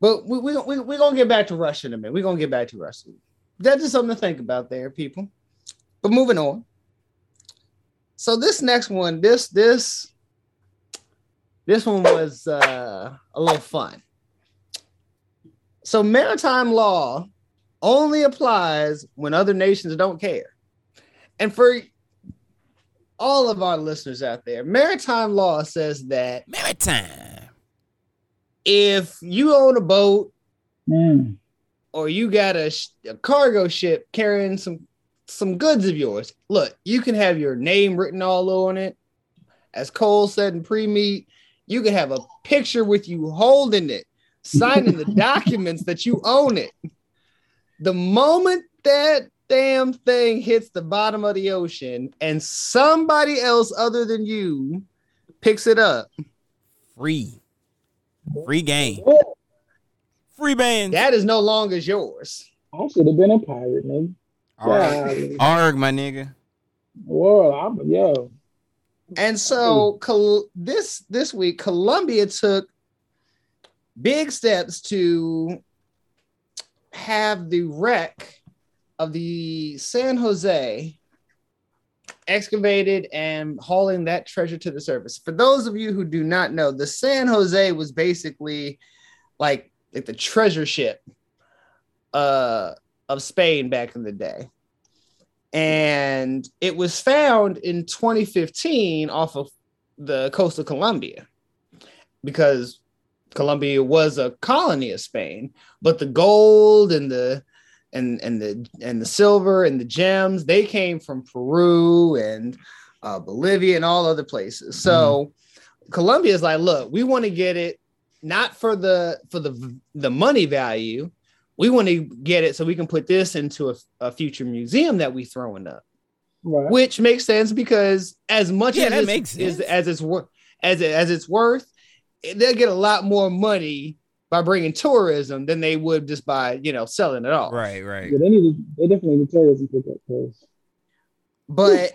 Speaker 2: but we, we, we, we're gonna get back to russia in a minute we're gonna get back to russia that's just something to think about there people but moving on so this next one this this this one was uh a little fun so maritime law only applies when other nations don't care and for all of our listeners out there, maritime law says that
Speaker 1: maritime.
Speaker 2: If you own a boat
Speaker 3: Mm.
Speaker 2: or you got a, a cargo ship carrying some some goods of yours, look, you can have your name written all on it. As Cole said in pre-meet, you can have a picture with you holding it, signing the documents that you own it. The moment that damn thing hits the bottom of the ocean and somebody else other than you picks it up,
Speaker 1: Free. Free game. Free band.
Speaker 2: that is no longer yours.
Speaker 3: I should have been a pirate, nigga.
Speaker 1: Arg, Arg, my nigga.
Speaker 3: Whoa, I'm yo.
Speaker 2: And so Col- this this week, Colombia took big steps to have the wreck of the San Jose excavated and hauling that treasure to the surface. For those of you who do not know, the San Jose was basically like, like the treasure ship uh, of Spain back in the day and it was found in 2015 off of the coast of Colombia because Colombia was a colony of Spain, but the gold and the and and the and the silver and the gems they came from Peru and uh, Bolivia and all other places. So Colombia is like, look, we want to get it not for the for the the money value, we want to get it so we can put this into a, a future museum that we throwing up
Speaker 3: Right.
Speaker 2: which makes sense because as much
Speaker 1: Yeah,
Speaker 2: as
Speaker 1: that
Speaker 2: it's,
Speaker 1: makes
Speaker 2: is- as it's worth as it, as it's worth they'll get a lot more money by bringing tourism than they would just by you know selling it off.
Speaker 1: Right, right.
Speaker 3: Yeah, they need to, they definitely need tourism pickup because
Speaker 2: but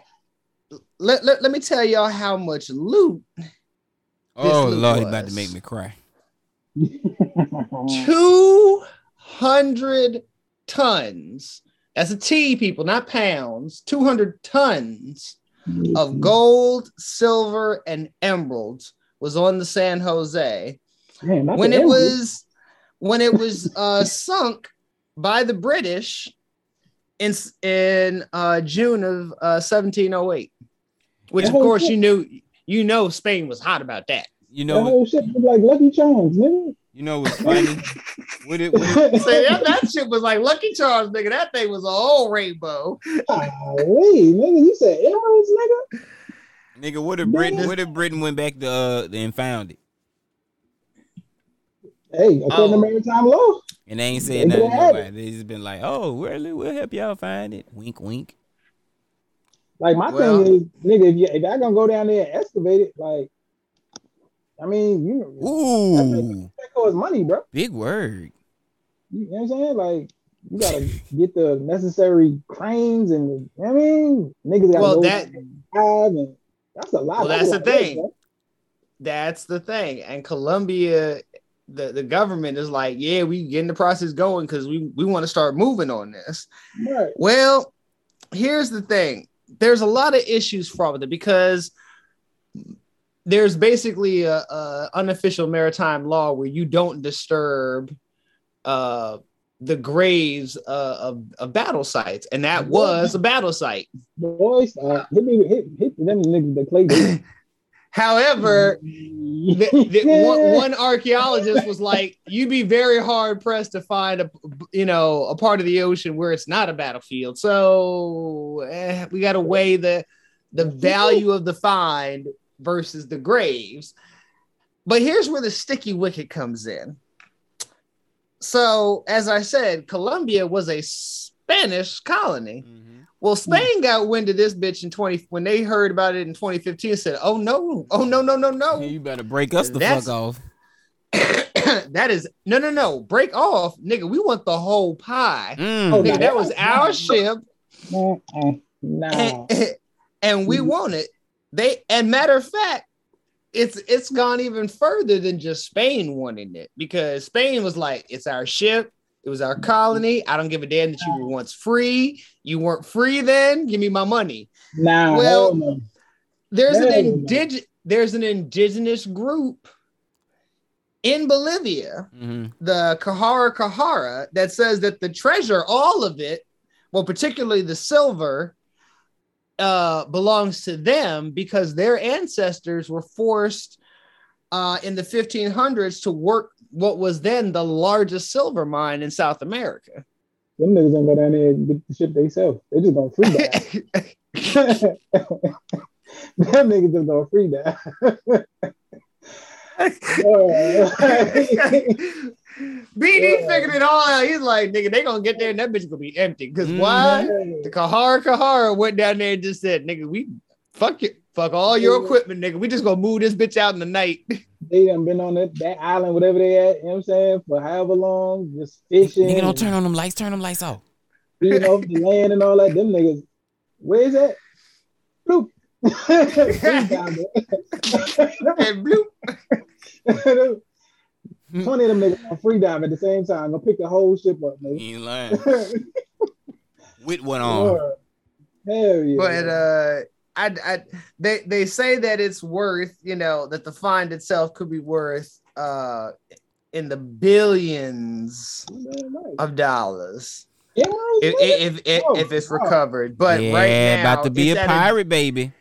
Speaker 2: let, let, let me tell y'all how much loot
Speaker 1: Oh
Speaker 2: loot
Speaker 1: Lord, he about to make me cry.
Speaker 2: 200 tons. That's a t people not pounds. 200 tons of mm-hmm. gold silver and emeralds was on the san jose
Speaker 3: Man,
Speaker 2: when it
Speaker 3: emerald.
Speaker 2: was when it was uh sunk by the british in in uh june of uh 1708 which of
Speaker 3: That whole
Speaker 2: course
Speaker 3: shit-
Speaker 2: you knew you know spain was hot about that
Speaker 1: You
Speaker 3: that
Speaker 1: know,
Speaker 3: whole shit was like Lucky Charms, nigga.
Speaker 1: you know what's funny? What it, what it,
Speaker 2: Say that, that shit was like Lucky Charms, nigga. That thing was a whole rainbow.
Speaker 3: Golly, nigga, you said emeralds, nigga.
Speaker 1: Nigga, what if Britain? What if Britain went back to uh and found it?
Speaker 3: Hey, according
Speaker 2: Oh.
Speaker 3: to maritime law,
Speaker 1: And they ain't
Speaker 3: They
Speaker 1: said nothing
Speaker 3: gonna
Speaker 1: to
Speaker 3: have
Speaker 1: nobody. They just been like, oh, we'll we'll help y'all find it. Wink, wink.
Speaker 3: like my
Speaker 2: Well-
Speaker 3: thing is, nigga, if you if I gonna go down there and excavate it, like, I mean, you know,
Speaker 1: Ooh,
Speaker 3: that costs money, bro.
Speaker 1: big word.
Speaker 3: You know what I'm saying? Like, you gotta get the necessary cranes and you know what I mean, niggas gotta
Speaker 2: Well, that-
Speaker 3: and dive and that's a lot.
Speaker 2: Well, that's the
Speaker 3: lot of work,
Speaker 2: thing.
Speaker 3: bro.
Speaker 2: That's the thing. And Colombia, the, the government is like, yeah, we getting the process going because we, we want to start moving on this.
Speaker 3: Right.
Speaker 2: Well, here's the thing. There's a lot of issues from it because there's basically a, a unofficial maritime law where you don't disturb uh, the graves uh, of, of battle sites, and that was a battle site.
Speaker 3: Boys, uh, hit me, hit, hit them niggas that this.
Speaker 2: However, the, the, one, one archaeologist was like, "You'd be very hard pressed to find a, you know, a part of the ocean where it's not a battlefield." So eh, we got to weigh the the value of the find versus the graves. But here's where the sticky wicket comes in. So, as I said, Colombia was a Spanish colony. Mm-hmm. Well, Spain got wind of this bitch in 20 when they heard about it in 2015 said, "Oh no. Oh no, no, no, no.
Speaker 1: You better break us the
Speaker 2: That's-
Speaker 1: fuck off.
Speaker 2: that is no, no, no. Break off, nigga. We want the whole pie.
Speaker 1: Mm.
Speaker 3: Oh,
Speaker 2: Nigga, that was our mm-hmm. ship,
Speaker 3: Uh-uh.
Speaker 2: And, and we want it. They and matter of fact, it's it's gone even further than just Spain wanting it because Spain was like, it's our ship, it was our colony. I don't give a damn that you were once free. You weren't free then. Give me my money.
Speaker 3: Nah.
Speaker 2: Well,
Speaker 3: no.
Speaker 2: There's an
Speaker 3: Hell no.
Speaker 2: indig- there's an indigenous group in Bolivia,
Speaker 1: Mhm.
Speaker 2: the Qhara Qhara, that says that the treasure, all of it, well, particularly the silver, uh, belongs to them because their ancestors were forced uh, in the 1500s to work what was then the largest silver mine in South America.
Speaker 3: Them niggas don't go down there and get the shit they sell. They just gonna free dive. Them niggas just gonna free dive.
Speaker 2: BD
Speaker 3: Yeah.
Speaker 2: figured it all out. He's like, nigga, they gonna get there and that bitch gonna be empty. Cause
Speaker 1: Mhm.
Speaker 2: why? The Qhara Qhara went down there and just said, nigga, we fuck it. Fuck all your
Speaker 3: Yeah.
Speaker 2: equipment, nigga. We just gonna move this bitch out in the night.
Speaker 3: They done been on that, that island, whatever they at, you know what I'm saying, for however long, just fishing.
Speaker 1: Nigga, don't
Speaker 3: and
Speaker 1: turn on them lights. Turn them lights off.
Speaker 3: being off the land and all that. Them niggas, where is that? Bloop. Free diving.
Speaker 2: and bloop.
Speaker 3: Twenty of them niggas on free dive at the same time. Gonna pick the whole ship up, nigga.
Speaker 1: You ain't lying. With one arm.
Speaker 3: Hell yeah.
Speaker 2: But uh I, I they they say that it's worth, you know, that the find itself could be worth uh in the billions of dollars.
Speaker 3: Yeah,
Speaker 2: If if if,
Speaker 3: Oh,
Speaker 2: if it's recovered, but
Speaker 1: yeah,
Speaker 2: right now
Speaker 1: about to be a
Speaker 2: at
Speaker 1: pirate, baby.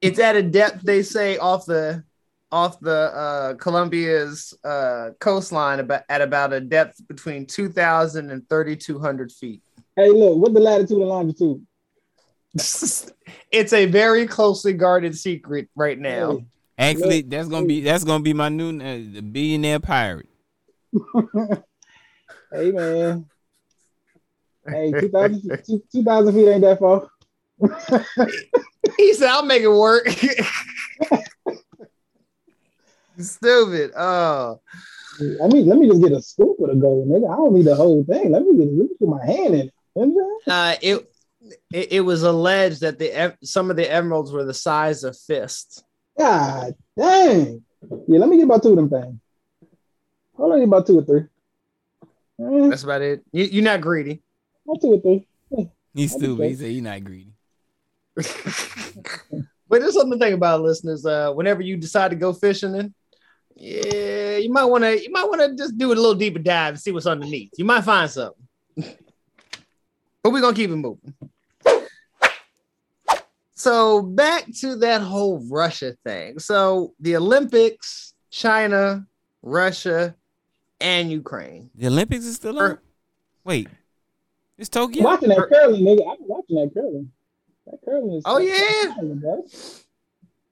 Speaker 2: it's at a depth they say off the off the uh Colombia's uh coastline about at about a depth between 2000 and 3200 feet.
Speaker 3: Hey, look, what the latitude and longitude?
Speaker 2: it's a very closely guarded secret right now.
Speaker 1: Actually, that's gonna be that's gonna be my new uh, the billionaire pirate.
Speaker 3: Hey man. Hey, 2,000 two- 2,000 feet ain't that far.
Speaker 2: He said, "I'll make it work." Stupid. Oh,
Speaker 3: I mean, let me just get a scoop of the gold, nigga. I don't need the whole thing. Let me get let me put my hand in it. You know what I'm
Speaker 2: uh, it, it it was alleged that the some of the emeralds were the size of fists.
Speaker 3: God dang. Yeah, let me get about two of them things. Hold on, get about two or three. Eh,
Speaker 2: That's about it. You, you're not greedy.
Speaker 3: about two or three. Eh,
Speaker 1: He's stupid. He
Speaker 3: straight.
Speaker 1: said he's not greedy.
Speaker 2: But there's something to think about, listeners. Uh, whenever you decide to go fishing, in, yeah, you might want to you might want to just do a little deeper dive and see what's underneath. You might find something. but we're gonna keep it moving. So back to that whole Russia thing. So the Olympics, China, Russia, and Ukraine.
Speaker 1: The Olympics is still on. Er, Wait, it's Tokyo.
Speaker 3: Watching that curling, nigga. I've been watching that curling. That curling is
Speaker 2: Oh, yeah.
Speaker 3: bro.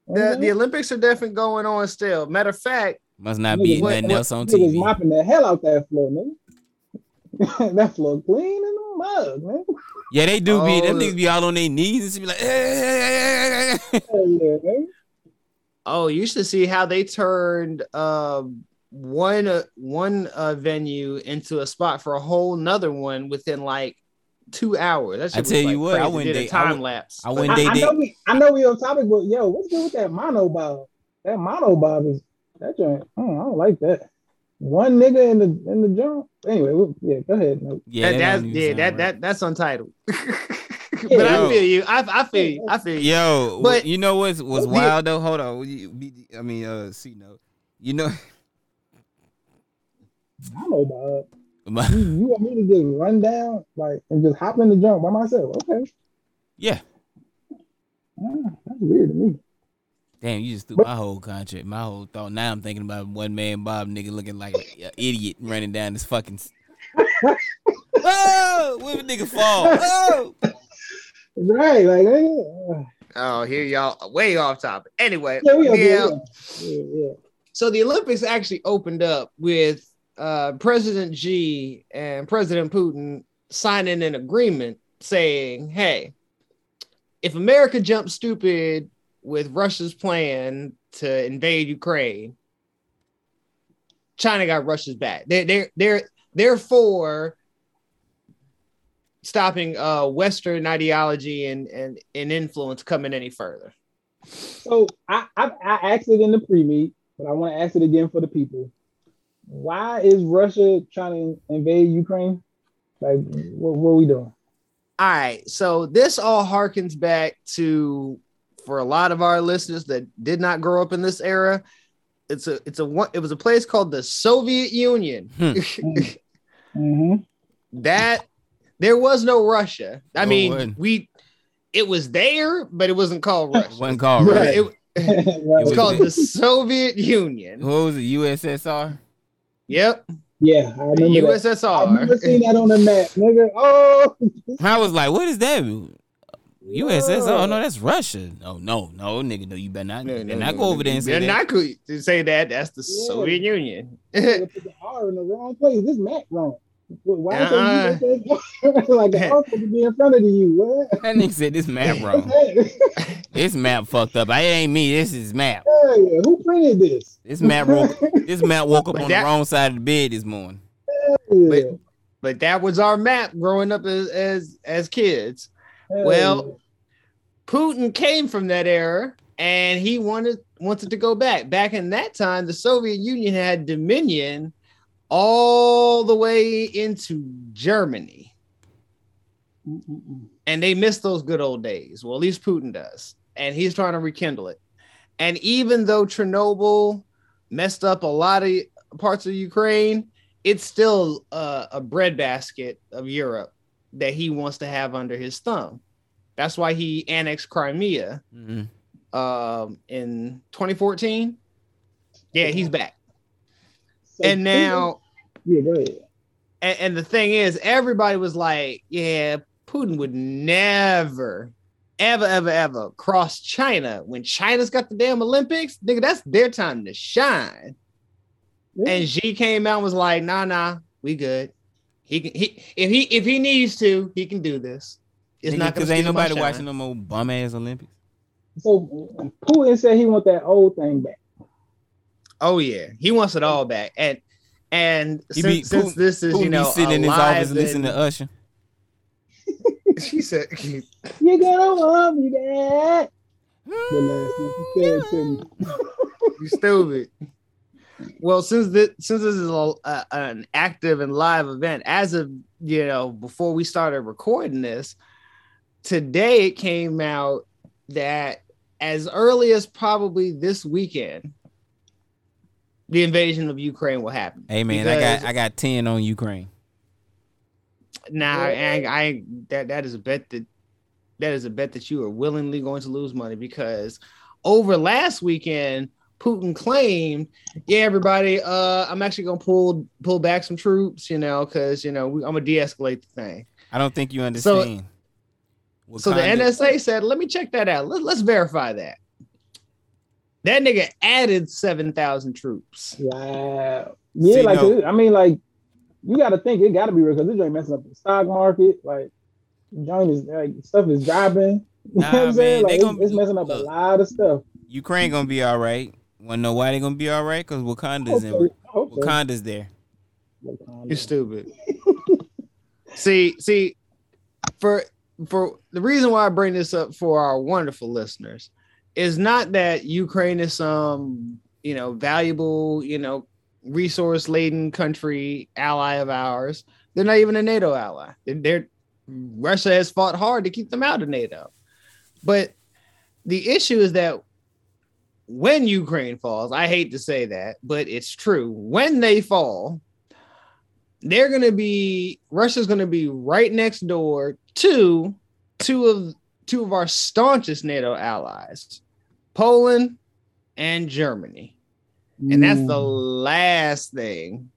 Speaker 2: The, the Olympics are definitely going on still. Matter of fact,
Speaker 1: Must not be
Speaker 3: Niggas-
Speaker 1: nothing else on
Speaker 3: Niggas
Speaker 1: TV.
Speaker 3: mopping the hell out that floor, nigga. that floor clean and a mug, man.
Speaker 1: Yeah, they do be. Them
Speaker 2: Oh,
Speaker 1: niggas be all on their knees and be like, "Eh."
Speaker 3: Hell yeah, man.
Speaker 2: Oh, you should see how they turned um one uh, one uh, venue into a spot for a whole nother one within like two hours. That
Speaker 1: I
Speaker 2: shit was,
Speaker 1: tell you
Speaker 2: like,
Speaker 1: what, I went
Speaker 2: Did a
Speaker 1: they- I
Speaker 2: time
Speaker 1: went-
Speaker 2: lapse.
Speaker 1: I
Speaker 2: But-
Speaker 1: went
Speaker 3: I,
Speaker 1: they
Speaker 3: I know we, I know we on topic, but yo, what's good with that mono bob? That mono bob is that joint. I don't, I don't like that. One nigga in the in the jump. Anyway, we- yeah, go ahead. No.
Speaker 1: Yeah,
Speaker 2: that,
Speaker 1: that
Speaker 2: that's yeah, that
Speaker 1: right.
Speaker 2: that that's untitled.
Speaker 3: Yeah,
Speaker 2: but I feel you. I, I feel you. I feel you.
Speaker 1: Yo,
Speaker 2: But-
Speaker 1: you know what's was wild though? Hold on, You- be- I mean, uh, see, no, you know,
Speaker 3: Mono bob.
Speaker 1: My-
Speaker 3: You, you want me to just run down like and just hop in the jump by myself? Okay,
Speaker 1: yeah.
Speaker 3: Ah, that's weird to me.
Speaker 1: Damn, you just threw my whole contract, my whole thought. Now I'm thinking about one man Bob nigga looking like an idiot running down this fucking. oh, where the nigga fall? Oh,
Speaker 3: Right, like eh,
Speaker 2: Oh, here y'all way off topic. Anyway,
Speaker 3: yeah,
Speaker 2: yeah.
Speaker 3: yeah, yeah, yeah.
Speaker 2: So the Olympics actually opened up with uh, President Xi and President Putin signing an agreement saying, "Hey, if America jumps stupid with Russia's plan to invade Ukraine, China got Russia's back. They're they're they're therefore stopping uh, Western ideology and, and and influence coming any further."
Speaker 3: So I, I I asked it in the pre-meet, but I want to ask it again for the people. Why is Russia trying to invade Ukraine? Like, what, what are we doing?
Speaker 2: All right, so this all harkens back to for a lot of our listeners that did not grow up in this era. It's a it's a one it was a place called the Soviet Union.
Speaker 3: Mm-hmm.
Speaker 2: that there was no Russia. I
Speaker 1: No
Speaker 2: mean,
Speaker 1: way.
Speaker 2: we it was there, but it wasn't called Russia.
Speaker 1: Wasn't called
Speaker 2: It-
Speaker 1: Russia.
Speaker 2: it-
Speaker 1: It was
Speaker 2: called
Speaker 1: the-
Speaker 2: the Soviet Union.
Speaker 1: What was it? USSR.
Speaker 2: Yep,
Speaker 3: Yeah, I remember that. I
Speaker 2: USSR.
Speaker 3: never seen that on the map, nigga. Oh,
Speaker 1: I was like, what is that? USS. Oh no, that's Russia. No, no, no, nigga. No, you better not. you better not go over there and say that.
Speaker 2: not cool say that. That's the
Speaker 3: Yeah.
Speaker 2: Soviet Union.
Speaker 3: They put the R in the wrong place. This map wrong. Why
Speaker 2: Uh-uh.
Speaker 3: uh like the R to be in front of you? What?
Speaker 1: That nigga said this map wrong. This map fucked up. I ain't me. This is map.
Speaker 3: Hey, who printed this?
Speaker 1: This map woke. This map woke up
Speaker 2: But
Speaker 1: on
Speaker 2: that-
Speaker 1: the wrong side of the bed this morning.
Speaker 2: but, but that was our map growing up as as, as kids. Well, Putin came from that era and he wanted wanted to go back. Back in that time, the Soviet Union had dominion all the way into Germany. And they miss those good old days. Well, at least Putin does. And he's trying to rekindle it. And even though Chernobyl messed up a lot of parts of Ukraine, it's still uh, a breadbasket of Europe that he wants to have under his thumb. That's why he annexed Crimea
Speaker 1: Mhm.
Speaker 2: um, in 2014. Yeah, he's back.
Speaker 3: So
Speaker 2: and now,
Speaker 3: yeah, go ahead.
Speaker 2: and, and the thing is, everybody was like, "Yeah, Putin would never, ever, ever, ever cross China when China's got the damn Olympics. Nigga, that's their time to shine." And Xi came out and was like, "Nah, nah, we good. He can. He if he if he needs to, he can do this. It's not
Speaker 1: because
Speaker 2: because
Speaker 1: ain't nobody watching no more bum ass Olympics.
Speaker 3: So Putin said he want that old thing back.
Speaker 2: Oh yeah, he wants it all back. And and
Speaker 1: He
Speaker 2: since,
Speaker 1: be-
Speaker 2: since
Speaker 1: Putin-
Speaker 2: this is
Speaker 1: Putin
Speaker 2: you
Speaker 1: be
Speaker 2: know
Speaker 1: sitting in his office
Speaker 2: alive
Speaker 1: listening to
Speaker 2: and-
Speaker 1: Usher.
Speaker 2: she said,
Speaker 3: You gonna want me back? The last thing he said to me.
Speaker 2: "You stupid." Well, since this since this is a, a- an active and live event, as of you know before we started recording this, today it came out that as early as probably this weekend, the invasion of Ukraine will happen.
Speaker 1: Hey man, I got I got ten on Ukraine.
Speaker 2: Nah, I, I that that is a bet that that is a bet that you are willingly going to lose money because over last weekend, Putin claimed, "Yeah, everybody, uh, I'm actually gonna pull pull back some troops, you know, because you know we, I'm gonna de-escalate the thing."
Speaker 1: I don't think you understand.
Speaker 2: So the NSA said, "Let me check that out. Let, let's verify that." That nigga added seven thousand troops.
Speaker 3: Wow. Yeah,
Speaker 2: See,
Speaker 3: like
Speaker 2: no.
Speaker 3: I mean, like you got to think it got to be real because this joint messing up the stock market. Like, joint is like stuff is dropping. You know
Speaker 1: Nah,
Speaker 3: what I'm
Speaker 1: man,
Speaker 3: saying? Like, it's,
Speaker 1: gonna-
Speaker 3: it's messing up a lot of stuff.
Speaker 1: Ukraine gonna be all right. Wanna know why they gonna be all right? Because Wakanda's in.
Speaker 3: Hope so.
Speaker 1: Wakanda's there.
Speaker 2: You're stupid. see, see, for for the reason why I bring this up for our wonderful listeners is not that Ukraine is some you know valuable you know resource laden country ally of ours. They're not even a NATO ally. They're, they're Russia has fought hard to keep them out of NATO. But the issue is that when Ukraine falls, I hate to say that, but it's true. When they fall, they're going to be Russia's going to be right next door to two of two of our staunchest NATO allies, Poland and Germany. And that's the mm. last thing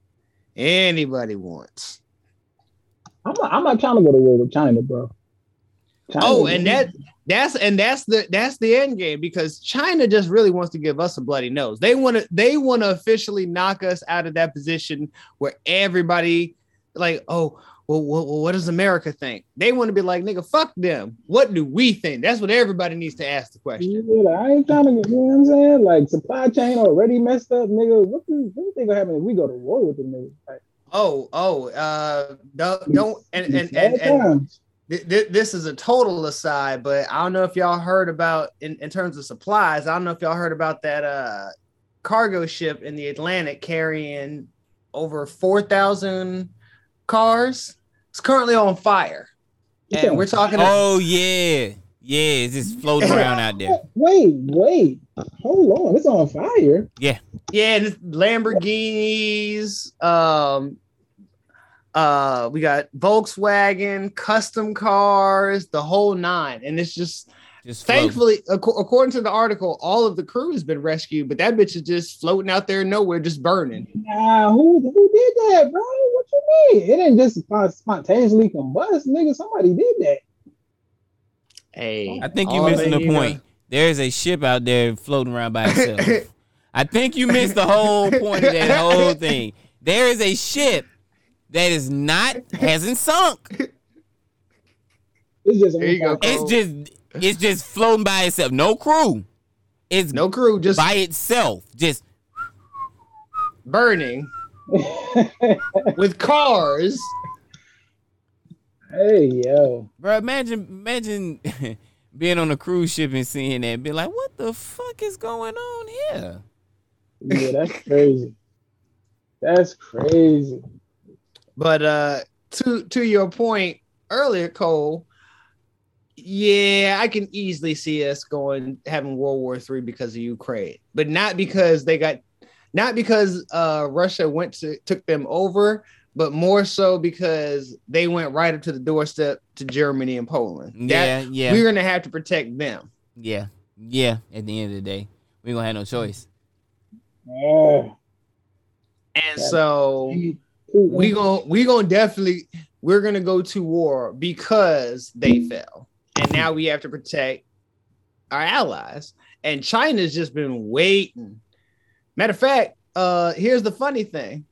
Speaker 2: anybody wants.
Speaker 3: I'm not, I'm not trying to go to war with China, bro. China-
Speaker 2: Oh, and that that's and that's the that's the end game because China just really wants to give us a bloody nose. They want to they want to officially knock us out of that position where everybody like, oh, well, well, what does America think? They want to be like, nigga, fuck them. What do we think? That's what everybody needs to ask the question.
Speaker 3: Yeah, I ain't trying to get, you know what I'm saying? Like supply chain already messed up, nigga. What do, what do you think will happen if we go to war with the niggas? Like,
Speaker 2: Oh, oh, uh, don't, don't and and and, and th- th- this is a total aside, but I don't know if y'all heard about in, in terms of supplies. I don't know if y'all heard about that uh cargo ship in the Atlantic carrying over four thousand cars. It's currently on fire, and we're talking.
Speaker 1: Oh yeah, yeah. It's just floating around out there.
Speaker 3: Wait, wait, hold on. It's on fire.
Speaker 1: Yeah.
Speaker 2: Yeah, and Lamborghinis. Um, uh, we got Volkswagen, custom cars, the whole nine, and it's just.
Speaker 1: Just.
Speaker 2: Thankfully, ac- according to the article, all of the crew has been rescued, but that bitch is just floating out there nowhere, just burning.
Speaker 3: Nah, who who did that, bro? What you mean? It didn't just spontaneously combust, nigga. Somebody did that.
Speaker 2: Hey,
Speaker 1: I think you
Speaker 2: all
Speaker 1: missing the
Speaker 2: you know-
Speaker 1: point. There is a ship out there floating around by itself. I think you missed the whole point of that whole thing. There is a ship that is not hasn't sunk.
Speaker 3: It's just
Speaker 2: There you go.
Speaker 1: It's just it's just floating by itself. No crew. It's
Speaker 2: no crew, just
Speaker 1: by itself. Just
Speaker 2: burning with cars.
Speaker 3: Hey yo,
Speaker 1: bro, imagine imagine being on a cruise ship and seeing that be like, what the fuck is going on here?
Speaker 3: yeah, that's crazy. That's crazy.
Speaker 2: But uh to to your point earlier, Cole, yeah, I can easily see us going having World War Three because of Ukraine, but not because they got not because uh Russia went to took them over, but more so because they went right up to the doorstep to Germany and Poland.
Speaker 1: Yeah,
Speaker 2: That-
Speaker 1: yeah.
Speaker 2: We're gonna have to protect them.
Speaker 1: Yeah. Yeah. At the end of the day. We gonna have no choice.
Speaker 3: Oh.
Speaker 2: And so we gonna we gonna definitely we're gonna go to war because they fell, and now we have to protect our allies. And China's just been waiting. Matter of fact, uh, here's the funny thing.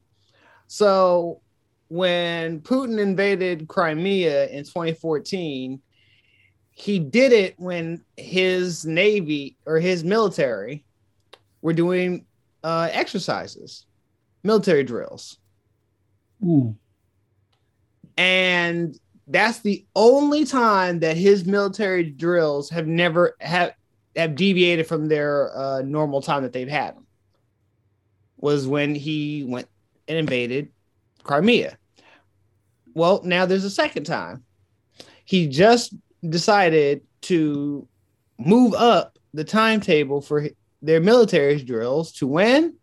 Speaker 2: So when Putin invaded Crimea in 2014, he did it when his navy or his military were doing uh, exercises, military drills.
Speaker 3: Hmm.
Speaker 2: and that's the only time that his military drills have never have have deviated from their uh, normal time that they've had them. Was when he went and invaded Crimea. Well, now there's a second time. He just decided to move up the timetable for their military drills to when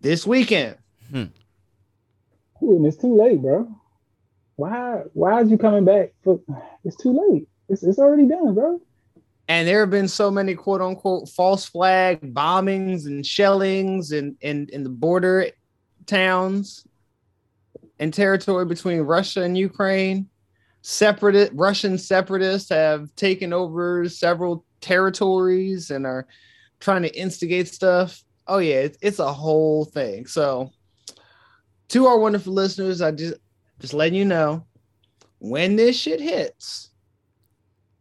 Speaker 2: this weekend. Hmm.
Speaker 3: Ooh, and it's too late, bro. Why? Why is you coming back? For it's too late. It's it's already done, bro.
Speaker 2: And there have been so many quote unquote false flag bombings and shellings in in, in the border towns and territory between Russia and Ukraine. Separate Russian separatists have taken over several territories and are trying to instigate stuff. Oh yeah, it's, it's a whole thing. So to our wonderful listeners, I just just letting you know when this shit hits,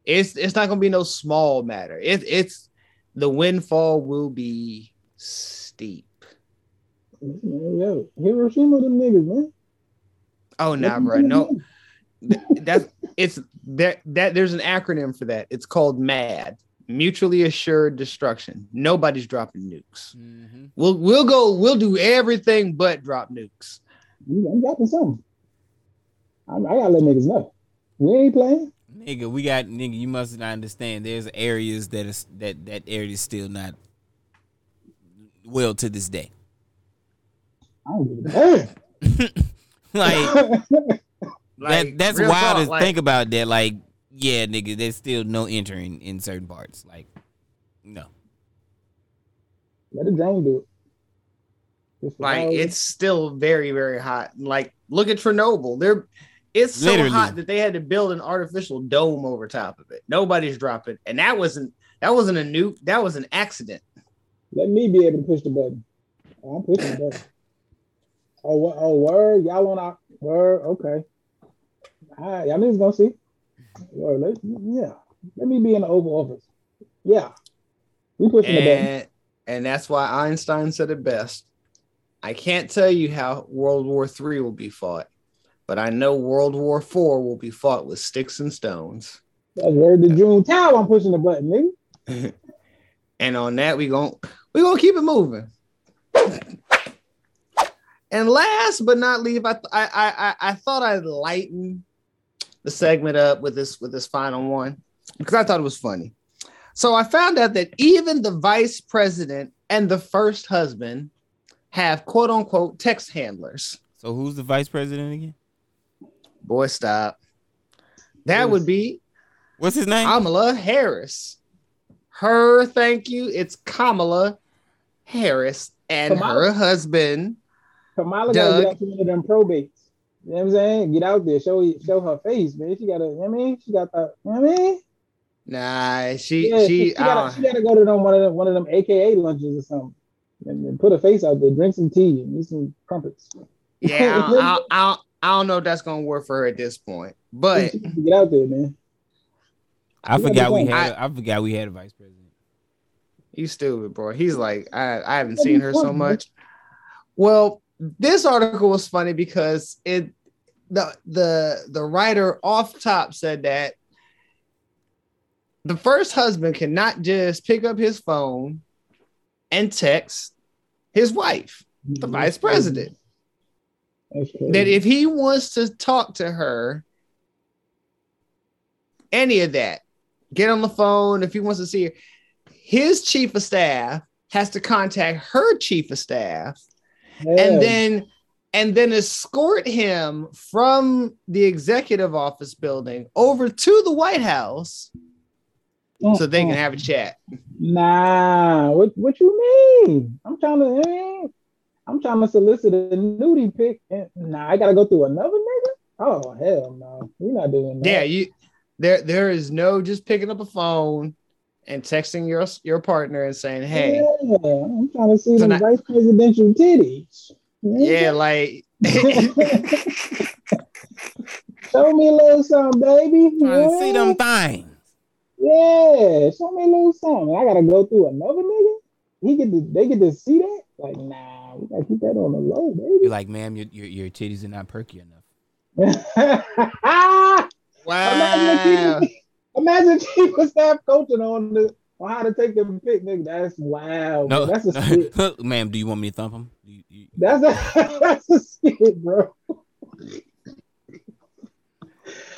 Speaker 2: it's it's not gonna be no small matter. It, it's the windfall will be steep.
Speaker 3: Yo, Hiroshima, them niggas, man.
Speaker 2: Oh nah, bro. No, that's it's that that there's an acronym for that. It's called MAD, mutually assured destruction. Nobody's dropping nukes. Mm-hmm. We'll we'll go. We'll do everything but drop nukes.
Speaker 3: I'm dropping something. I, I gotta let niggas know. We ain't playing.
Speaker 1: Nigga, we got nigga, you must not understand. There's areas that is that that area is still not well to this day.
Speaker 3: I don't give.
Speaker 1: Like,
Speaker 2: Like,
Speaker 1: that that's wild
Speaker 2: talk,
Speaker 1: to
Speaker 2: like-
Speaker 1: think about that. Like, yeah, nigga, there's still no entering in certain parts. Like, no.
Speaker 3: Let the drone do it. Just
Speaker 2: Like it's still very very hot. Like look at Chernobyl. They're it's so
Speaker 1: Literally.
Speaker 2: hot that they had to build an artificial dome over top of it. Nobody's dropping, and that wasn't that wasn't a nuke. That was an accident.
Speaker 3: Let me be able to push the button. Oh, I'm pushing the button. Oh. Oh, word. Y'all want to word? Okay. All right, y'all niggas gonna see. Word, let, yeah. Let me be in the Oval Office. Yeah. We pushing the button.
Speaker 2: And and that's why Einstein said it best. I can't tell you how World War III will be fought, but I know World War IV will be fought with sticks and stones.
Speaker 3: That's word to June Tower. I'm pushing the button, nigga.
Speaker 2: and on that we gon' we gonna keep it moving. And last but not least, I th- I I I, I thought I'd lighten the segment up with this with this final one because I thought it was funny. So I found out that even the vice president and the first husband have quote unquote text handlers.
Speaker 1: So who's the vice president again?
Speaker 2: Boy, stop. That would be
Speaker 1: what's his name?
Speaker 2: Kamala Harris. Her, thank you. It's Kamala Harris and
Speaker 3: Kamala?
Speaker 2: her husband.
Speaker 3: Kamala
Speaker 2: Doug.
Speaker 3: gotta get out of them probates. You know what I'm saying? Get out there, show show her face, man. She gotta, you know what I mean? She got the, you know what I mean?
Speaker 2: Nah, she
Speaker 3: Yeah,
Speaker 2: she,
Speaker 3: she,
Speaker 2: I
Speaker 3: gotta,
Speaker 2: uh,
Speaker 3: she gotta go to them, one of them one of them AKA lunches or something. And then put a face out there, drink some tea, and eat some crumpets.
Speaker 2: yeah, I don't, I, don't, I, don't, know if that's gonna work for her at this point. But
Speaker 3: get out there, man.
Speaker 1: I forgot we had. I forgot we had a vice president.
Speaker 2: You stupid, bro. He's like, I, I haven't seen her so much. Well, this article was funny because it the the the writer off top said that the first husband cannot just pick up his phone and text his wife, the mm-hmm. vice president. That if he wants to talk to her, any of that, get on the phone. If he wants to see her, his chief of staff has to contact her chief of staff
Speaker 3: Yeah.
Speaker 2: and then and then escort him from the executive office building over to the White House so they can have a chat.
Speaker 3: Nah, what what you mean? I'm trying to I'm trying to solicit a nudie pic. And, nah, I gotta go through another nigga. Oh hell no, we're not doing that.
Speaker 2: Yeah, you there there is no just picking up a phone and texting your your partner and saying, "Hey,
Speaker 3: Yeah, I'm trying to see them
Speaker 2: Tonight-
Speaker 3: vice presidential titties.
Speaker 2: yeah, like
Speaker 3: Show me a little something, baby.
Speaker 1: Trying to see them things.
Speaker 3: Yeah, show me a little something. I gotta go through another nigga. He get to, they get to see that. Like, nah, we gotta keep that on the low,
Speaker 1: You're like, ma'am, your, your your titties are not perky enough.
Speaker 2: wow.
Speaker 3: Imagine chief, imagine chief of staff coaching on the on how to take the pic, nigga. That's wow.
Speaker 1: No,
Speaker 3: bro. That's a skit.
Speaker 1: ma'am, do you want me to thump him? You- you-
Speaker 3: That's a that's a skit, bro.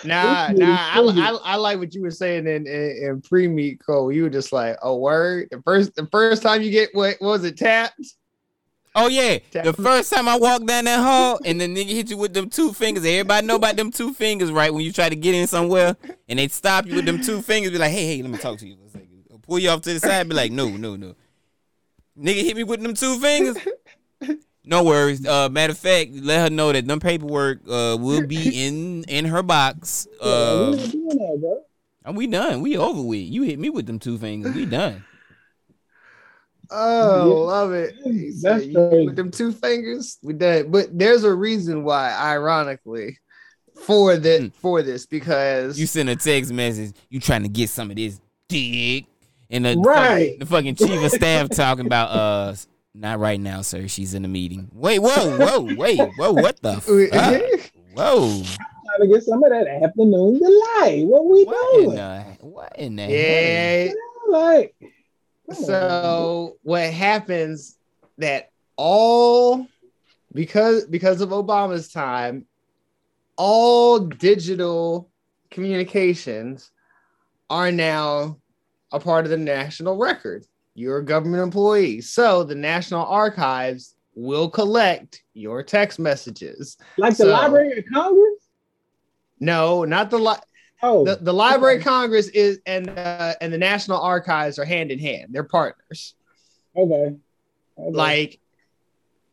Speaker 2: Nah, nah. I. I, I like what you were saying in, in, in pre meet Cole. You were just like, "Oh, word." The first the first time you get what, what was it tapped?
Speaker 1: Oh yeah, the first time I walked down that hall and the nigga hit you with them two fingers. Everybody know about them two fingers, right? When you try to get in somewhere and they stop you with them two fingers, be like, "Hey, hey, let me talk to you." Pull you off to the side, be like, "No, no, no." Nigga hit me with them two fingers. No worries. Uh, matter of fact, let her know that them paperwork uh will be in in her box.
Speaker 3: Yeah, we
Speaker 1: Uh,
Speaker 3: doing that, bro.
Speaker 1: and we done. We over with. You hit me with them two fingers. We done.
Speaker 2: Oh,
Speaker 3: Yeah.
Speaker 2: love it. He said,
Speaker 3: That's
Speaker 2: "You-
Speaker 3: crazy.
Speaker 2: with them two fingers, we did. But there's a reason why, ironically, for this
Speaker 1: Mm.
Speaker 2: for this because
Speaker 1: You send a text message. You trying to get some of this dick, and the
Speaker 3: Right.
Speaker 1: fucking, the fucking chief of staff talking about uh, not right now, sir. She's in a meeting. Wait, whoa, whoa, wait, whoa, what the fuck? Whoa,
Speaker 3: Trying to get some of that afternoon delight. What we
Speaker 1: what in
Speaker 3: doing?
Speaker 1: the what in the hell?
Speaker 3: Like, come on,
Speaker 2: So what happens that all because because of Obama's time, all digital communications are now a part of the national record. You're a government employee, so the National Archives will collect your text messages.
Speaker 3: like the Library of Congress.
Speaker 2: No, not the li-
Speaker 3: Oh,
Speaker 2: the, the Library of Congress is and uh, and the National Archives are hand in hand. They're partners.
Speaker 3: okay. Okay.
Speaker 2: like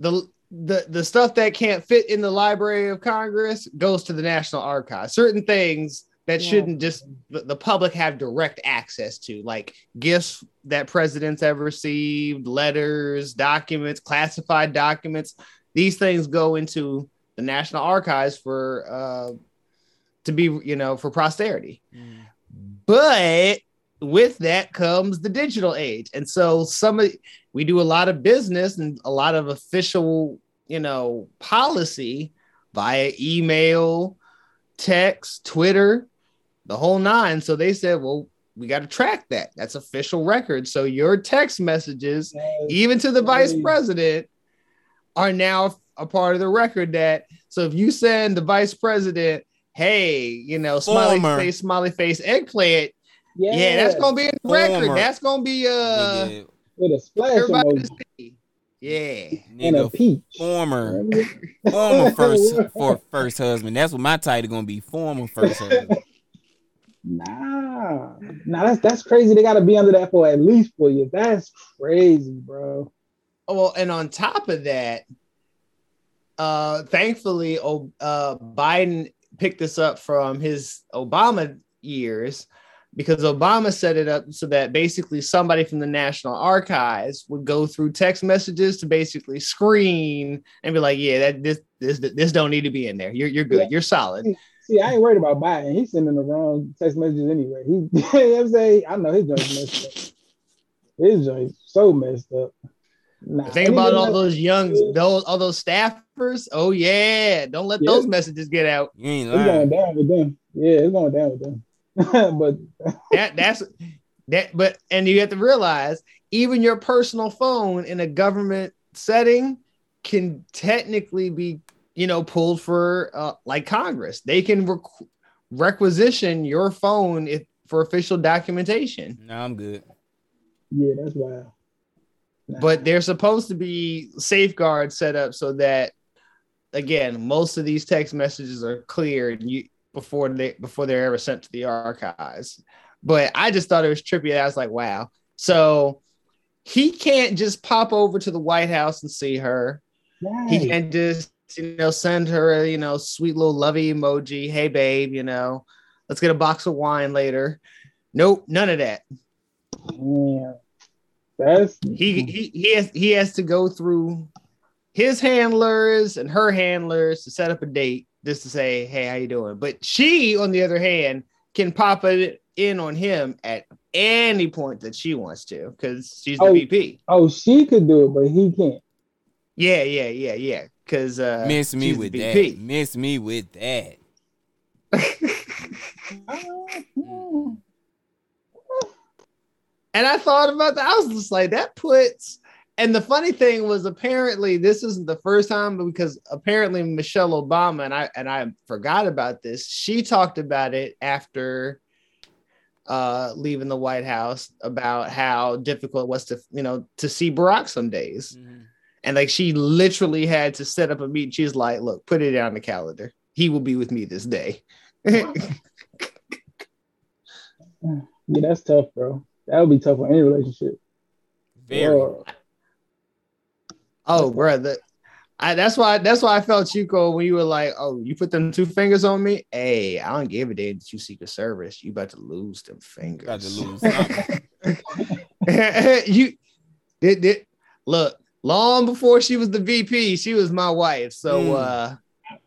Speaker 2: the the the stuff that can't fit in the library of congress goes to the national archives certain things that
Speaker 3: Yeah.
Speaker 2: shouldn't just the, the public have direct access to like gifts that presidents have received letters documents classified documents these things go into the national archives for uh to be you know for posterity. Mm. But with that comes the digital age. And so some of we do a lot of business and a lot of official you know policy via email text twitter the whole nine. So they said well we got to track that. That's official record. So your text messages even to the vice president are now a part of the record that so if you send the vice president hey you know smiley
Speaker 1: Former.
Speaker 2: face smiley face eggplant
Speaker 3: yeah,
Speaker 2: yeah, that's gonna be in the record.
Speaker 1: Former.
Speaker 2: That's gonna be uh
Speaker 1: Nigga,
Speaker 3: with a splash
Speaker 2: everybody to
Speaker 3: emoji
Speaker 2: see. Yeah.
Speaker 3: and a peach.
Speaker 1: former, former first for first husband. That's what my title gonna be. Former first husband.
Speaker 3: Nah, nah, that's that's crazy. They got to be under that for at least four years. That's crazy, bro.
Speaker 2: Oh, well, and on top of that, uh thankfully oh, uh Biden picked this up from his Obama years because Obama set it up so that basically somebody from the National Archives would go through text messages to basically screen and be like, yeah, that this this this don't need to be in there. You're you're good.
Speaker 3: Yeah.
Speaker 2: You're solid.
Speaker 3: See, I ain't worried about Biden. He's sending the wrong text messages anyway. He, you know what I'm saying? I know his joint's messed up. His joint's so messed up. Nah,
Speaker 2: Think about all those young those all those staffers. Oh yeah, don't let
Speaker 3: Yeah.
Speaker 2: those messages get out.
Speaker 1: You ain't
Speaker 3: It's going down with them. Yeah, it's going down with them. but
Speaker 2: That that's that. But and you have to realize even your personal phone in a government setting can technically be you know pulled for uh, like Congress. They can requ- requisition your phone if for official documentation.
Speaker 1: No, I'm good.
Speaker 3: yeah, that's wild.
Speaker 2: But there's supposed to be safeguards set up so that again most of these text messages are cleared you before they before they're ever sent to the archives. But i just thought it was trippy. I was like wow. So he can't just pop over to the white house and see her. He can't just you know send her a you know sweet little lovey emoji. Hey babe you know let's get a box of wine later. Nope none of that.
Speaker 3: Yeah. That's
Speaker 2: he he he has he has to go through his handlers and her handlers to set up a date just to say hey how you doing but she on the other hand can pop it in on him at any point that she wants to because she's the
Speaker 3: Oh.
Speaker 2: vp
Speaker 3: oh, she could do it, but he can't.
Speaker 2: yeah yeah yeah yeah because uh
Speaker 1: Miss me
Speaker 2: she's
Speaker 1: with
Speaker 2: VP.
Speaker 1: that. Miss me with that.
Speaker 2: And I thought about that. I was just like, that puts. And the funny thing was, apparently, this isn't the first time because apparently Michelle Obama and I and I forgot about this. She talked about it after uh leaving the White House about how difficult it was to you know to see Barack some days. And like she literally had to set up a meeting. She's like, look, put it on the calendar. He will be with me this day.
Speaker 3: Yeah, that's tough, bro. That would be tough on any relationship.
Speaker 1: Very.
Speaker 3: Or-
Speaker 2: Oh, brother. I, that's why that's why I felt Chico when you were like, "Oh, you put them two fingers on me." Hey, I don't give a damn that you Secret Service. You about to lose them fingers.
Speaker 1: About to lose.
Speaker 2: you did, did look long before she was the VP. She was my wife. So
Speaker 1: Mm.
Speaker 2: uh,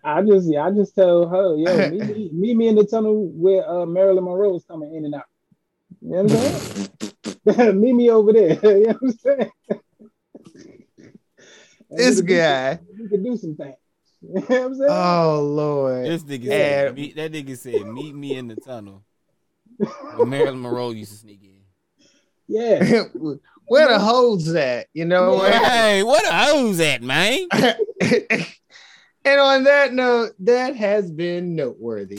Speaker 3: I just yeah, I just tell her, yo, meet me, meet me in the tunnel where uh, Marilyn Monroe is coming in and out. You know what I'm saying? meet me over there. you know what I'm saying?
Speaker 2: This
Speaker 3: we could do-
Speaker 2: guy.
Speaker 3: we could do some things. You know what I'm saying?
Speaker 2: Oh Lord.
Speaker 1: This nigga
Speaker 2: Yeah.
Speaker 1: said, meet, that nigga said, meet me in the tunnel. When Marilyn Monroe used to sneak in.
Speaker 3: yeah.
Speaker 2: Where the hoes at? You know.
Speaker 1: Hey, what a hoes at, man?
Speaker 2: and on that note, that has been noteworthy.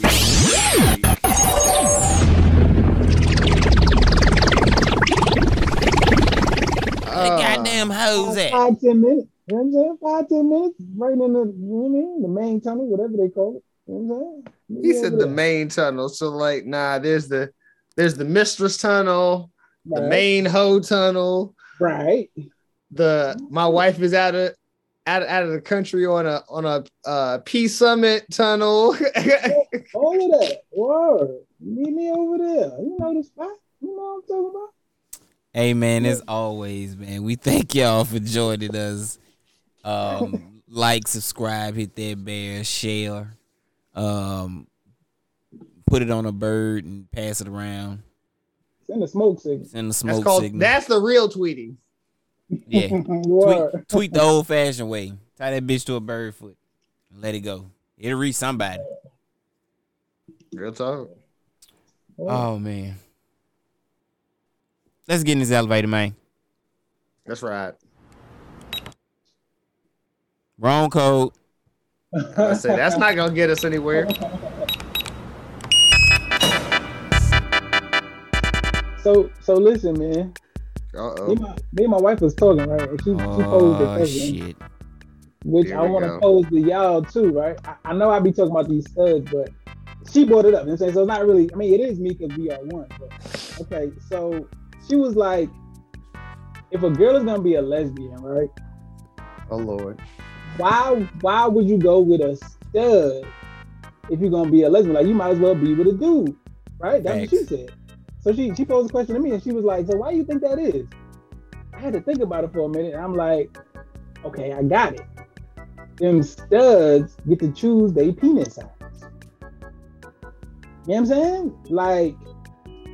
Speaker 1: The goddamn hoes at.
Speaker 3: Five, ten minutes. You know what I'm saying? Five, ten minutes. Right in the, you know what I mean? The main tunnel, whatever they call it. You know what I'm saying? Meet
Speaker 2: He said the
Speaker 3: there.
Speaker 2: main tunnel. So like, nah, there's the there's the mistress tunnel, the main hoe tunnel.
Speaker 3: Right.
Speaker 2: The my wife is out of out, out of the country on a on a uh, peace summit tunnel.
Speaker 3: All of that. Word. Meet me over there. You know the spot. You know what I'm talking about?
Speaker 1: Hey man, as always, man, we thank y'all for joining us. Um, like, subscribe, hit that bear, share, um, put it on a bird and pass it around.
Speaker 3: Send the smoke signal.
Speaker 1: Send the
Speaker 2: that's
Speaker 1: smoke
Speaker 2: called
Speaker 1: signal.
Speaker 2: that's the real tweeting.
Speaker 1: yeah, tweet, tweet the old fashioned way. Tie that bitch to a bird foot. And let it go. It'll reach somebody.
Speaker 2: Real talk.
Speaker 1: Oh man. Let's get in this elevator, man.
Speaker 2: That's right.
Speaker 1: Wrong code.
Speaker 2: I say that's not gonna get us anywhere.
Speaker 3: So so listen, man.
Speaker 2: Uh
Speaker 3: Me,
Speaker 2: oh.
Speaker 3: and my, me and my wife was talking, right? And she, she posed the
Speaker 1: Oh
Speaker 3: question,
Speaker 1: shit.
Speaker 3: which
Speaker 2: Here
Speaker 3: I want to pose to y'all too, right? I, I know I be talking about these studs, but she brought it up and saying so it's not really. I mean, it is me because we are one. But okay, so she was like, if a girl is gonna be a lesbian, right?
Speaker 2: Oh Lord.
Speaker 3: Why why would you go with a stud if you're gonna be a lesbian? Like you might as well be with a dude, right? That's what she said. So she she posed a question to me, and she was like, "So why do you think that is?" I had to think about it for a minute. And I'm like, "Okay, I got it. Them studs get to choose their penis size. You know what I'm saying? Like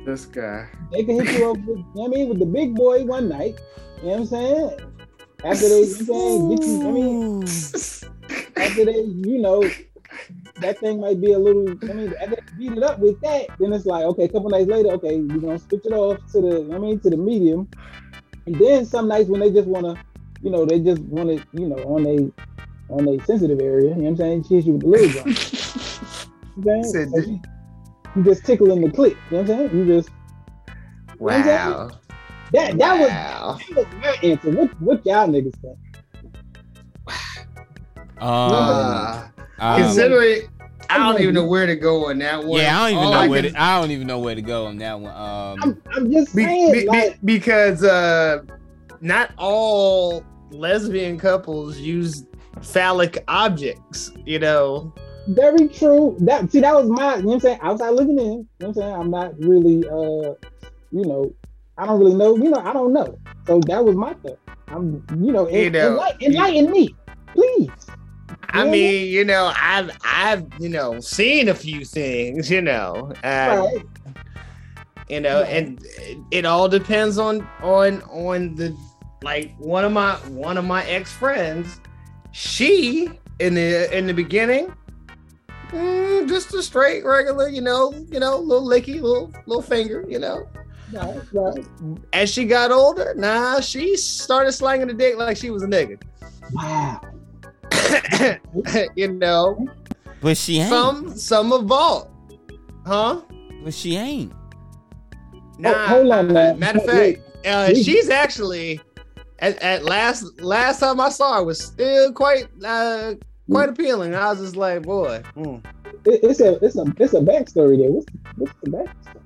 Speaker 2: This guy.
Speaker 3: they can hit you up with, you know I mean, with the big boy one night. You know what I'm saying? After they, you know get you, I mean, after they, you know, that thing might be a little, I mean, after they beat it up with that, then it's like, okay, a couple nights later, okay, we're gonna switch it off to the, I mean, to the medium. And then some nights when they just wanna, you know, they just want it, you know, on a on a sensitive area, you know what I'm saying? She hits you with the little one. You know you, you just tickling the clip, you know what I'm saying? You just you know what I'm saying?
Speaker 2: Wow.
Speaker 3: That that was
Speaker 2: Wow.
Speaker 3: that was my answer. What what y'all niggas think?
Speaker 1: Uh, uh,
Speaker 2: Considering, I don't even know where to go on that one.
Speaker 1: yeah, I don't even
Speaker 2: All
Speaker 1: know
Speaker 2: I
Speaker 1: where
Speaker 2: can-
Speaker 1: to, I don't even know where to go on that one. Um,
Speaker 3: I'm, I'm just saying,
Speaker 2: be- be-
Speaker 3: like,
Speaker 2: because uh, not all lesbian couples use phallic objects. You know,
Speaker 3: very true. That see, that was my, you know what I'm saying, outside looking in. You know what I'm saying? I'm not really uh, you know, I don't really know, you know, I don't know. So that was my thought. I'm, you know,
Speaker 2: You
Speaker 3: en-
Speaker 2: know,
Speaker 3: enlighten, enlighten me, please.
Speaker 2: I mean, you know, I've I've you know seen a few things. You know, uh,
Speaker 3: Right.
Speaker 2: you know, and it all depends on on on the like one of my one of my ex friends. She in the in the beginning, mm, just a straight regular, you know, you know, little licky, little little finger, you know.
Speaker 3: Right, right.
Speaker 2: As she got older, nah, she started slanging the dick like she was a nigga.
Speaker 3: Wow.
Speaker 2: you know,
Speaker 1: but she ain't.
Speaker 2: some some evolved, huh?
Speaker 1: but she ain't.
Speaker 2: Nah,
Speaker 3: hold on, man.
Speaker 2: Matter of
Speaker 3: Wait,
Speaker 2: fact, uh, she's actually at, at last last time I saw her was still quite uh quite appealing. I was just like, boy, mm,
Speaker 3: It, it's a it's a it's a backstory there. What's what's the backstory?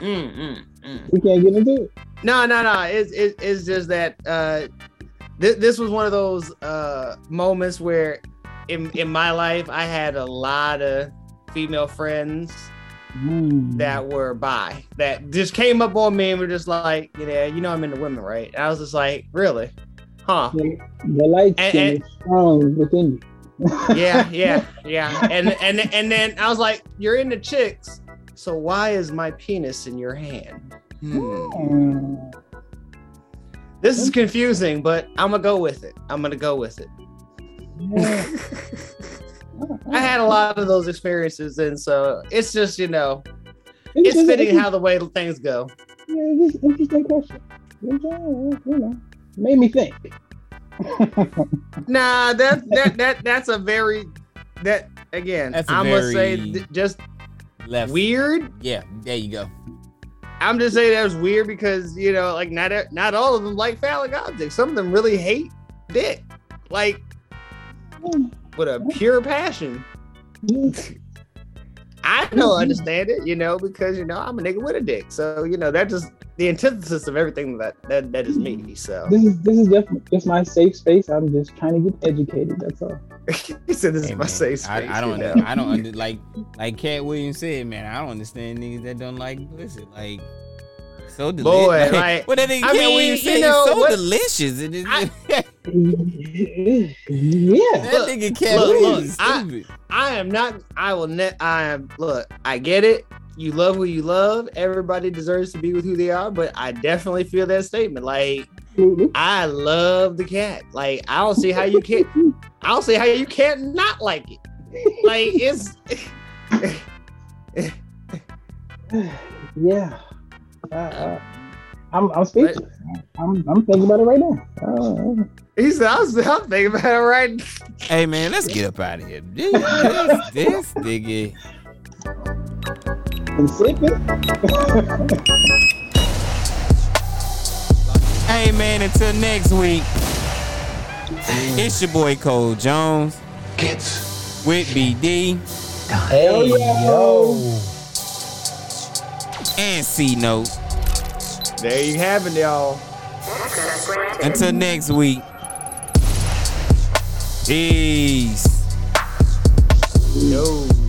Speaker 2: mm, mm, mm.
Speaker 3: We can't get into it.
Speaker 2: no, no, no. It's it, it's just that uh, th- this was one of those uh moments where in in my life I had a lot of female friends
Speaker 3: Mm.
Speaker 2: that were by that just came up on me and were just like, you know, you know, I'm into women, right? And I was just like, really, huh?
Speaker 3: The, the light
Speaker 2: And- and-
Speaker 3: is strong within you.
Speaker 2: yeah, yeah, yeah. And and and then I was like, "You're into chicks, so why is my penis in your hand?" Hmm.
Speaker 3: Mm.
Speaker 2: This is confusing, but I'm gonna go with it. I'm gonna go with it. I had a lot of those experiences, and so it's just you know,
Speaker 3: It's
Speaker 2: fitting how the way things go.
Speaker 3: Yeah, it's interesting question. You know, made me think.
Speaker 2: Nah, that that that that's a very that again.
Speaker 1: That's a
Speaker 2: I'm gonna say th- just
Speaker 1: Left.
Speaker 2: weird.
Speaker 1: Yeah, there you go.
Speaker 2: I'm just saying that was weird because you know, like not not all of them like phallic objects. Some of them really hate dick, like with a pure passion. I don't understand it, you know, because you know I'm a nigga with a dick. So you know that just the antithesis of everything that that, that is me. So
Speaker 3: This is this is definitely it's my safe space. I'm just trying to get educated. That's all.
Speaker 2: he said this
Speaker 1: Hey,
Speaker 2: is my safe space.
Speaker 1: I, I don't.
Speaker 2: you know?
Speaker 1: I don't under, like like Katt Williams said, man. I don't understand niggas that don't like pussy. Like so delicious.
Speaker 2: Boy, like,
Speaker 1: what that nigga
Speaker 2: I
Speaker 1: Cat
Speaker 2: mean,
Speaker 1: Williams
Speaker 2: you
Speaker 1: said
Speaker 2: know,
Speaker 1: so
Speaker 2: what-
Speaker 1: delicious. It's,
Speaker 2: I-
Speaker 3: yeah.
Speaker 1: that nigga Cat
Speaker 2: look,
Speaker 1: Williams is
Speaker 2: look, I-
Speaker 1: stupid.
Speaker 2: I am not. I will net. I am. Look, I get it. You love who you love. Everybody deserves to be with who they are. But I definitely feel that statement. Like I love the cat. Like I don't see how you can't. I don't see how you can't not like it. Like it's.
Speaker 3: yeah. Uh, uh, I'm I'm speechless. I'm I'm thinking about it right now. Uh,
Speaker 2: He said, I was, I'm thinking about it right.
Speaker 1: Hey man, let's get up out of here. This, this, this nigga.
Speaker 3: And sipping.
Speaker 1: Hey man, until next week. It's your boy Cole Jones.
Speaker 6: Kids.
Speaker 1: With BD
Speaker 3: Hell yeah.
Speaker 15: Yo.
Speaker 1: and C Note.
Speaker 2: There you have it, y'all.
Speaker 1: Until next week. Peace.
Speaker 2: Yo.